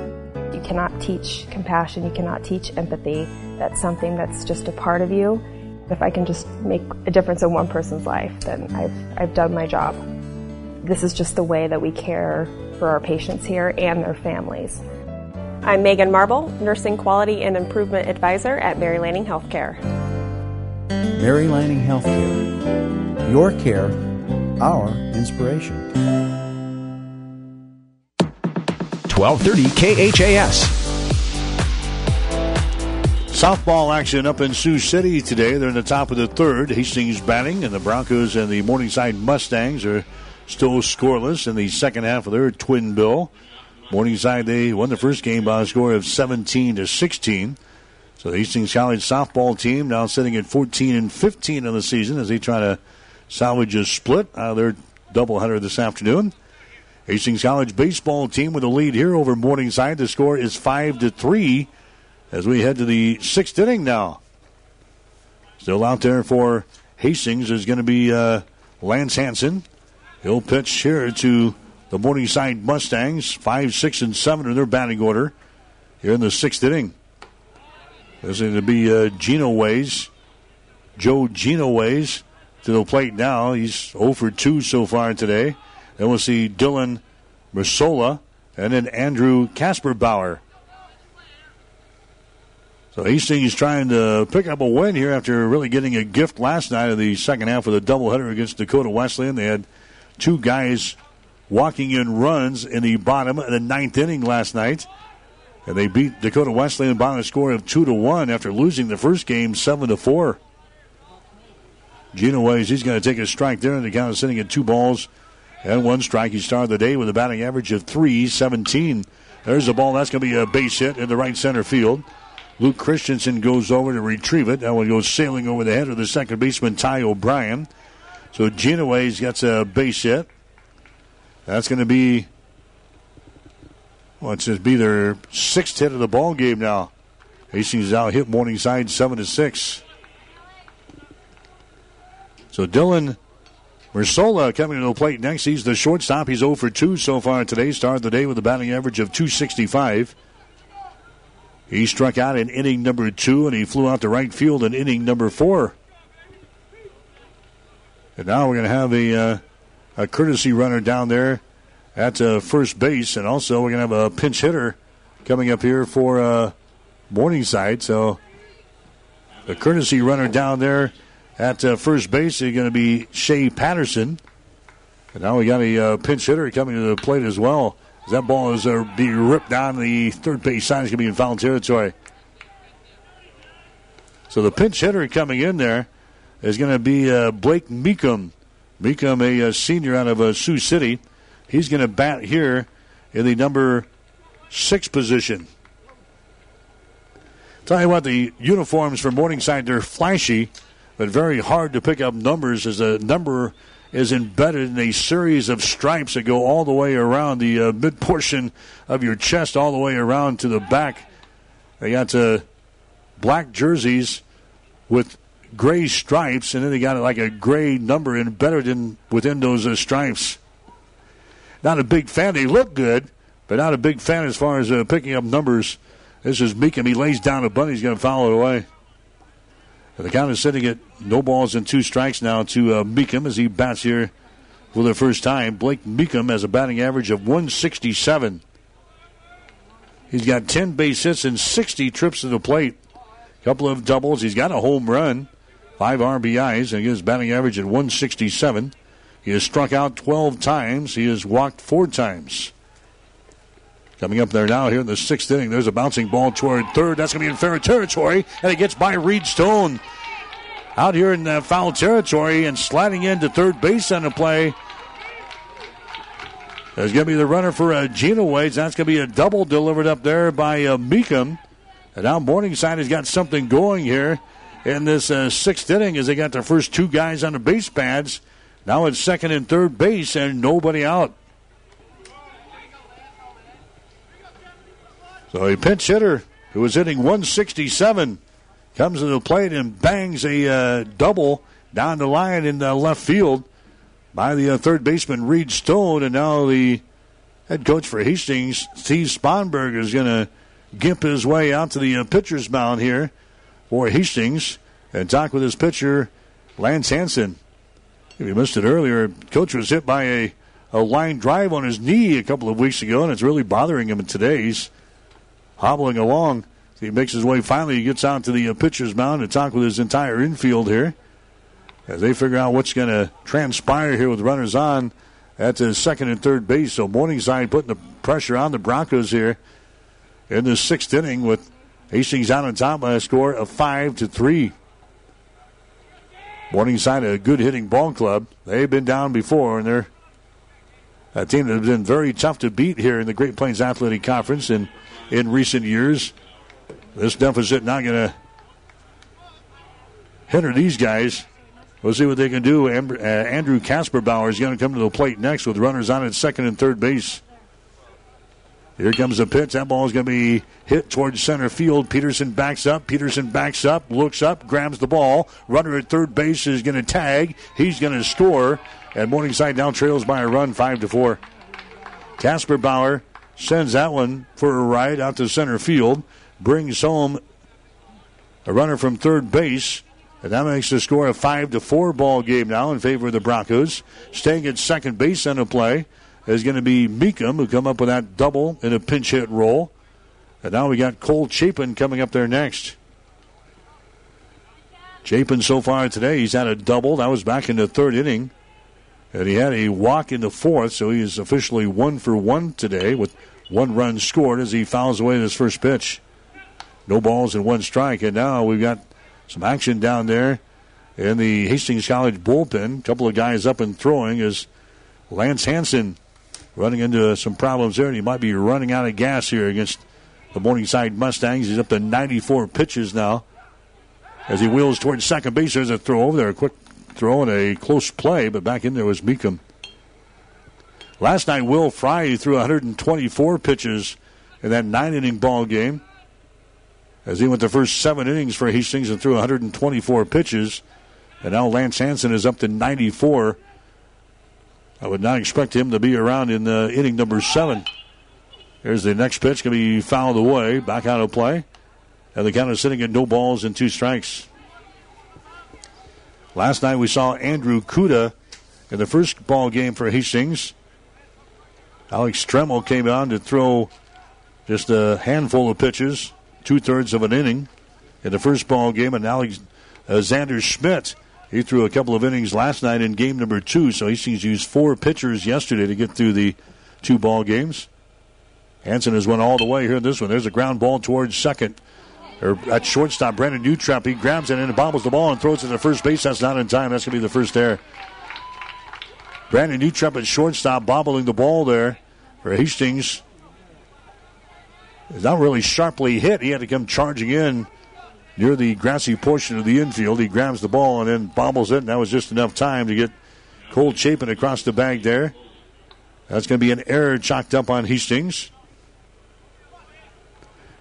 You cannot teach compassion, you cannot teach empathy. That's something that's just a part of you. If I can just make a difference in one person's life, then I've, I've done my job. This is just the way that we care for our patients here and their families. I'm Megan Marble, Nursing Quality and Improvement Advisor at Mary Lanning Healthcare. Mary Lanning Healthcare. Your care, our inspiration. 1230 KHAS. Softball action up in Sioux City today. They're in the top of the third. Hastings batting, and the Broncos and the Morningside Mustangs are still scoreless in the second half of their twin bill. Morningside they won the first game by a score of 17 to 16. So the Hastings College softball team now sitting at 14 and 15 in the season as they try to salvage a split out of their doubleheader this afternoon. Hastings College baseball team with a lead here over Morningside. The score is five to three as we head to the sixth inning now. Still out there for Hastings is going to be uh, Lance Hanson. He'll pitch here to the Morningside Mustangs. Five, six, and seven in their batting order here in the sixth inning. Is going to be uh, Genoways. Joe Genoways to the plate now. He's 0 for 2 so far today. Then we'll see Dylan Mersola and then Andrew Kasperbauer. So Hastings trying to pick up a win here after really getting a gift last night of the second half of the doubleheader against Dakota Wesleyan. They had two guys walking in runs in the bottom of the ninth inning last night. And they beat Dakota Wesleyan by a score of two to one after losing the first game seven to four. Genoways, he's going to take a strike there, and the count is sitting at two balls and one strike. He started the day with a batting average of 317. There's the ball. That's going to be a base hit in the right center field. Luke Christensen goes over to retrieve it. That one goes sailing over the head of the second baseman, Ty O'Brien. So Genoways gets a base hit. That's going to be, well, it's be their sixth hit of the ball game now. Hastings out hit Morningside seven to six. So Dylan Mersola coming to the plate next. He's the shortstop. He's 0 for 2 so far today. Started the day with a batting average of 265. He struck out in inning number two, and he flew out to right field in inning number four. And now we're going to have a, uh, a courtesy runner down there at uh, first base, and also we're going to have a pinch hitter coming up here for uh, Morningside. So the courtesy runner down there at uh, first base is going to be Shea Patterson. And now we got a uh, pinch hitter coming to the plate as well. As That ball is uh, being ripped down the third base side. Is going to be in foul territory. So the pinch hitter coming in there is going to be uh, Blake Meekum. Meekum, a, a, senior out of uh, Sioux City. He's going to bat here in the number six position. Tell you what, the uniforms for Morningside, they're flashy, but very hard to pick up numbers as a number is embedded in a series of stripes that go all the way around the uh, mid portion of your chest, all the way around to the back. They got uh, black jerseys with gray stripes, and then they got like a gray number embedded in within those uh, stripes. Not a big fan. They look good, but not a big fan as far as uh, picking up numbers. This is Meekum. He lays down a bunt. He's going to foul it away. The count is sitting at no balls and two strikes now to uh, Meekum as he bats here for the first time. Blake Meekum has a batting average of 167. He's got 10 base hits and 60 trips to the plate. A couple of doubles. He's got a home run, five RBIs, and his batting average at 167. He has struck out 12 times. He has walked four times. Coming up there now here in the sixth inning, there's a bouncing ball toward third. That's going to be in fair territory, and it gets by Reed Stone. Out here in the foul territory and sliding into third base on the play. There's going to be the runner for uh, Genoways. That's going to be a double delivered up there by uh, Meekum. And now Morningside has got something going here in this uh, sixth inning as they got their first two guys on the base pads. Now it's second and third base and nobody out. So a pinch hitter who was hitting 167 comes to the plate and bangs a uh, double down the line in the left field by the uh, third baseman Reed Stone, and now the head coach for Hastings, Steve Sponberg, is going to gimp his way out to the uh, pitcher's mound here for Hastings and talk with his pitcher Lance Hanson. If you missed it earlier, coach was hit by a, a line drive on his knee a couple of weeks ago, and it's really bothering him today. He's hobbling along. He makes his way. Finally, he gets out to the uh, pitcher's mound to talk with his entire infield here as they figure out what's going to transpire here with runners on at the second and third base. So Morningside putting the pressure on the Broncos here in the sixth inning with Hastings out on top by a score of five to three. Morningside, a good hitting ball club. They've been down before, and they're a team that has been very tough to beat here in the Great Plains Athletic Conference in, in recent years. This deficit not going to hinder these guys. We'll see what they can do. Uh, Andrew Kasperbauer is going to come to the plate next with runners on at second and third base. Here comes the pitch. That ball is going to be hit towards center field. Peterson backs up. Peterson backs up, looks up, grabs the ball. Runner at third base is going to tag. He's going to score. And Morningside now trails by a run, five to four. Kasperbauer sends that one for a ride out to center field. Brings home a runner from third base. And that makes the score a five to four ball game now in favor of the Broncos. Staying at second base on the play is going to be Meekum, who come up with that double in a pinch hit roll. And now we got Cole Chapin coming up there next. Chapin so far today, he's had a double. That was back in the third inning. And he had a walk in the fourth, so he is officially one for one today with one run scored as he fouls away his first pitch. No balls and one strike. And now we've got some action down there in the Hastings College bullpen. A couple of guys up and throwing as Lance Hanson running into some problems there, and he might be running out of gas here against the Morningside Mustangs. He's up to 94 pitches now. As he wheels towards second base, there's a throw over there. A quick throw and a close play, but back in there was Meekum. Last night, Will Fry threw 124 pitches in that nine inning ball game. As he went the first seven innings for Hastings and threw 124 pitches. And now Lance Hanson is up to 94 I would not expect him to be around in uh, inning number seven. Here's the next pitch, going to be fouled away, back out of play. And the count is sitting at no balls and two strikes. Last night we saw Andrew Kuda in the first ball game for Hastings. Alex Stremmel came on to throw just a handful of pitches, two thirds of an inning in the first ball game, and Alex uh, Xander Schmidt he threw a couple of innings last night in game number two, so Hastings used four pitchers yesterday to get through the two ball games. Hanson has went all the way here in this one. There's a ground ball towards second. Or at shortstop, Brandon Utrep. He grabs it and bobbles the ball and throws it to the first base. That's not in time. That's going to be the first error. Brandon Utrep at shortstop, bobbling the ball there for Hastings. It's not really sharply hit. He had to come charging in near the grassy portion of the infield. He grabs the ball and then bobbles it, and that was just enough time to get Cole Chapin across the bag there. That's going to be an error chalked up on Hastings.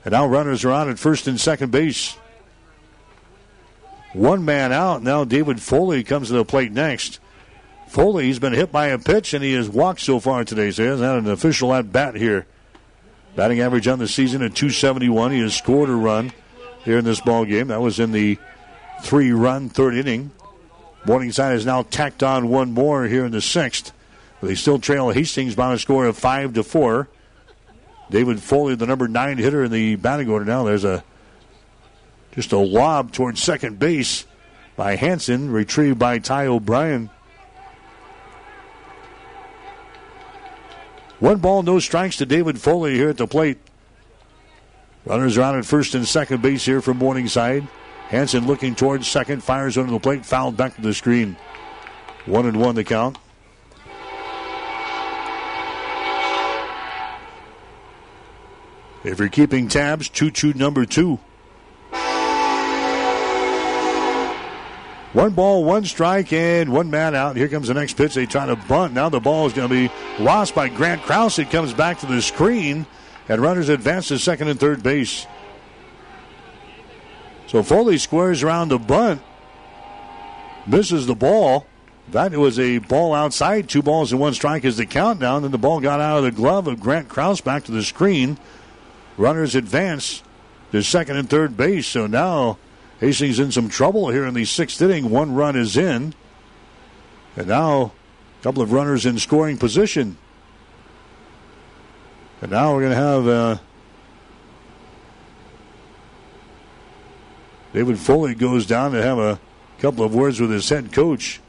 And now runners are on at first and second base. One man out. Now David Foley comes to the plate next. Foley, he's been hit by a pitch and he has walked so far today. So he hasn't had an official at bat here. Batting average on the season at 271. He has scored a run here in this ball game. That was in the three-run third inning. Morningside has now tacked on one more here in the sixth. But they still trail Hastings by a score of five to four. David Foley, the number nine hitter in the batting order now. There's a just a lob towards second base by Hanson, retrieved by Ty O'Brien. One ball, no strikes to David Foley here at the plate. Runners are at first and second base here from Morningside. Hanson looking towards second, fires under the plate, fouled back to the screen. One and one the count. If you're keeping tabs, choo choo number two. One ball, one strike, and one man out. Here comes the next pitch. They try to bunt. Now the ball is going to be lost by Grant Krause. It comes back to the screen and runners advance to second and third base. So Foley squares around the bunt, misses the ball. That was a ball outside. Two balls and one strike is the countdown. Then the ball got out of the glove of Grant Krause back to the screen. Runners advance to second and third base. So now Hastings in some trouble here in the sixth inning. One run is in. And now a couple of runners in scoring position. And now we're going to have uh, David Foley goes down to have a couple of words with his head coach.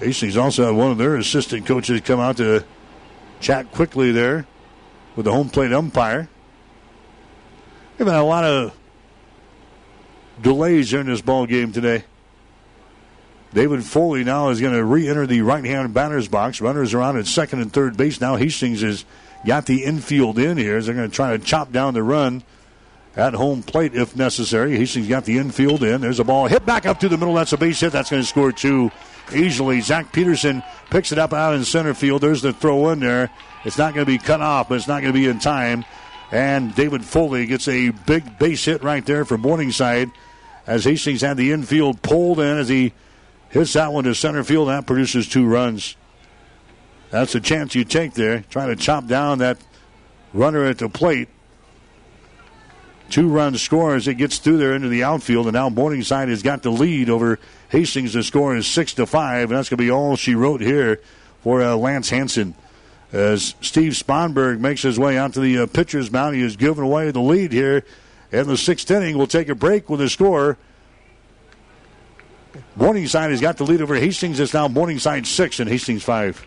Hastings also had one of their assistant coaches come out to chat quickly there with the home plate umpire. We've had a lot of delays in this ball game today. David Foley now is going to re-enter the right-hand batter's box. Runners are on at second and third base. Now Hastings has got the infield in here. They're going to try to chop down the run at home plate if necessary. Hastings got the infield in. There's a ball hit back up to the middle. That's a base hit. That's going to score two easily. Zach Peterson picks it up out in center field. There's the throw in there. It's not going to be cut off, but it's not going to be in time. And David Foley gets a big base hit right there for Morningside as Hastings had the infield pulled in as he hits that one to center field. That produces two runs. That's a chance you take there, trying to chop down that runner at the plate. Two runs score as it gets through there into the outfield, and now Morningside has got the lead over Hastings. The score is six to five, and that's going to be all she wrote here for uh, Lance Hanson. As Steve Sponberg makes his way out to the uh, pitcher's mound, he has given away the lead here in the sixth inning. We'll take a break with the score. Morningside has got the lead over Hastings. It's now Morningside six and Hastings five.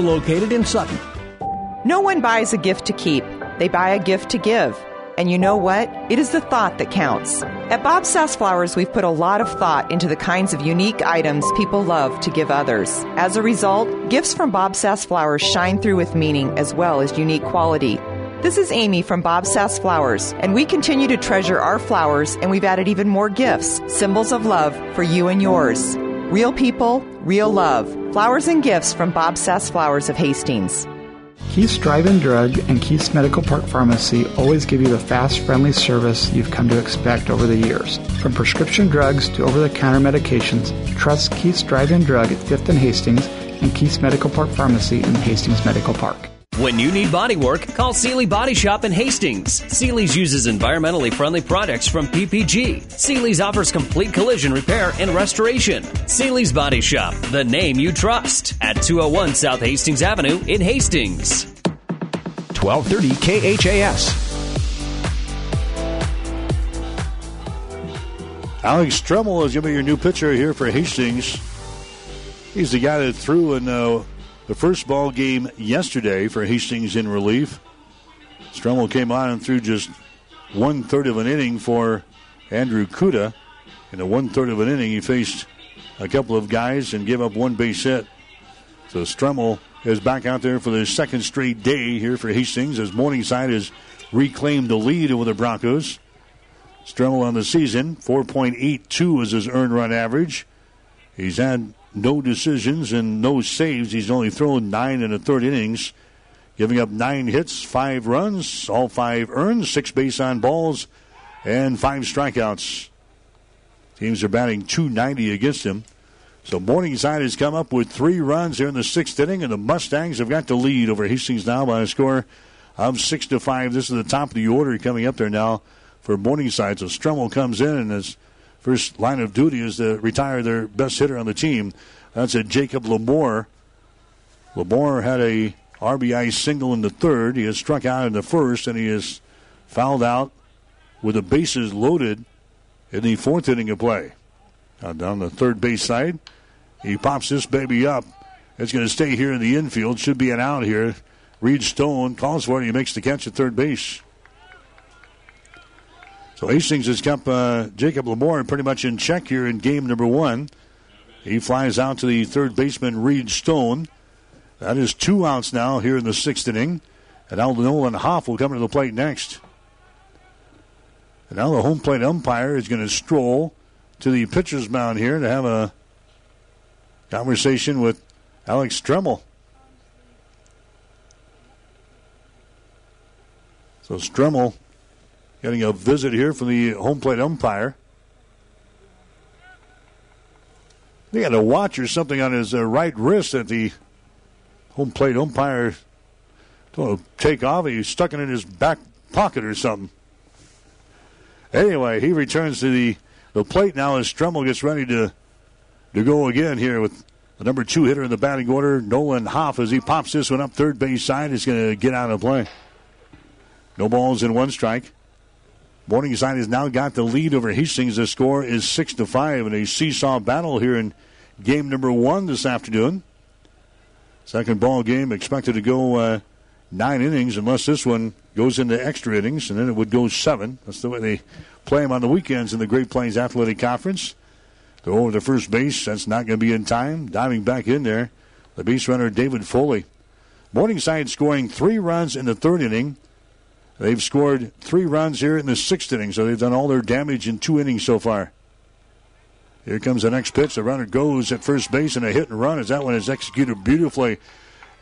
located in Sutton. No one buys a gift to keep, they buy a gift to give. And you know what? It is the thought that counts. At Bob Sass Flowers, we've put a lot of thought into the kinds of unique items people love to give others. As a result, gifts from Bob Sass Flowers shine through with meaning as well as unique quality. This is Amy from Bob Sass Flowers, and we continue to treasure our flowers, and we've added even more gifts, symbols of love for you and yours. Real people, real love. Flowers and gifts from Bob Sass Flowers of Hastings. Keith's Drive-In Drug and Keith's Medical Park Pharmacy always give you the fast, friendly service you've come to expect over the years. From prescription drugs to over-the-counter medications, trust Keith's Drive-In Drug at 5th and Hastings and Keith's Medical Park Pharmacy in Hastings Medical Park. When you need body work, call Seely Body Shop in Hastings. Seely's uses environmentally friendly products from PPG. Seely's offers complete collision repair and restoration. Seely's Body Shop, the name you trust, at 201 South Hastings Avenue in Hastings. 1230 KHAS. Alex Stremmel is going to be your new pitcher here for Hastings. He's the guy that threw in uh, the first ball game yesterday for Hastings in relief. Stremmel came on and threw just one third of an inning for Andrew Kuda. In a one third of an inning, he faced a couple of guys and gave up one base hit. So Stremmel is back out there for the second straight day here for Hastings as Morningside has reclaimed the lead over the Broncos. Stremmel on the season, 4.82 is his earned run average. He's had no decisions and no saves. He's only thrown nine in the third innings, giving up nine hits, five runs, all five earned, six base on balls, and five strikeouts. Teams are batting 290 against him. So Morningside has come up with three runs here in the sixth inning, and the Mustangs have got the lead over Hastings now by a score of six to five. This is the top of the order coming up there now for Morningside. So Stremmel comes in and his first line of duty is to retire their best hitter on the team. That's a Jacob Lamore. Lamore had a RBI single in the third. He has struck out in the first, and he is fouled out with the bases loaded in the fourth inning of play. Now down the third base side, he pops this baby up. It's going to stay here in the infield. Should be an out here. Reed Stone calls for it. He makes the catch at third base. So Hastings has kept uh, Jacob Lamore pretty much in check here in game number one. He flies out to the third baseman, Reed Stone. That is two outs now here in the sixth inning. And now Nolan Hoff will come to the plate next. And now the home plate umpire is going to stroll to the pitcher's mound here to have a conversation with Alex Stremmel. So Stremmel getting a visit here from the home plate umpire. He had a watch or something on his uh, right wrist that the home plate umpire told him to take off. He stuck it in his back pocket or something. Anyway, he returns to the, the plate now as Stremmel gets ready to to go again here with the number two hitter in the batting order, Nolan Hoff, as he pops this one up third base side, is going to get out of play. No balls in one strike. Morningside has now got the lead over Hastings. The score is six to five in a seesaw battle here in game number one this afternoon. Second ball game expected to go uh, nine innings unless this one goes into extra innings, and then it would go seven. That's the way they play them on the weekends in the Great Plains Athletic Conference. Throw over to first base. That's not going to be in time. Diving back in there, the base runner David Foley. Morningside scoring three runs in the third inning. They've scored three runs here in the sixth inning, so they've done all their damage in two innings so far. Here comes the next pitch. The runner goes at first base and a hit and run as that one is executed beautifully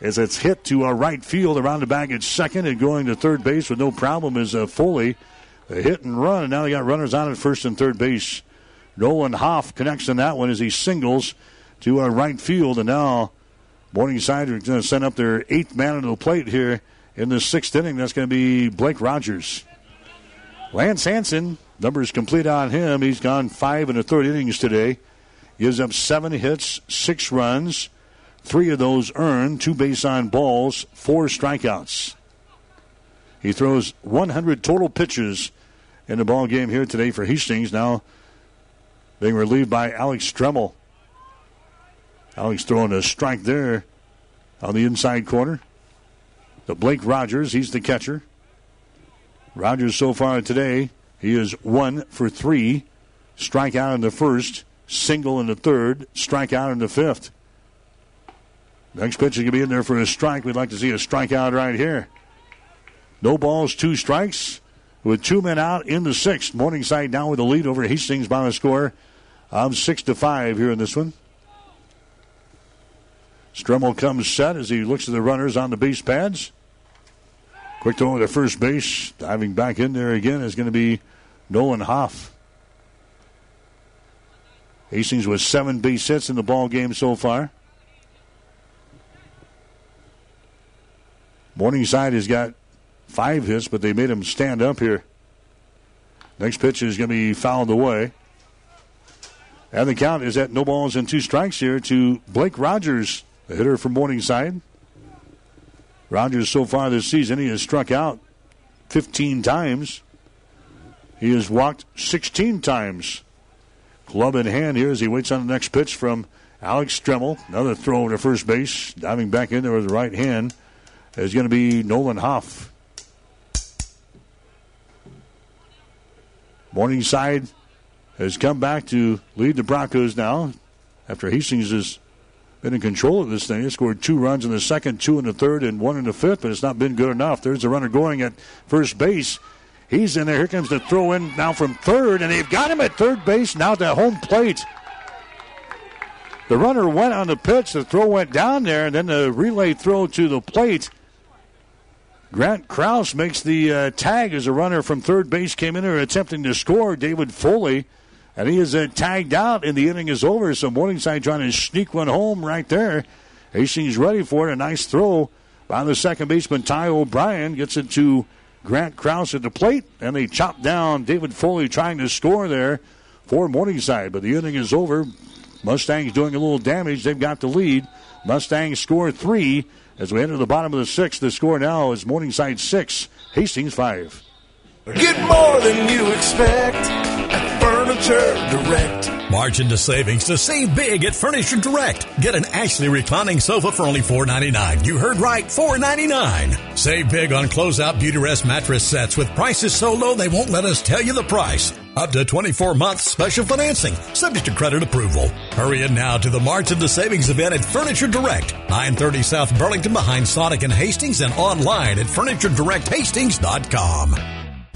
as it's hit to a right field around the bag at second and going to third base with no problem is uh, Foley. A hit and run, and now they got runners on at first and third base. Nolan Hoff connects on that one as he singles to uh, right field, and now Morningside are going to send up their eighth man to the plate here in the sixth inning. That's going to be Blake Rogers. Lance Hanson, numbers complete on him. He's gone five and a third innings today. Gives up seven hits, six runs, three of those earned, two base on balls, four strikeouts. He throws 100 total pitches in the ball game here today for Hastings. Now being relieved by Alex Stremmel. Alex throwing a strike there on the inside corner. The Blake Rogers, he's the catcher. Rogers so far today, he is one for three. Strikeout in the first, single in the third, strikeout in the fifth. Next pitch is going to be in there for a strike. We'd like to see a strikeout right here. No balls, two strikes. With two men out in the sixth. Morningside now with the lead over Hastings by a score of six to five here in this one. Stremmel comes set as he looks at the runners on the base pads. Quick throw to first base. Diving back in there again is going to be Nolan Hoff. Hastings with seven base hits in the ball game so far. Morningside has got five hits, but they made him stand up here. Next pitch is going to be fouled away. And the count is at no balls and two strikes here to Blake Rogers, the hitter from Morningside. Rogers, so far this season, he has struck out 15 times. He has walked 16 times. Club in hand here as he waits on the next pitch from Alex Stremmel. Another throw to first base. Diving back in there with the right hand is going to be Nolan Hoff. Morningside has come back to lead the Broncos now after Hastings has been in control of this thing. They scored two runs in the second, two in the third, and one in the fifth, but it's not been good enough. There's a runner going at first base. He's in there. Here comes the throw in now from third, and they've got him at third base now the home plate. The runner went on the pitch. The throw went down there, and then the relay throw to the plate. Grant Krause makes the uh, tag as a runner from third base came in there attempting to score. David Foley and he is uh, tagged out, and the inning is over. So Morningside trying to sneak one home right there. Hastings ready for it. A nice throw by the second baseman, Ty O'Brien. Gets it to Grant Krause at the plate, and they chop down David Foley trying to score there for Morningside. But the inning is over. Mustangs doing a little damage. They've got the lead. Mustangs score three as we enter the bottom of the sixth. The score now is Morningside six, Hastings five. Get more than you expect. Furniture Direct. March into savings to save big at Furniture Direct. Get an Ashley reclining sofa for only $4.99. You heard right, $4.99. Save big on closeout Beautyrest mattress sets with prices so low they won't let us tell you the price. Up to 24 months special financing, subject to credit approval. Hurry in now to the March into Savings event at Furniture Direct, 930 South Burlington behind Sonic and Hastings and online at FurnitureDirectHastings.com.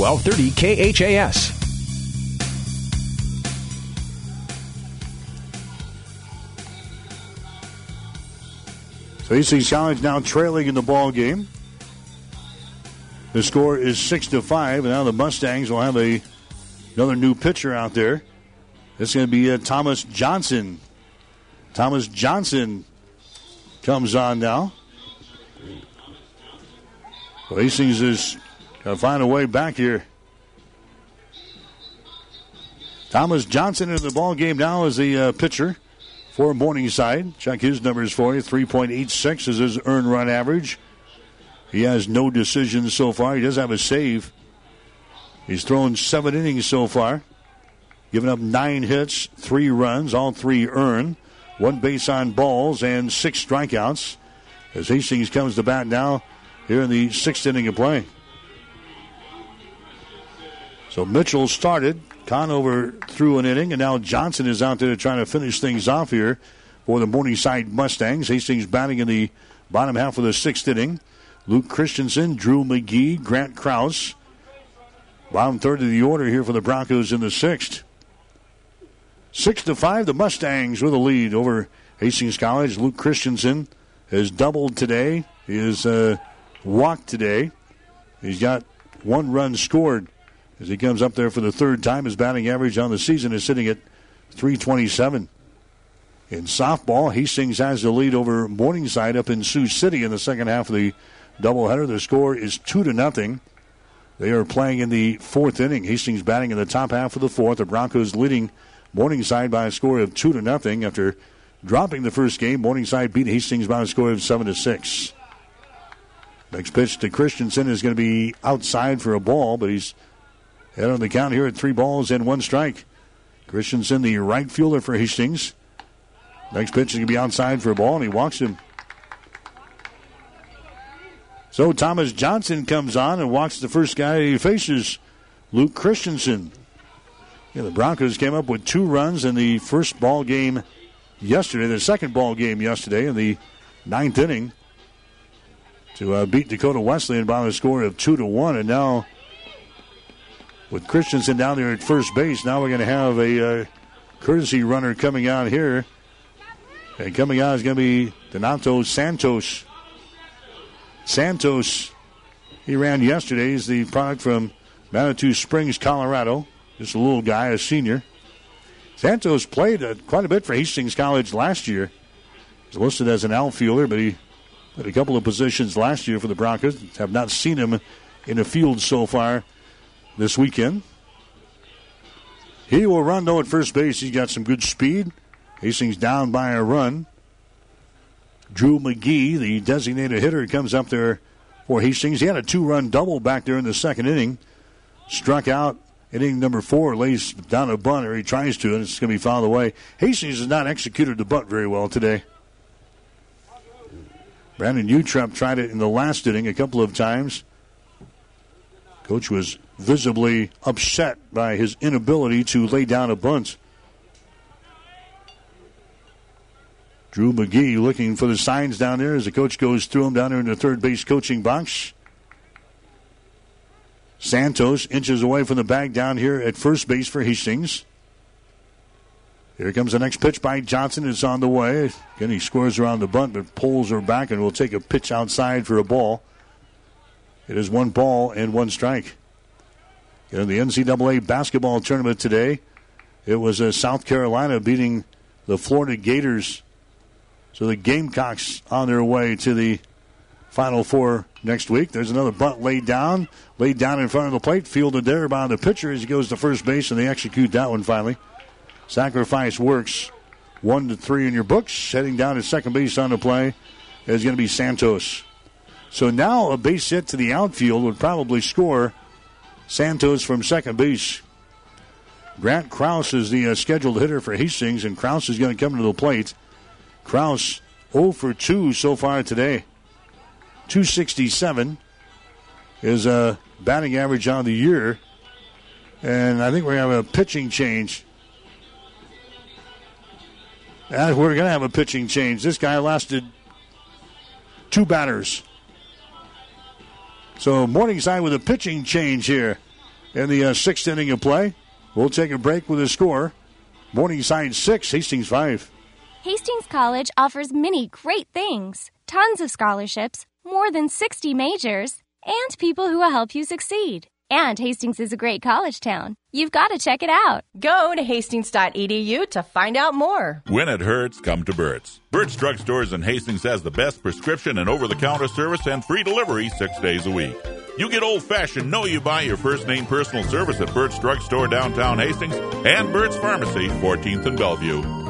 1230 KHAS. So Hastings College now trailing in the ball game. The score is six to five, and now the Mustangs will have a another new pitcher out there. It's going to be uh, Thomas Johnson. Thomas Johnson comes on now. Hastings is to find a way back here. Thomas Johnson in the ball game now as the uh, pitcher for Morningside. Check his numbers for you. 3.86 is his earn run average. He has no decisions so far. He does have a save. He's thrown seven innings so far, giving up nine hits, three runs, all three earned, one base on balls, and six strikeouts. As Hastings comes to bat now here in the sixth inning of play. So Mitchell started. Conover threw an inning, and now Johnson is out there trying to finish things off here for the Morningside Mustangs. Hastings batting in the bottom half of the sixth inning. Luke Christensen, Drew McGee, Grant Krause. Bottom third of the order here for the Broncos in the sixth. Six to five, the Mustangs with a lead over Hastings College. Luke Christensen has doubled today. He has uh, walked today. He's got one run scored as he comes up there for the third time. His batting average on the season is sitting at 327. In softball, Hastings has the lead over Morningside up in Sioux City in the second half of the doubleheader. The score is two to nothing. They are playing in the fourth inning. Hastings batting in the top half of the fourth. The Broncos leading Morningside by a score of two to nothing after dropping the first game. Morningside beat Hastings by a score of seven to six. Next pitch to Christensen is going to be outside for a ball, but he's head on the count here at three balls and one strike. Christensen, the right fielder for Hastings. Next pitch is going to be outside for a ball, and he walks him. So Thomas Johnson comes on and walks the first guy he faces, Luke Christensen. Yeah, the Broncos came up with two runs in the first ball game yesterday, the second ball game yesterday in the ninth inning to uh, beat Dakota Wesleyan by a score of two to one, and now with Christensen down there at first base, now we're going to have a uh, courtesy runner coming out here, and coming out is going to be Donato Santos. Santos, he ran yesterday. He's the product from Manitou Springs, Colorado. Just a little guy, a senior. Santos played uh, quite a bit for Hastings College last year. He's listed as an outfielder, but he played a couple of positions last year for the Broncos. Have not seen him in the field so far this weekend. He will run, though, at first base. He's got some good speed. Hastings down by a run. Drew McGee, the designated hitter, comes up there for Hastings. He had a two run double back there in the second inning. Struck out inning number four, lays down a bunt, or he tries to, and it's going to be fouled away. Hastings has not executed the bunt very well today. Brandon Utrep tried it in the last inning a couple of times. Coach was visibly upset by his inability to lay down a bunt. Drew McGee looking for the signs down there as the coach goes through him down there in the third base coaching box. Santos inches away from the bag down here at first base for Hastings. Here comes the next pitch by Johnson. It's on the way. Again, he scores around the bunt, but pulls her back and will take a pitch outside for a ball. It is one ball and one strike. In the NCAA basketball tournament today, it was uh, South Carolina beating the Florida Gators so the Gamecocks on their way to the Final Four next week. There's another bunt laid down, laid down in front of the plate, fielded there by the pitcher as he goes to first base, and they execute that one finally. Sacrifice works. One to three in your books. Heading down to second base on the play is going to be Santos. So now a base hit to the outfield would probably score Santos from second base. Grant Krause is the uh, scheduled hitter for Hastings, and Krause is going to come to the plate. Krause 0 for 2 so far today. 267 is a batting average on the year. And I think we're going to have a pitching change. And we're going to have a pitching change. This guy lasted two batters. So Morningside with a pitching change here. in the uh, sixth inning of play. We'll take a break with a score. Morningside 6, Hastings 5. Hastings College offers many great things tons of scholarships, more than 60 majors, and people who will help you succeed. And Hastings is a great college town. You've got to check it out. Go to hastings.edu to find out more. When it hurts, come to Burt's. Burt's Drug Stores in Hastings has the best prescription and over the counter service and free delivery six days a week. You get old fashioned, know you buy your first name personal service at Burt's Drug Store downtown Hastings and Burt's Pharmacy, 14th and Bellevue.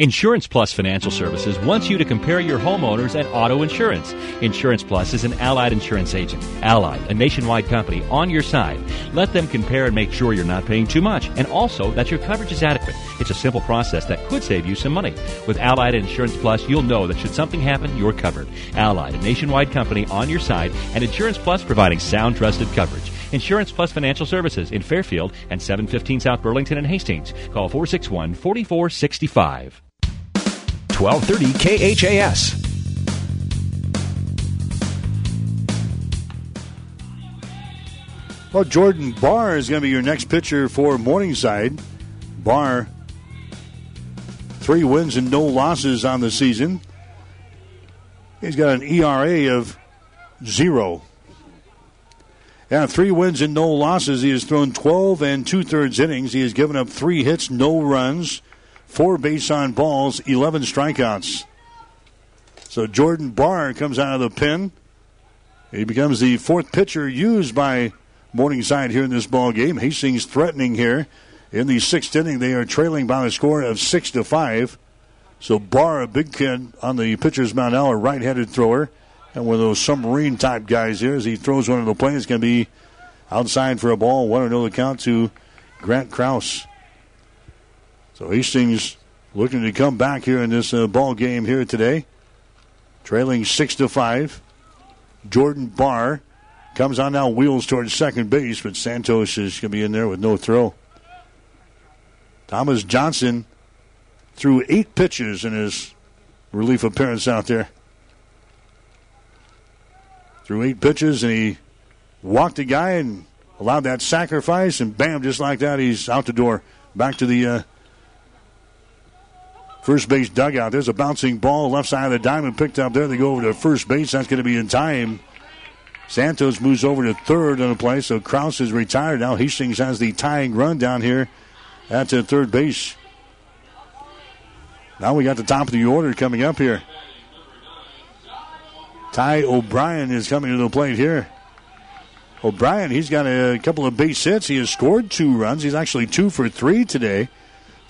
Insurance Plus Financial Services wants you to compare your homeowners and auto insurance. Insurance Plus is an allied insurance agent. Allied, a nationwide company, on your side. Let them compare and make sure you're not paying too much and also that your coverage is adequate. It's a simple process that could save you some money. With Allied Insurance Plus, you'll know that should something happen, you're covered. Allied, a nationwide company on your side, and Insurance Plus providing sound, trusted coverage. Insurance Plus Financial Services in Fairfield and 715 South Burlington and Hastings. Call 461 4465. 1230 KHAS. Well, Jordan Barr is going to be your next pitcher for Morningside. Barr, three wins and no losses on the season. He's got an ERA of zero. Yeah, three wins and no losses. He has thrown 12 and two thirds innings. He has given up three hits, no runs, four base on balls, 11 strikeouts. So Jordan Barr comes out of the pen. He becomes the fourth pitcher used by Morningside here in this ball game. Hastings threatening here in the sixth inning. They are trailing by a score of six to five. So Barr, a big kid on the pitcher's mound now, a right-handed thrower, and one of those submarine type guys here as he throws one of the plays going to be outside for a ball. One oh to know the count to Grant Krause. So Hastings looking to come back here in this uh, ball game here today, trailing six to five. Jordan Barr comes on now, wheels towards second base, but Santos is going to be in there with no throw. Thomas Johnson threw eight pitches in his relief appearance out there. Threw eight pitches and he walked a guy and allowed that sacrifice, and bam, just like that, he's out the door, back to the uh, first base dugout. There's a bouncing ball left side of the diamond picked up there. They go over to first base. That's going to be in time. Santos moves over to third on the play, so Krause is retired now. Hastings has the tying run down here at the third base. Now we got the top of the order coming up here. Ty O'Brien is coming to the plate here. O'Brien, he's got a couple of base hits. He has scored two runs. He's actually two for three today.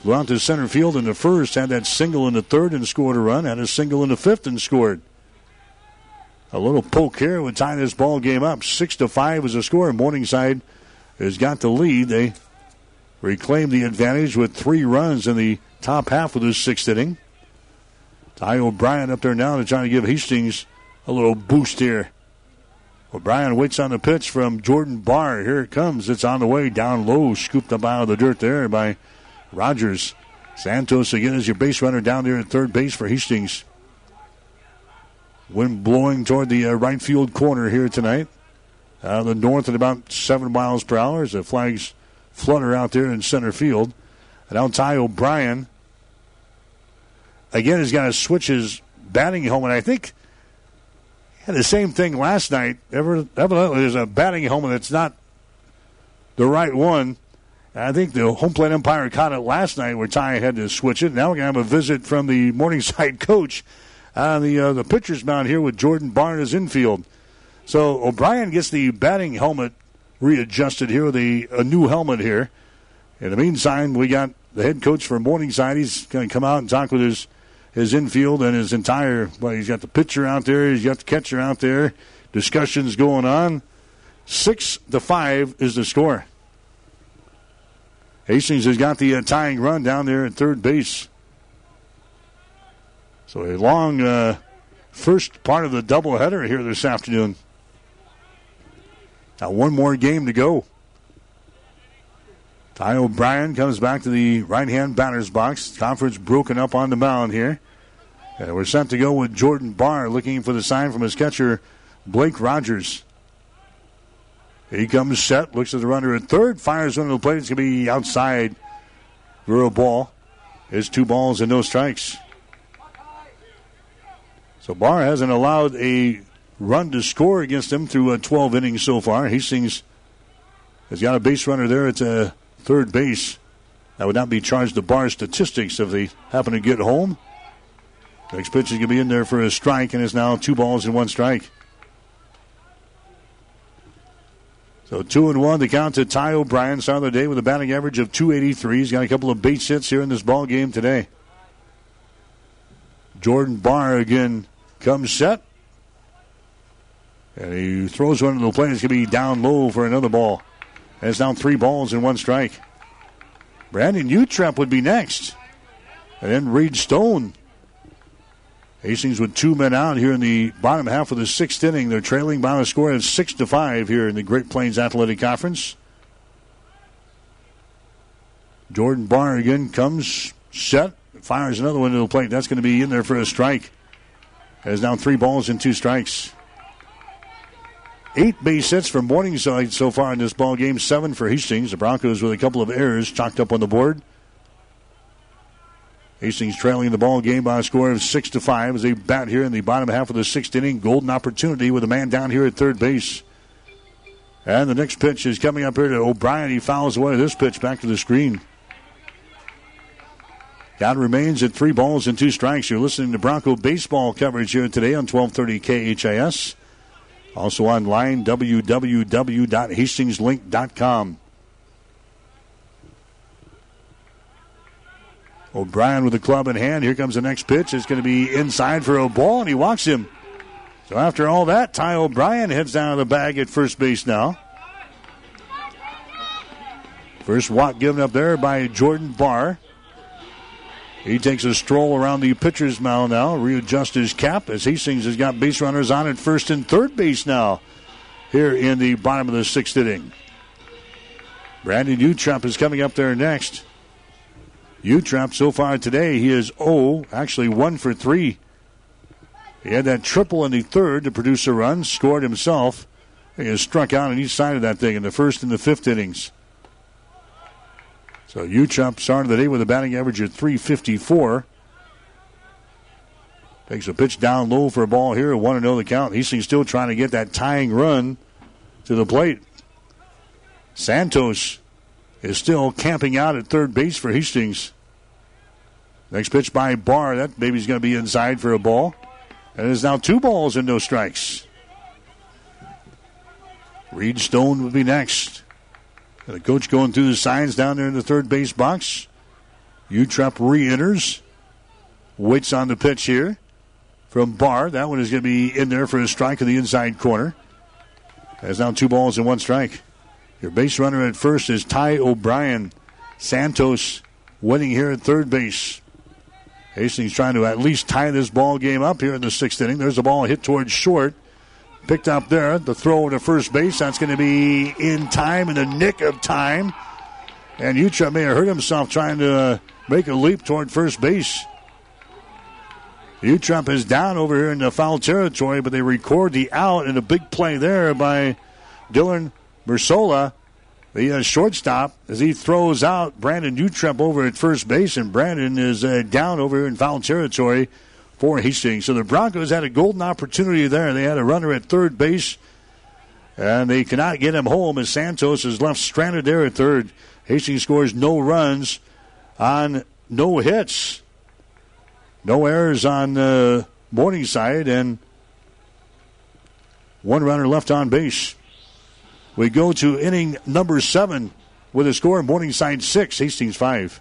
Flew out to center field in the first, had that single in the third and scored a run, had a single in the fifth and scored. A little poke here would tie this ball game up. Six to five is the score. Morningside has got the lead. They reclaim the advantage with three runs in the top half of this sixth inning. Ty O'Brien up there now to try to give Hastings a little boost here. O'Brien waits on the pitch from Jordan Barr. Here it comes. It's on the way down low, scooped up out of the dirt there by Rogers. Santos again is your base runner down there at third base for Hastings. Wind blowing toward the uh, right field corner here tonight. Of the north at about seven miles per hour as the flags flutter out there in center field. And now Ty O'Brien again has got to switch his batting helmet. I think had the same thing last night. Ever, Evidently, there's a batting helmet that's not the right one. I think the home plate umpire caught it last night where Ty had to switch it. Now we're going to have a visit from the Morningside coach on the uh, the pitcher's mound here with Jordan Barnes infield. So O'Brien gets the batting helmet readjusted here with a, a new helmet here. In the meantime, we got the head coach for Morningside. He's going to come out and talk with his his infield and his entire. Well, he's got the pitcher out there. He's got the catcher out there. Discussions going on. Six to five is the score. Hastings has got the uh, tying run down there at third base. So a long uh, first part of the doubleheader here this afternoon. Now one more game to go. Ty O'Brien comes back to the right hand batter's box. Conference broken up on the mound here. And we're set to go with Jordan Barr looking for the sign from his catcher, Blake Rogers. He comes set, looks at the runner at third, fires of the plate. It's going to be outside for a ball. It's two balls and no strikes. So Barr hasn't allowed a run to score against him through uh, 12 innings so far. Hastings has got a base runner there at uh, third base. That would not be charged to Barr statistics if they happen to get home. Next pitch is going to be in there for a strike, and is now two balls and one strike. So two and one to count to Ty O'Brien. Started the day with a batting average of 283. He's got a couple of base hits here in this ball game today. Jordan Barr again comes set. And he throws one to the plate. It's going to be down low for another ball. And it's now three balls and one strike. Brandon Utrep would be next. And then Reed Stone Hastings with two men out here in the bottom half of the sixth inning. They're trailing by a score of six to five here in the Great Plains Athletic Conference. Jordan Barr again comes set, fires another one to the plate. That's going to be in there for a strike. Has now three balls and two strikes. Eight base hits for Morningside so far in this ball game. Seven for Hastings. The Broncos with a couple of errors chalked up on the board. Hastings trailing the ball game by a score of six to five as they bat here in the bottom half of the sixth inning. Golden opportunity with a man down here at third base. And the next pitch is coming up here to O'Brien. He fouls away this pitch back to the screen. Count remains at three balls and two strikes. You're listening to Bronco baseball coverage here today on 1230 KHAS. Also online, www.hastingslink.com. O'Brien with the club in hand. Here comes the next pitch. It's going to be inside for a ball, and he walks him. So after all that, Ty O'Brien heads down to the bag at first base now. First walk given up there by Jordan Barr. He takes a stroll around the pitcher's mound now, readjusts his cap as Hastings has got base runners on at first and third base now here in the bottom of the sixth inning. Brandon Utrep is coming up there next. Utrep so far today, he is 0, actually 1 for 3. He had that triple in the third to produce a run, scored himself. He has struck out on each side of that thing in the first and the fifth innings. So Utrep started the day with a batting average of 354. Takes a pitch down low for a ball here, 1 0 the count. He's still trying to get that tying run to the plate. Santos is still camping out at third base for Hastings. Next pitch by Barr. That baby's going to be inside for a ball. And it is now two balls and no strikes. Reed Stone will be next. And the coach going through the signs down there in the third base box. Utrep re enters. Waits on the pitch here from Barr. That one is going to be in there for a strike in the inside corner. Has now two balls and one strike. Your base runner at first is Ty O'Brien. Santos winning here at third base. Hastings trying to at least tie this ball game up here in the sixth inning. There's a ball hit towards short. Picked up there. The throw to first base. That's going to be in time, in the nick of time. And Utrep may have hurt himself trying to make a leap toward first base. Utrep is down over here in the foul territory, but they record the out and a big play there by Dylan Mersola, the uh, shortstop, as he throws out Brandon Utrep over at first base, and Brandon is uh, down over in foul territory for Hastings. So the Broncos had a golden opportunity there. They had a runner at third base, and they cannot get him home as Santos is left stranded there at third. Hastings scores no runs on no hits, no errors on the uh, Morningside, and one runner left on base. We go to inning number seven with a score Morningside six, Hastings five.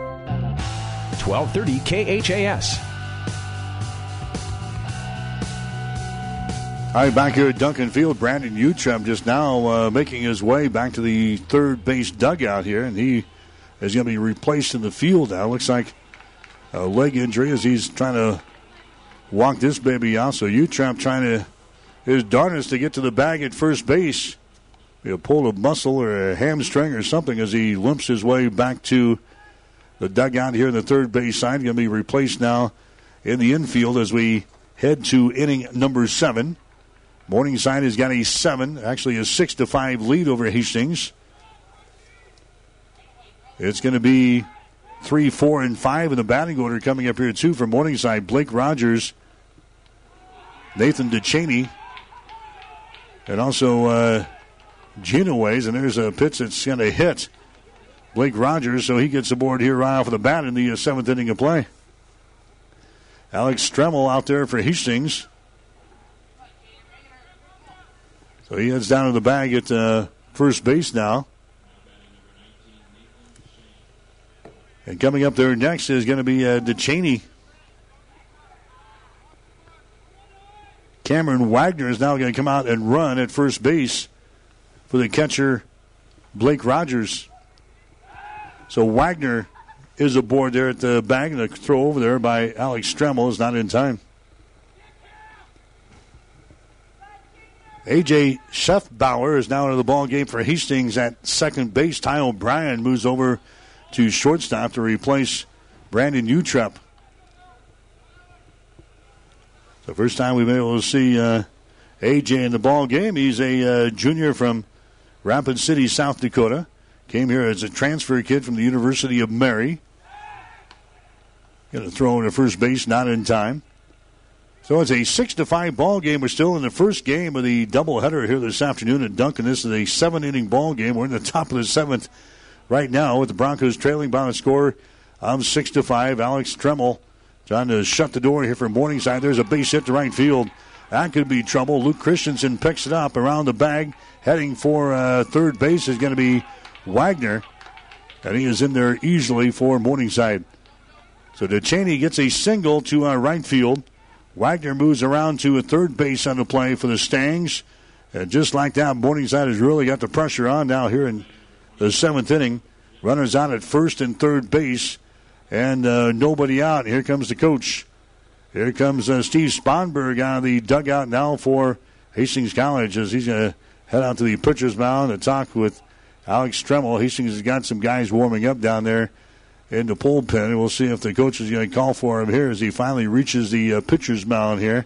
1230 KHAS. All right, back here at Duncan Field, Brandon Utrep just now uh, making his way back to the third base dugout here, and he is going to be replaced in the field now. Looks like a leg injury as he's trying to walk this baby out. So Utrep trying to his darnest to get to the bag at first base. He pulled a muscle or a hamstring or something as he limps his way back to the dugout here in the third base side. Going to be replaced now in the infield as we head to inning number seven. Morningside has got a seven, actually a six to five lead over Hastings. It's going to be three, four, and five in the batting order coming up here too for Morningside. Blake Rogers, Nathan DeChaney, and also uh, Genoways. And there's a pitch that's going to hit Blake Rogers, so he gets aboard here right off the bat in the uh, seventh inning of play. Alex Stremmel out there for Hastings. So he heads down to the bag at uh, first base now. And coming up there next is going to be uh, DeChaney. Cameron Wagner is now going to come out and run at first base for the catcher, Blake Rogers. So Wagner is aboard there at the bag, the throw over there by Alex Stremmel is not in time. A.J. Schaffbauer is now into the ball game for Hastings at second base. Ty O'Brien moves over to shortstop to replace Brandon Utrep. The first time we've been able to see uh, A.J. in the ball game. He's a uh, junior from Rapid City, South Dakota. Came here as a transfer kid from the University of Mary. Going to throw in into first base, not in time. So it's a six to five ball game. We're still in the first game of the doubleheader here this afternoon at Duncan. This is a seven inning ball game. We're in the top of the seventh right now with the Broncos trailing by a score of six to five. Alex Stremmel trying to shut the door here for Morningside. There's a base hit to right field. That could be trouble. Luke Christensen picks it up around the bag, heading for uh, third base is going to be Wagner, and he is in there easily for Morningside. So DeChaney gets a single to uh, right field. Wagner moves around to a third base on the play for the Stangs. And just like that, Morningside has really got the pressure on now here in the seventh inning. Runners out at first and third base, and uh, nobody out. Here comes the coach. Here comes uh, Steve Sponberg out of the dugout now for Hastings College as he's going to head out to the pitcher's mound to talk with Alex Stremmel. Hastings has got some guys warming up down there in the bullpen. And we'll see if the coach is going to call for him here as he finally reaches the uh, pitcher's mound here.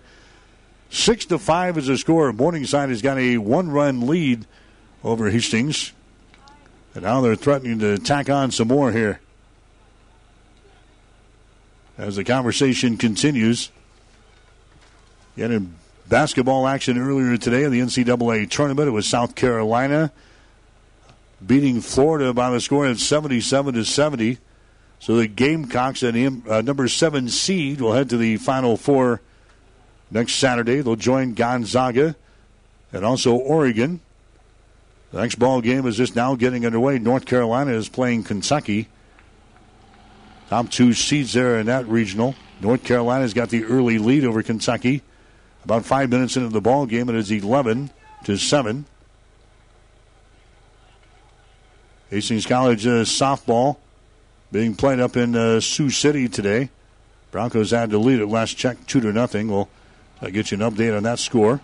Six to five is the score. Morningside has got a one-run lead over Hastings, and now they're threatening to tack on some more here. As the conversation continues, yet in basketball action earlier today in the NCAA tournament, it was South Carolina beating Florida by the score of 77 to 70. So the Gamecocks and uh, number seven seed will head to the Final Four next Saturday. They'll join Gonzaga and also Oregon. The next ball game is just now getting underway. North Carolina is playing Kentucky. Top two seeds there in that regional. North Carolina's got the early lead over Kentucky. About five minutes into the ball game, it is 11 to seven. Hastings College uh, softball being played up in uh, Sioux City today. Broncos had to lead at last check, two to nothing. We'll uh, get you an update on that score.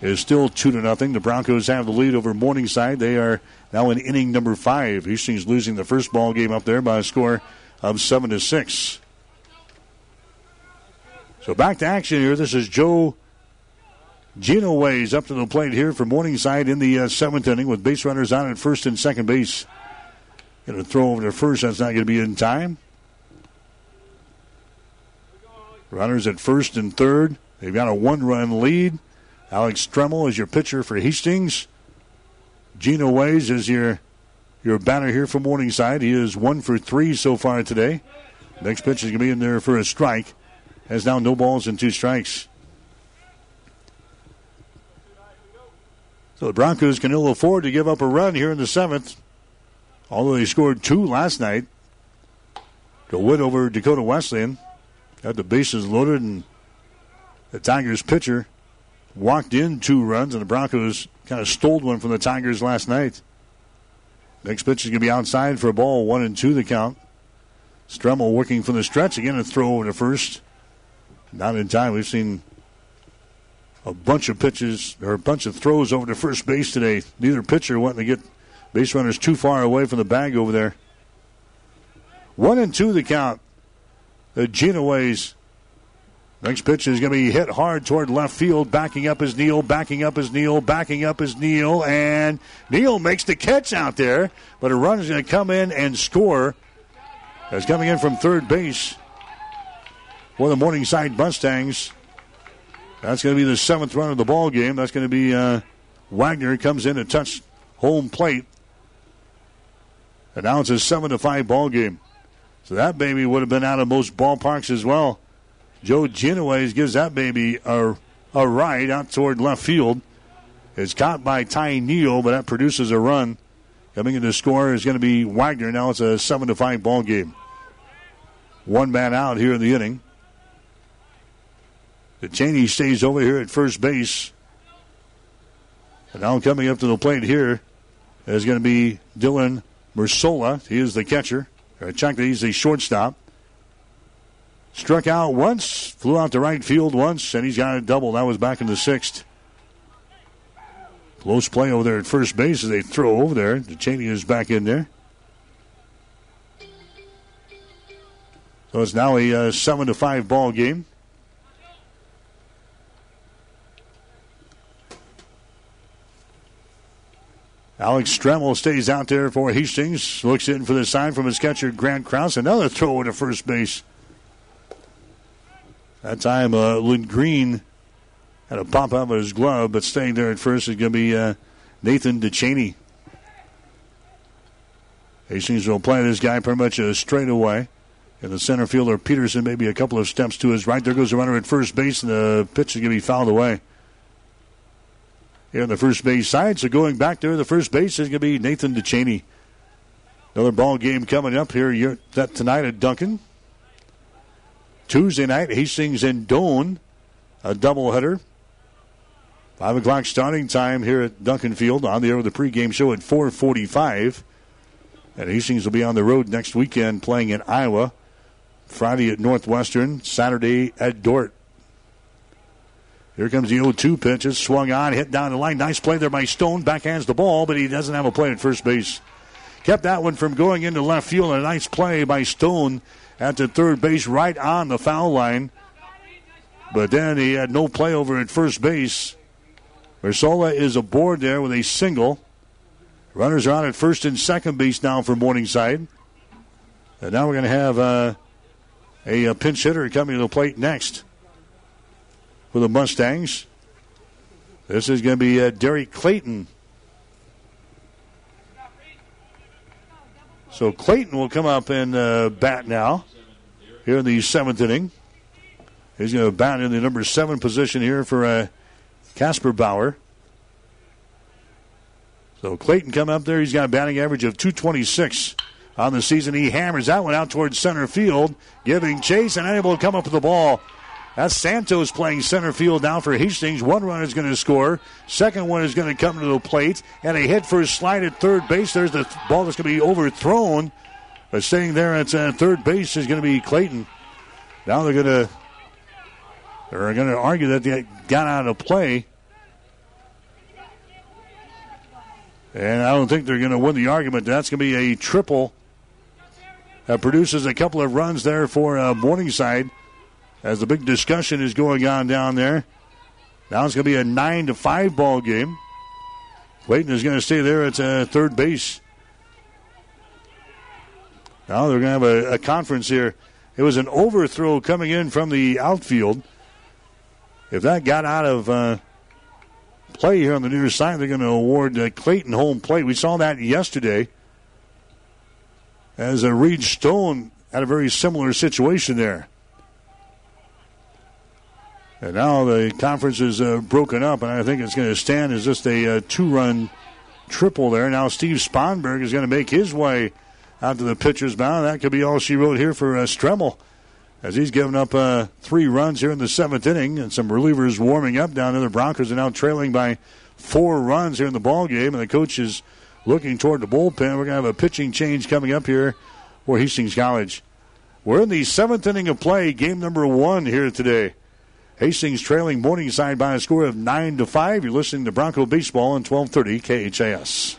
is still two to nothing. The Broncos have the lead over Morningside. They are now in inning number five. Hastings losing the first ball game up there by a score of seven to six. So back to action here. This is Joe Genoways up to the plate here for Morningside in the uh, seventh inning with base runners on at first and second base. Going to throw over to first. That's not going to be in time. Runners at first and third. They've got a one-run lead. Alex Stremmel is your pitcher for Hastings. Genoways is your your batter here for Morningside. He is one for three so far today. Next pitch is going to be in there for a strike. Has now no balls and two strikes. So the Broncos can ill afford to give up a run here in the seventh. Although they scored two last night. To Wood over Dakota Wesleyan. Got the bases loaded and the Tigers pitcher walked in two runs and the Broncos kind of stole one from the Tigers last night. Next pitch is going to be outside for a ball, one and two the count. Stremmel working from the stretch again, a throw over to first. Not in time. We've seen a bunch of pitches or a bunch of throws over to first base today. Neither pitcher wanting to get base runners too far away from the bag over there. One and two the count. The Genoways. Next pitch is going to be hit hard toward left field. Backing up is Neal. Backing up is Neal. Backing up is Neal. And Neal makes the catch out there. But a run is going to come in and score. As coming in from third base for the Morningside Mustangs. That's going to be the seventh run of the ball game. That's going to be uh, Wagner comes in to touch home plate. And now it's a seven to five ball game. So that baby would have been out of most ballparks as well. Joe Genoways gives that baby a, a ride out toward left field. It's caught by Ty Neal, but that produces a run. Coming in to score is going to be Wagner. Now it's a seven to five ball game. One man out here in the inning. DeChaney stays over here at first base. And now coming up to the plate here is going to be Dylan Mersola. He is the catcher. Check that he's a shortstop. Struck out once, flew out to right field once, and he's got a double. That was back in the sixth. Close play over there at first base as they throw over there. DeChaney is back in there. So it's now a uh, seven to five ball game. Alex Stremmel stays out there for Hastings. Looks in for the sign from his catcher, Grant Krause. Another throw into first base. That time, uh, Lindgreen had a pop out of his glove, but staying there at first is going to be uh, Nathan DeChaney. Hastings will play this guy pretty much straight away And the center fielder, Peterson, maybe a couple of steps to his right. There goes the runner at first base, and the pitch is going to be fouled away here on the first base side. So going back there, the first base is going to be Nathan DeChaney. Another ball game coming up here that tonight at Duncan. Tuesday night, Hastings and Doane, a doubleheader. Five o'clock starting time here at Duncan Field on the air with the pregame show at 4:45. And Hastings will be on the road next weekend playing in Iowa. Friday at Northwestern, Saturday at Dordt. Here comes the 0-2 pitch. It's swung on, hit down the line. Nice play there by Stone. Backhands the ball, but he doesn't have a play at first base. Kept that one from going into left field. A nice play by Stone at the third base, right on the foul line. But then he had no play over at first base. Mersola is aboard there with a single. Runners are on at first and second base now for Morningside. And now we're going to have uh, a, a pinch hitter coming to the plate next for the Mustangs. This is going to be uh, Derek Clayton. So Clayton will come up and uh, bat now here in the seventh inning. He's going to bat in the number seven position here for uh, Kasperbauer. So Clayton come up there. He's got a batting average of 226 on the season. He hammers that one out towards center field, giving chase and unable to come up with the ball. That's Santos playing center field now for Hastings. One run is going to score. Second one is going to come to the plate. And a hit for a slide at third base. There's the ball that's going to be overthrown. But staying there at uh, third base is going to be Clayton. Now they're going to they're going to argue that they got out of play. And I don't think they're going to win the argument. That's going to be a triple that produces a couple of runs there for uh, Morningside as the big discussion is going on down there. Now it's going to be a 9 to 5 ball game. Clayton is going to stay there at uh, third base. Now they're going to have a, a, conference here. It was an overthrow coming in from the outfield. If that got out of uh, play here on the near side, they're going to award uh, Clayton home plate. We saw that yesterday as a Reed Stone had a very similar situation there. And now the conference is uh, broken up, and I think it's going to stand as just a uh, two run triple there. Now Steve Sponberg is going to make his way out to the pitcher's mound. That could be all she wrote here for uh, Stremmel as he's given up uh, three runs here in the seventh inning, and some relievers warming up down there. The Broncos are now trailing by four runs here in the ball game, and the coach is looking toward the bullpen. We're going to have a pitching change coming up here for Hastings College. We're in the seventh inning of play, game number one here today. Hastings trailing Morningside by a score of nine to five. You're listening to Bronco Baseball on 1230 KHAS.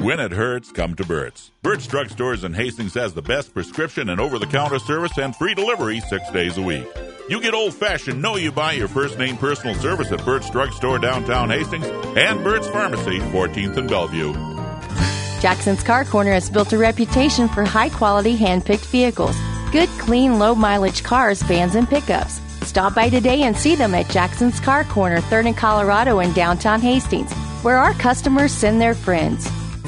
When it hurts, come to Burt's. Burt's Drugstores in Hastings has the best prescription and over the counter service and free delivery six days a week. You get old fashioned, know you buy your first name personal service at Burt's Drugstore downtown Hastings and Burt's Pharmacy, 14th and Bellevue. Jackson's Car Corner has built a reputation for high quality hand picked vehicles. Good, clean, low mileage cars, vans, and pickups. Stop by today and see them at Jackson's Car Corner, 3rd and Colorado in downtown Hastings, where our customers send their friends.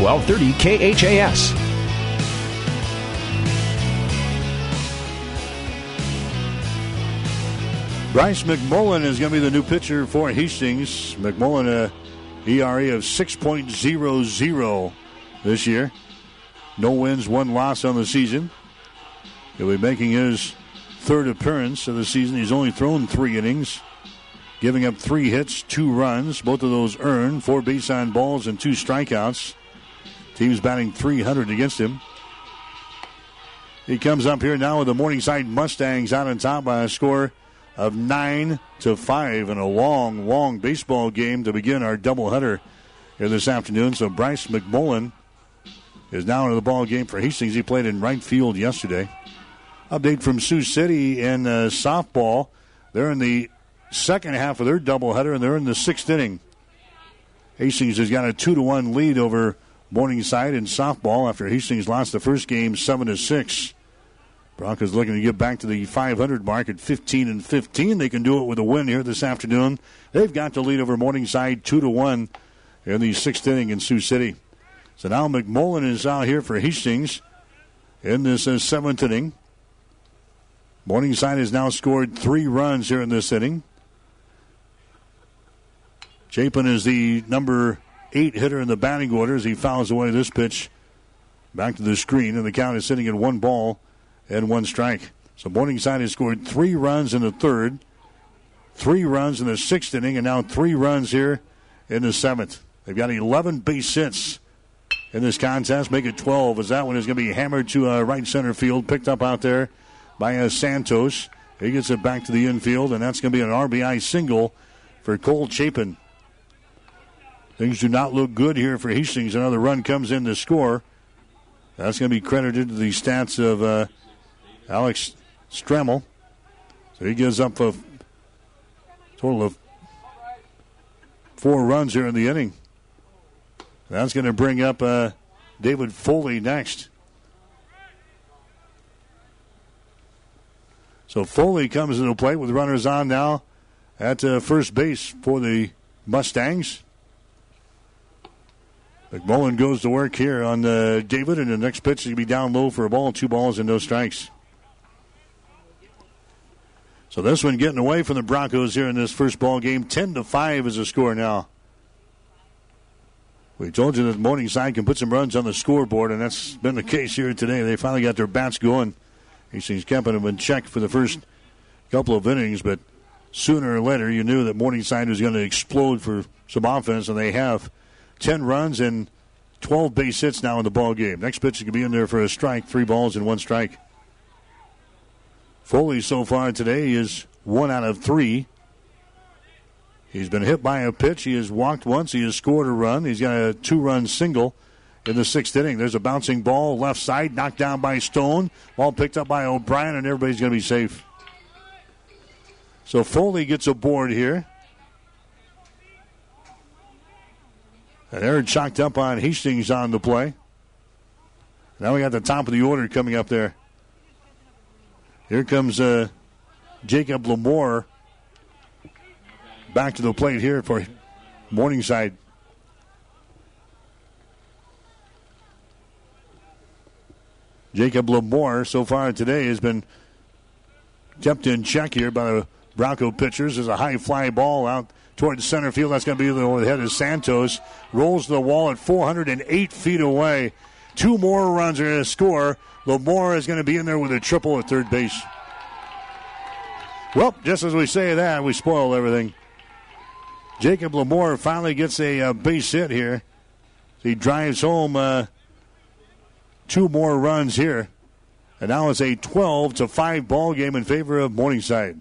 1230 KHAS. Bryce McMullen is going to be the new pitcher for Hastings. McMullen, uh, a ERA of 6.00 this year. No wins, one loss on the season. He'll be making his third appearance of the season. He's only thrown three innings, giving up three hits, two runs. Both of those earned, four base on balls, and two strikeouts. Team's batting 300 against him. He comes up here now with the Morningside Mustangs out on top by a score of nine to five in a long, long baseball game to begin our doubleheader here this afternoon. So Bryce McMullen is now into the ball game for Hastings. He played in right field yesterday. Update from Sioux City in uh, softball. They're in the second half of their doubleheader, and they're in the sixth inning. Hastings has got a two to one lead over Morningside in softball after Hastings lost the first game 7 to 6. Broncos looking to get back to the 500 mark at 15 and 15. They can do it with a win here this afternoon. They've got to lead over Morningside 2 to 1 in the sixth inning in Sioux City. So now McMullen is out here for Hastings in this uh, seventh inning. Morningside has now scored three runs here in this inning. Chapin is the number eight hitter in the batting order as he fouls away this pitch back to the screen, and the count is sitting at one ball and one strike. So Morningside has scored three runs in the third, three runs in the sixth inning, and now three runs here in the seventh. They've got 11 base hits in this contest, make it 12 as that one is going to be hammered to uh, right center field, picked up out there by uh, Santos. He gets it back to the infield, and that's going to be an RBI single for Cole Chapin. Things do not look good here for Hastings. Another run comes in to score. That's going to be credited to the stats of uh, Alex Stremmel. So he gives up a total of four runs here in the inning. That's going to bring up uh, David Foley next. So Foley comes into play with runners on now at uh, first base for the Mustangs. McMullen goes to work here on David, and the next pitch is going to be down low for a ball, two balls and no strikes. So this one getting away from the Broncos here in this first ball game. Ten to five is the score now. We told you that Morningside can put some runs on the scoreboard, and that's been the case here today. They finally got their bats going. Hastings keeping them been checked for the first couple of innings, but sooner or later you knew that Morningside was going to explode for some offense, and they have. 10 runs and 12 base hits now in the ball game. Next pitch is going to be in there for a strike, three balls and one strike. Foley so far today is one out of three. He's been hit by a pitch. He has walked once. He has scored a run. He's got a two run single in the sixth inning. There's a bouncing ball left side, knocked down by Stone. Ball picked up by O'Brien, and everybody's going to be safe. So Foley gets a board here. And they're chalked up on Hastings on the play. Now we got the top of the order coming up there. Here comes uh, Jacob Lamore back to the plate here for Morningside. Jacob Lamore so far today has been kept in check here by the Bronco pitchers. There's a high fly ball out towards center field. That's going to be the head of Santos. Rolls the wall at 408 feet away. Two more runs are going to score. Lamore is going to be in there with a triple at third base. Well, just as we say that, we spoil everything. Jacob Lamore finally gets a uh, base hit here. He drives home uh, two more runs here. And now it's a 12 to 5 ball game in favor of Morningside.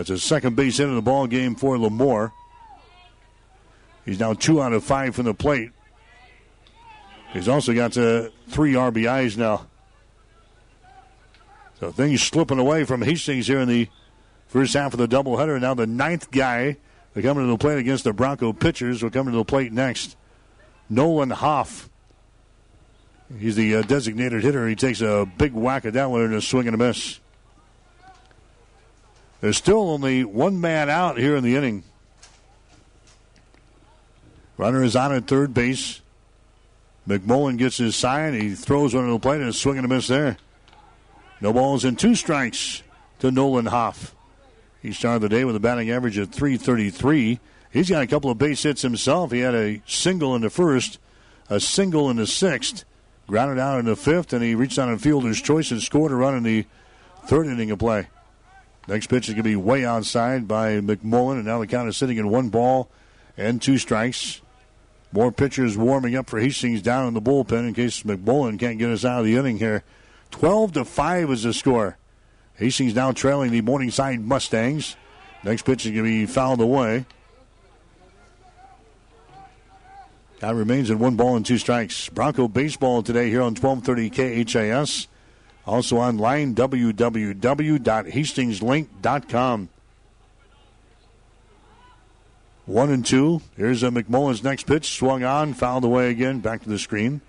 That's a second base hit in the ball game for Lamore. He's now two out of five from the plate. He's also got uh, three RBIs now. So things slipping away from Hastings here in the first half of the doubleheader. Now the ninth guy to come to the plate against the Bronco pitchers will come to the plate next. Nolan Hoff. He's the uh, designated hitter. He takes a big whack at that one and a swing and a miss. There's still only one man out here in the inning. Runner is on at third base. McMullen gets his sign. He throws one to the plate and a swing and a miss there. No balls and two strikes to Nolan Hoff. He started the day with a batting average of 333. He's got a couple of base hits himself. He had a single in the first, a single in the sixth, grounded out in the fifth, and he reached on a fielder's choice and scored a run in the third inning of play. Next pitch is going to be way outside by McMullen, and now the count is sitting in one ball and two strikes. More pitchers warming up for Hastings down in the bullpen in case McMullen can't get us out of the inning here. 12 to 5 is the score. Hastings now trailing the Morningside Mustangs. Next pitch is going to be fouled away. That remains in one ball and two strikes. Bronco baseball today here on 1230 KHAS. Also online, www.hastingslink.com. One and two. Here's a McMullen's next pitch. Swung on, fouled away again. Back to the screen.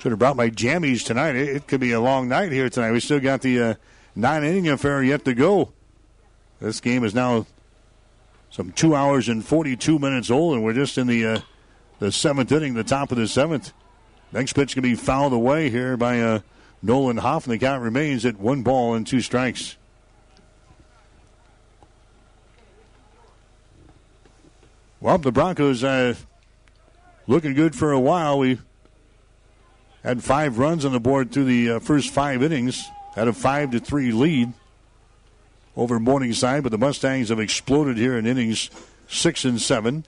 Should have brought my jammies tonight. It, it, could be a long night here tonight. We still got the uh, nine inning affair yet to go. This game is now some two hours and 42 minutes old, and we're just in the uh, the seventh inning, the top of the seventh. Next pitch can be fouled away here by uh, Nolan Hoff, and the count remains at one ball and two strikes. Well, the Broncos uh, looking good for a while. We had five runs on the board through the uh, first five innings, had a five to three lead over Morningside, but the Mustangs have exploded here in innings six and seven.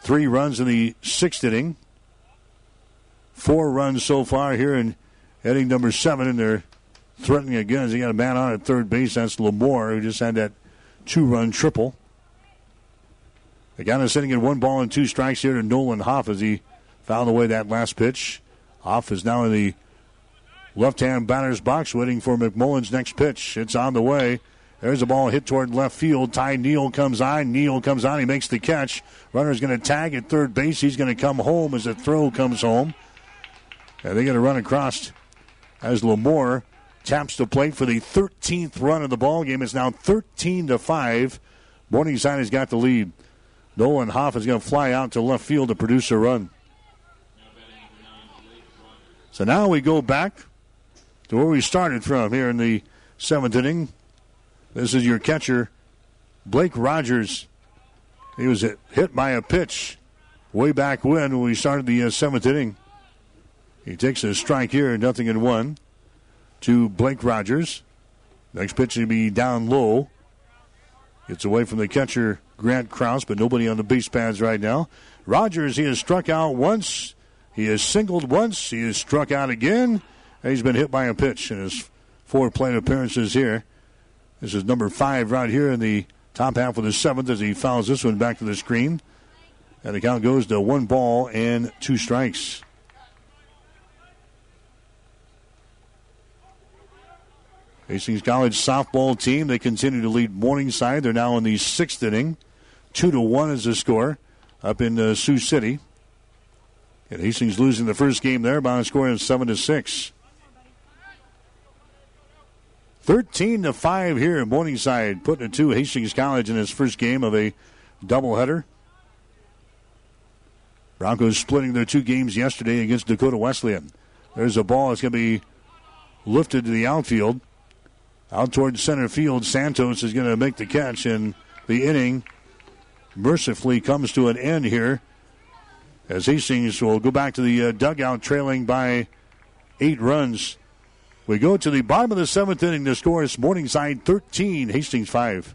Three runs in the sixth inning. Four runs so far here in inning number seven, and they're threatening again as they got a man on at third base. That's Lamore, who just had that two run triple. Again, is sitting in one ball and two strikes here to Nolan Hoff as he fouled away that last pitch. Hoff is now in the left hand batter's box waiting for McMullen's next pitch. It's on the way. There's a ball hit toward left field. Ty Neal comes on. Neal comes on. He makes the catch. Runner's going to tag at third base. He's going to come home as the throw comes home. And they're going to run across as Lamore taps the plate for the 13th run of the ball game. It's now 13 to 5. Morningside has got the lead. Nolan Hoff is going to fly out to left field to produce a run. So now we go back to where we started from here in the seventh inning. This is your catcher, Blake Rogers. He was hit by a pitch way back when, we started the uh, seventh inning. He takes a strike here, nothing in one, to Blake Rogers. Next pitch will be down low. Gets away from the catcher, Grant Krause, but nobody on the base pads right now. Rogers, he has struck out once. He has singled once. He has struck out again. And he's been hit by a pitch in his four plate appearances here. This is number five right here in the top half of the seventh as he fouls this one back to the screen. And the count goes to one ball and two strikes. Hastings College softball team, they continue to lead Morningside. They're now in the sixth inning. Two to one is the score up in uh, Sioux City. And Hastings losing the first game there by a score of seven to six. 13 to 5 here in Morningside, putting it to Hastings College in its first game of a doubleheader. Broncos splitting their two games yesterday against Dakota Wesleyan. There's a ball that's going to be lifted to the outfield. Out towards center field, Santos is going to make the catch, and the inning mercifully comes to an end here as Hastings will go back to the uh, dugout trailing by eight runs. We go to the bottom of the seventh inning. The score is Morningside 13, Hastings 5.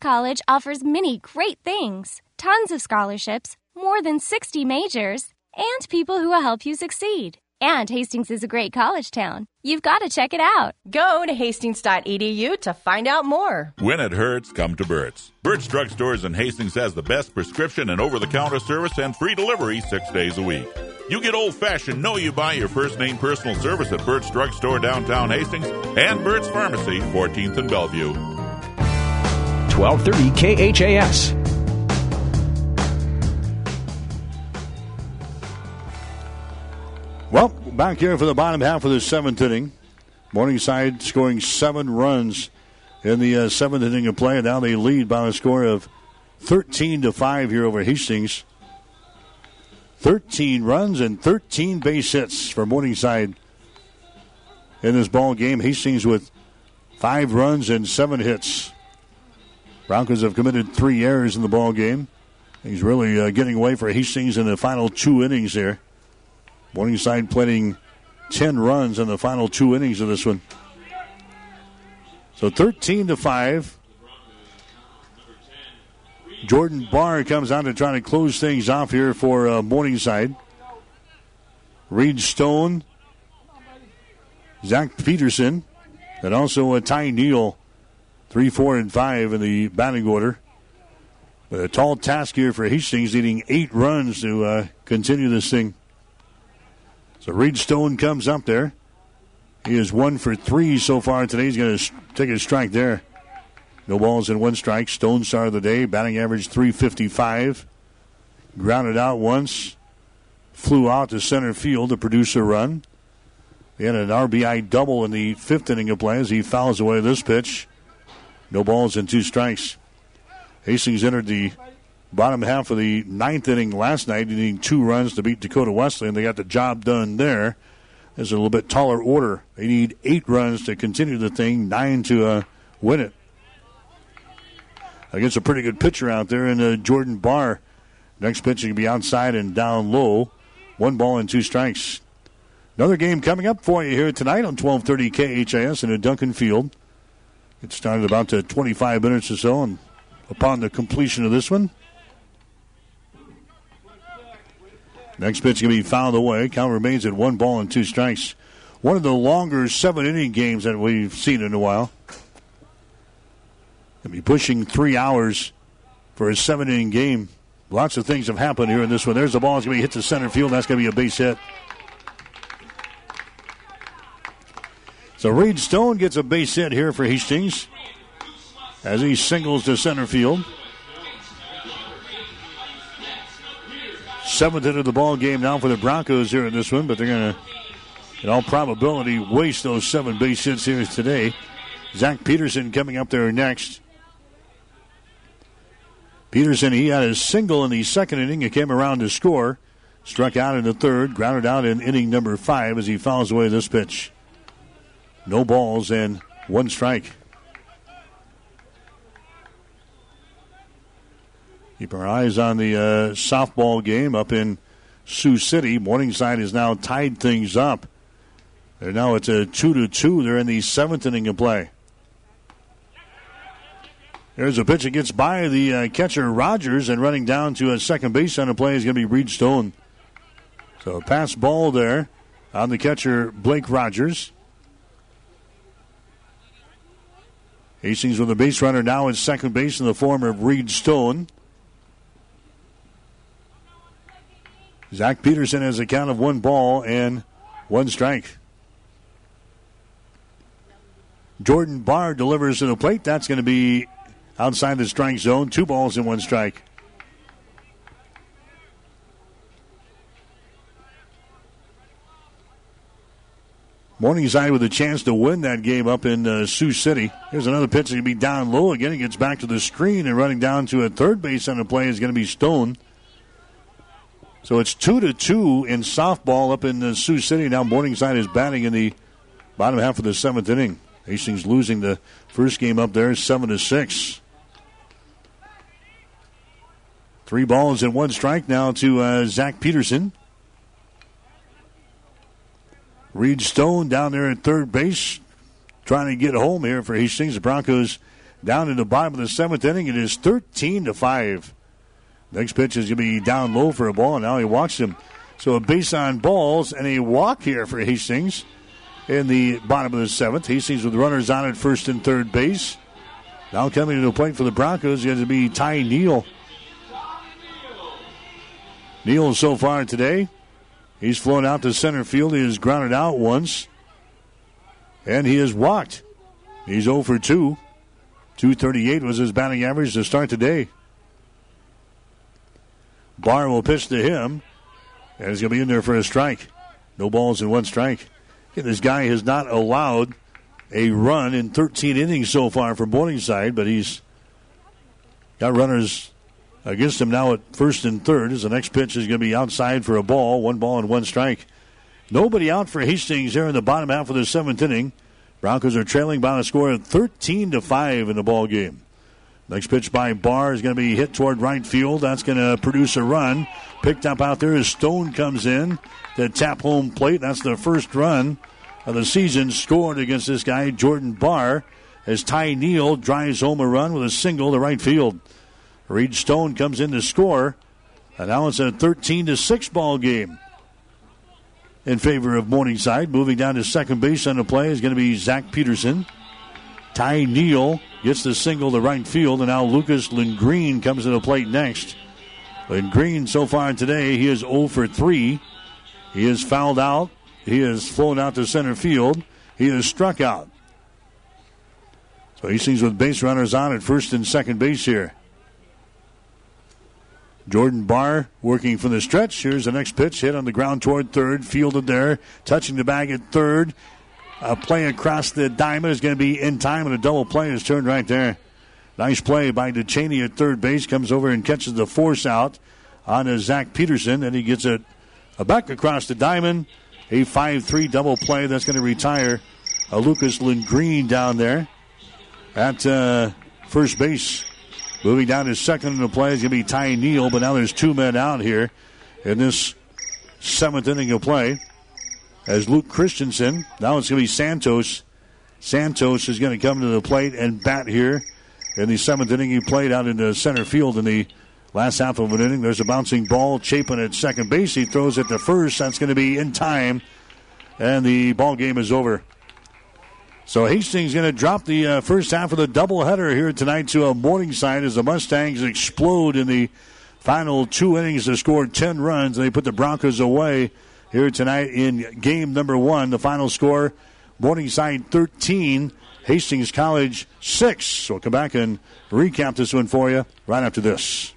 Hastings College offers many great things tons of scholarships, more than 60 majors, and people who will help you succeed. And Hastings is a great college town. You've got to check it out. Go to hastings.edu to find out more. When it hurts, come to Burt's. Burt's Drug Stores in Hastings has the best prescription and over the counter service and free delivery six days a week. You get old fashioned, know you buy your first name personal service at Burt's Drug Store downtown Hastings and Burt's Pharmacy, 14th and Bellevue. 1230 KHAS. Well, back here for the bottom half of the seventh inning. Morningside scoring seven runs in the uh, seventh inning of play. Now they lead by a score of 13 to 5 here over Hastings. 13 runs and 13 base hits for Morningside in this ball game. Hastings with five runs and seven hits. Broncos have committed three errors in the ball game. He's really uh, getting away for Hastings in the final two innings here. Morningside playing 10 runs in the final two innings of this one. So 13 to 5. Jordan Barr comes out to try to close things off here for uh, Morningside. Reed Stone, Zach Peterson, and also uh, Ty Neal, 3, 4, and 5 in the batting order. But a tall task here for Hastings, needing eight runs to uh, continue this thing. So Reed Stone comes up there. He is one for three so far today. He's going to take a strike there. No balls and one strike. Stone star of the day. Batting average 355. Grounded out once. Flew out to center field to produce a run. He had an RBI double in the fifth inning of play as he fouls away this pitch. No balls and two strikes. Hastings entered the bottom half of the ninth inning last night, needing two runs to beat Dakota Wesleyan. They got the job done there. It's a little bit taller order. They need eight runs to continue the thing, nine to uh, win it. Against a pretty good pitcher out there in uh, Jordan Barr. Next pitch will be outside and down low. One ball and two strikes. Another game coming up for you here tonight on 1230 KHAS in a Duncan Field. It started about to 25 minutes or so, and upon the completion of this one, next pitch going to be fouled away. Count remains at one ball and two strikes. One of the longer seven inning games that we've seen in a while. Going to be pushing three hours for a seven inning game. Lots of things have happened here in this one. There's the ball. It's going to be hit to center field. That's going to be a base hit. So Reed Stone gets a base hit here for Hastings as he singles to center field. Seventh hit of the ball game now for the Broncos here in this one, but they're going to, in all probability, waste those seven base hits here today. Zach Peterson coming up there next. Peterson, he had a single in the second inning. He came around to score. Struck out in the third, grounded out in inning number five as he fouls away this pitch. No balls and one strike. Keep our eyes on the uh, softball game up in Sioux City. Morningside has now tied things up. They're now it's a two to two. They're in the seventh inning of play. There's a pitch that gets by the uh, catcher Rogers and running down to a second base on the play is going to be Reed Stone. So a pass ball there on the catcher Blake Rogers. Hastings with a base runner now at second base in the form of Reed Stone. Zach Peterson has a count of one ball and one strike. Jordan Barr delivers to the plate. That's going to be outside the strike zone. Two balls and one strike. Morningside with a chance to win that game up in uh, Sioux City. Here's another pitch that can be down low again. It gets back to the screen and running down to a third base on the play is going to be Stone. So it's two to two in softball up in uh, Sioux City. Now Morningside is batting in the bottom half of the seventh inning. Hastings losing the first game up there, seven to six. Three balls and one strike now to uh, Zach Peterson. Reed Stone down there at third base, trying to get home here for Hastings. The Broncos down in the bottom of the seventh inning. It is 13 to 5. Next pitch is going to be down low for a ball, and now he walks him. So a base on balls and a walk here for Hastings in the bottom of the seventh. Hastings with runners on at first and third base. Now coming to the plate for the Broncos is going to be Ty Neal. Neal so far today He's flown out to center field. He has grounded out once. And he has walked. He's 0 for 2. 238 was his batting average to start today. Barr will pitch to him. And he's going to be in there for a strike. No balls in one strike. this guy has not allowed a run in 13 innings so far for Morningside, but he's got runners against him now at first and third as the next pitch is going to be outside for a ball, one ball and one strike. Nobody out for Hastings here in the bottom half of the seventh inning. Broncos are trailing by a score of 13 to 5 in the ball game. Next pitch by Barr is going to be hit toward right field. That's going to produce a run. Picked up out there as Stone comes in to tap home plate. That's the first run of the season scored against this guy, Jordan Barr, as Ty Neal drives home a run with a single to right field. Reed Stone comes in to score. And now it's a 13 to 6 ball game in favor of Morningside. Moving down to second base on the play is going to be Zach Peterson. Ty Neal gets the single to right field, and now Lucas Lindgreen comes to the plate next. Lindgreen so far today, he is 0 for 3. He is fouled out. He has flown out to center field. He is struck out. So he seems with base runners on at first and second base here. Jordan Barr working from the stretch. Here's the next pitch hit on the ground toward third, fielded there, touching the bag at third. A play across the diamond is going to be in time, and a double play is turned right there. Nice play by DeChaney at third base. Comes over and catches the force out on a Zach Peterson, and he gets it back across the diamond. A 5 3 double play that's going to retire a Lucas Lindgreen down there at uh, first base. Moving down to second in the play is going to be Ty Neal, but now there's two men out here in this seventh inning of play. As Luke Christensen, now it's going to be Santos Santos is going to come to the plate and bat here in the seventh inning. He played out in the center field in the last half of an inning. There's a bouncing ball. Chapin at second base. He throws it to first. That's going to be in time, and the ball game is over. So Hastings going to drop the uh, first half of the doubleheader here tonight to a Morningside as the Mustangs explode in the final two innings to score 10 runs. And they put the Broncos away here tonight in game number one. The final score Morningside 13, Hastings College 6. We'll come back and recap this one for you right after this.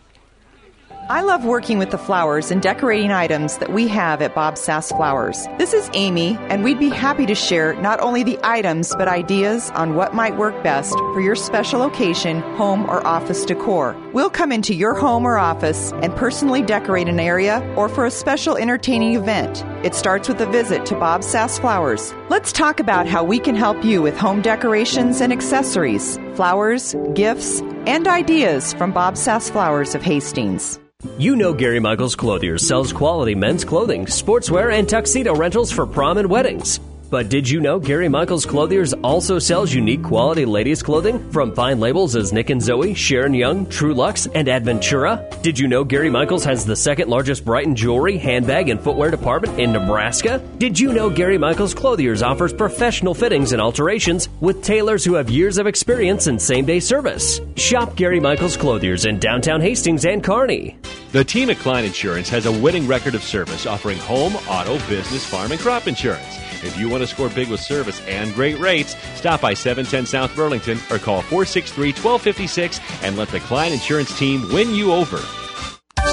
I love working with the flowers and decorating items that we have at Bob Sass Flowers. This is Amy, and we'd be happy to share not only the items, but ideas on what might work best for your special occasion, home, or office decor. We'll come into your home or office and personally decorate an area or for a special entertaining event. It starts with a visit to Bob Sass Flowers. Let's talk about how we can help you with home decorations and accessories, flowers, gifts, and ideas from Bob Sass Flowers of Hastings. You know Gary Michaels Clothiers sells quality men's clothing, sportswear, and tuxedo rentals for prom and weddings. But did you know Gary Michaels Clothiers also sells unique quality ladies' clothing from fine labels as Nick and Zoe, Sharon Young, Trulux, and Adventura? Did you know Gary Michaels has the second largest Brighton jewelry, handbag, and footwear department in Nebraska? Did you know Gary Michaels Clothiers offers professional fittings and alterations with tailors who have years of experience in same day service? Shop Gary Michaels Clothiers in downtown Hastings and Kearney. The team at Klein Insurance has a winning record of service offering home, auto, business, farm, and crop insurance. If you want to score big with service and great rates, stop by 710 South Burlington or call 463 1256 and let the Klein Insurance team win you over.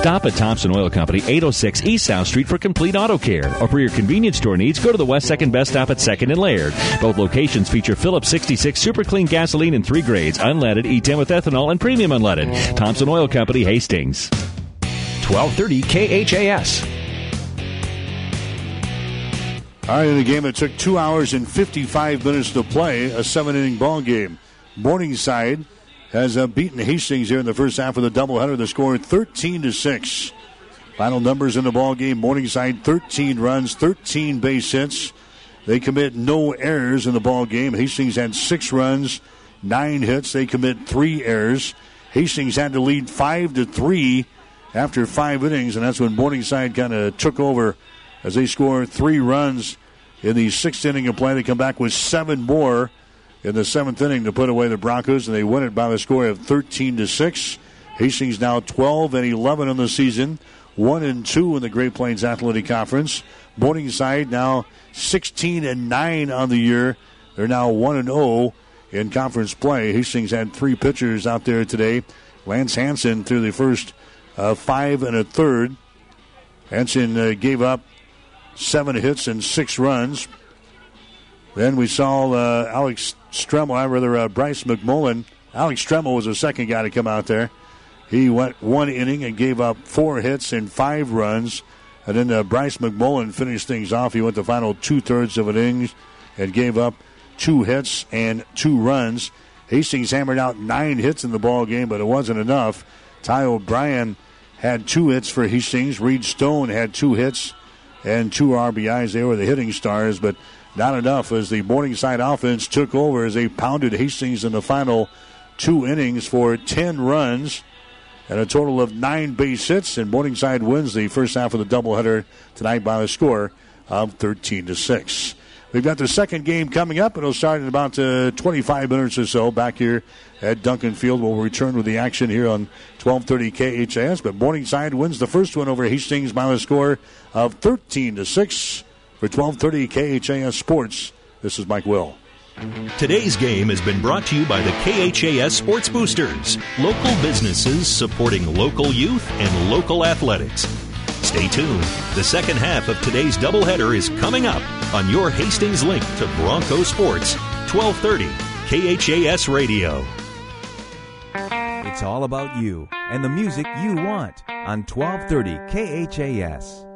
Stop at Thompson Oil Company, 806 East South Street for complete auto care. Or for your convenience store needs, go to the West Second Best Stop at 2nd and Laird. Both locations feature Phillips 66 super clean gasoline in three grades, unleaded, E10 with ethanol, and premium unleaded. Thompson Oil Company, Hastings. 1230 KHAS. All right, in a game that took two hours and 55 minutes to play, a seven inning ball game. Morningside has uh, beaten Hastings here in the first half of the doubleheader. The score 13 to 6. Final numbers in the ball game Morningside 13 runs, 13 base hits. They commit no errors in the ball game. Hastings had six runs, nine hits. They commit three errors. Hastings had to lead five to three after five innings, and that's when Morningside kind of took over as they score three runs in the sixth inning of play. They come back with seven more in the seventh inning to put away the Broncos, and they win it by the score of 13 to 6. Hastings now 12 and 11 on the season, 1 and 2 in the Great Plains Athletic Conference. Morningside now 16 and 9 on the year. They're now 1 and 0 in conference play. Hastings had three pitchers out there today. Lance Hanson through the first uh, five and a third. Hanson uh, gave up seven hits and six runs. Then we saw uh, Alex Stremmel, uh, rather uh, Bryce McMullen. Alex Stremmel was the second guy to come out there. He went one inning and gave up four hits and five runs. And then uh, Bryce McMullen finished things off. He went the final two thirds of an inning and gave up two hits and two runs. Hastings hammered out nine hits in the ball game, but it wasn't enough. Ty O'Brien had two hits for Hastings. Reed Stone had two hits and two RBIs. They were the hitting stars, but not enough as the Morningside offense took over as they pounded Hastings in the final two innings for 10 runs and a total of nine base hits. And Morningside wins the first half of the doubleheader tonight by a score of 13 to 6. We've got the second game coming up. It'll start in about uh, 25 minutes or so back here at Duncan Field. We'll return with the action here on 1230 KHAS. But Morningside wins the first one over Hastings by a score of 13 to 6 for 1230 KHAS Sports. This is Mike Will. Today's game has been brought to you by the KHAS Sports Boosters, local businesses supporting local youth and local athletics. Stay tuned. The second half of today's doubleheader is coming up on your Hastings link to Bronco Sports, 1230 KHAS Radio. It's all about you and the music you want on 1230 KHAS.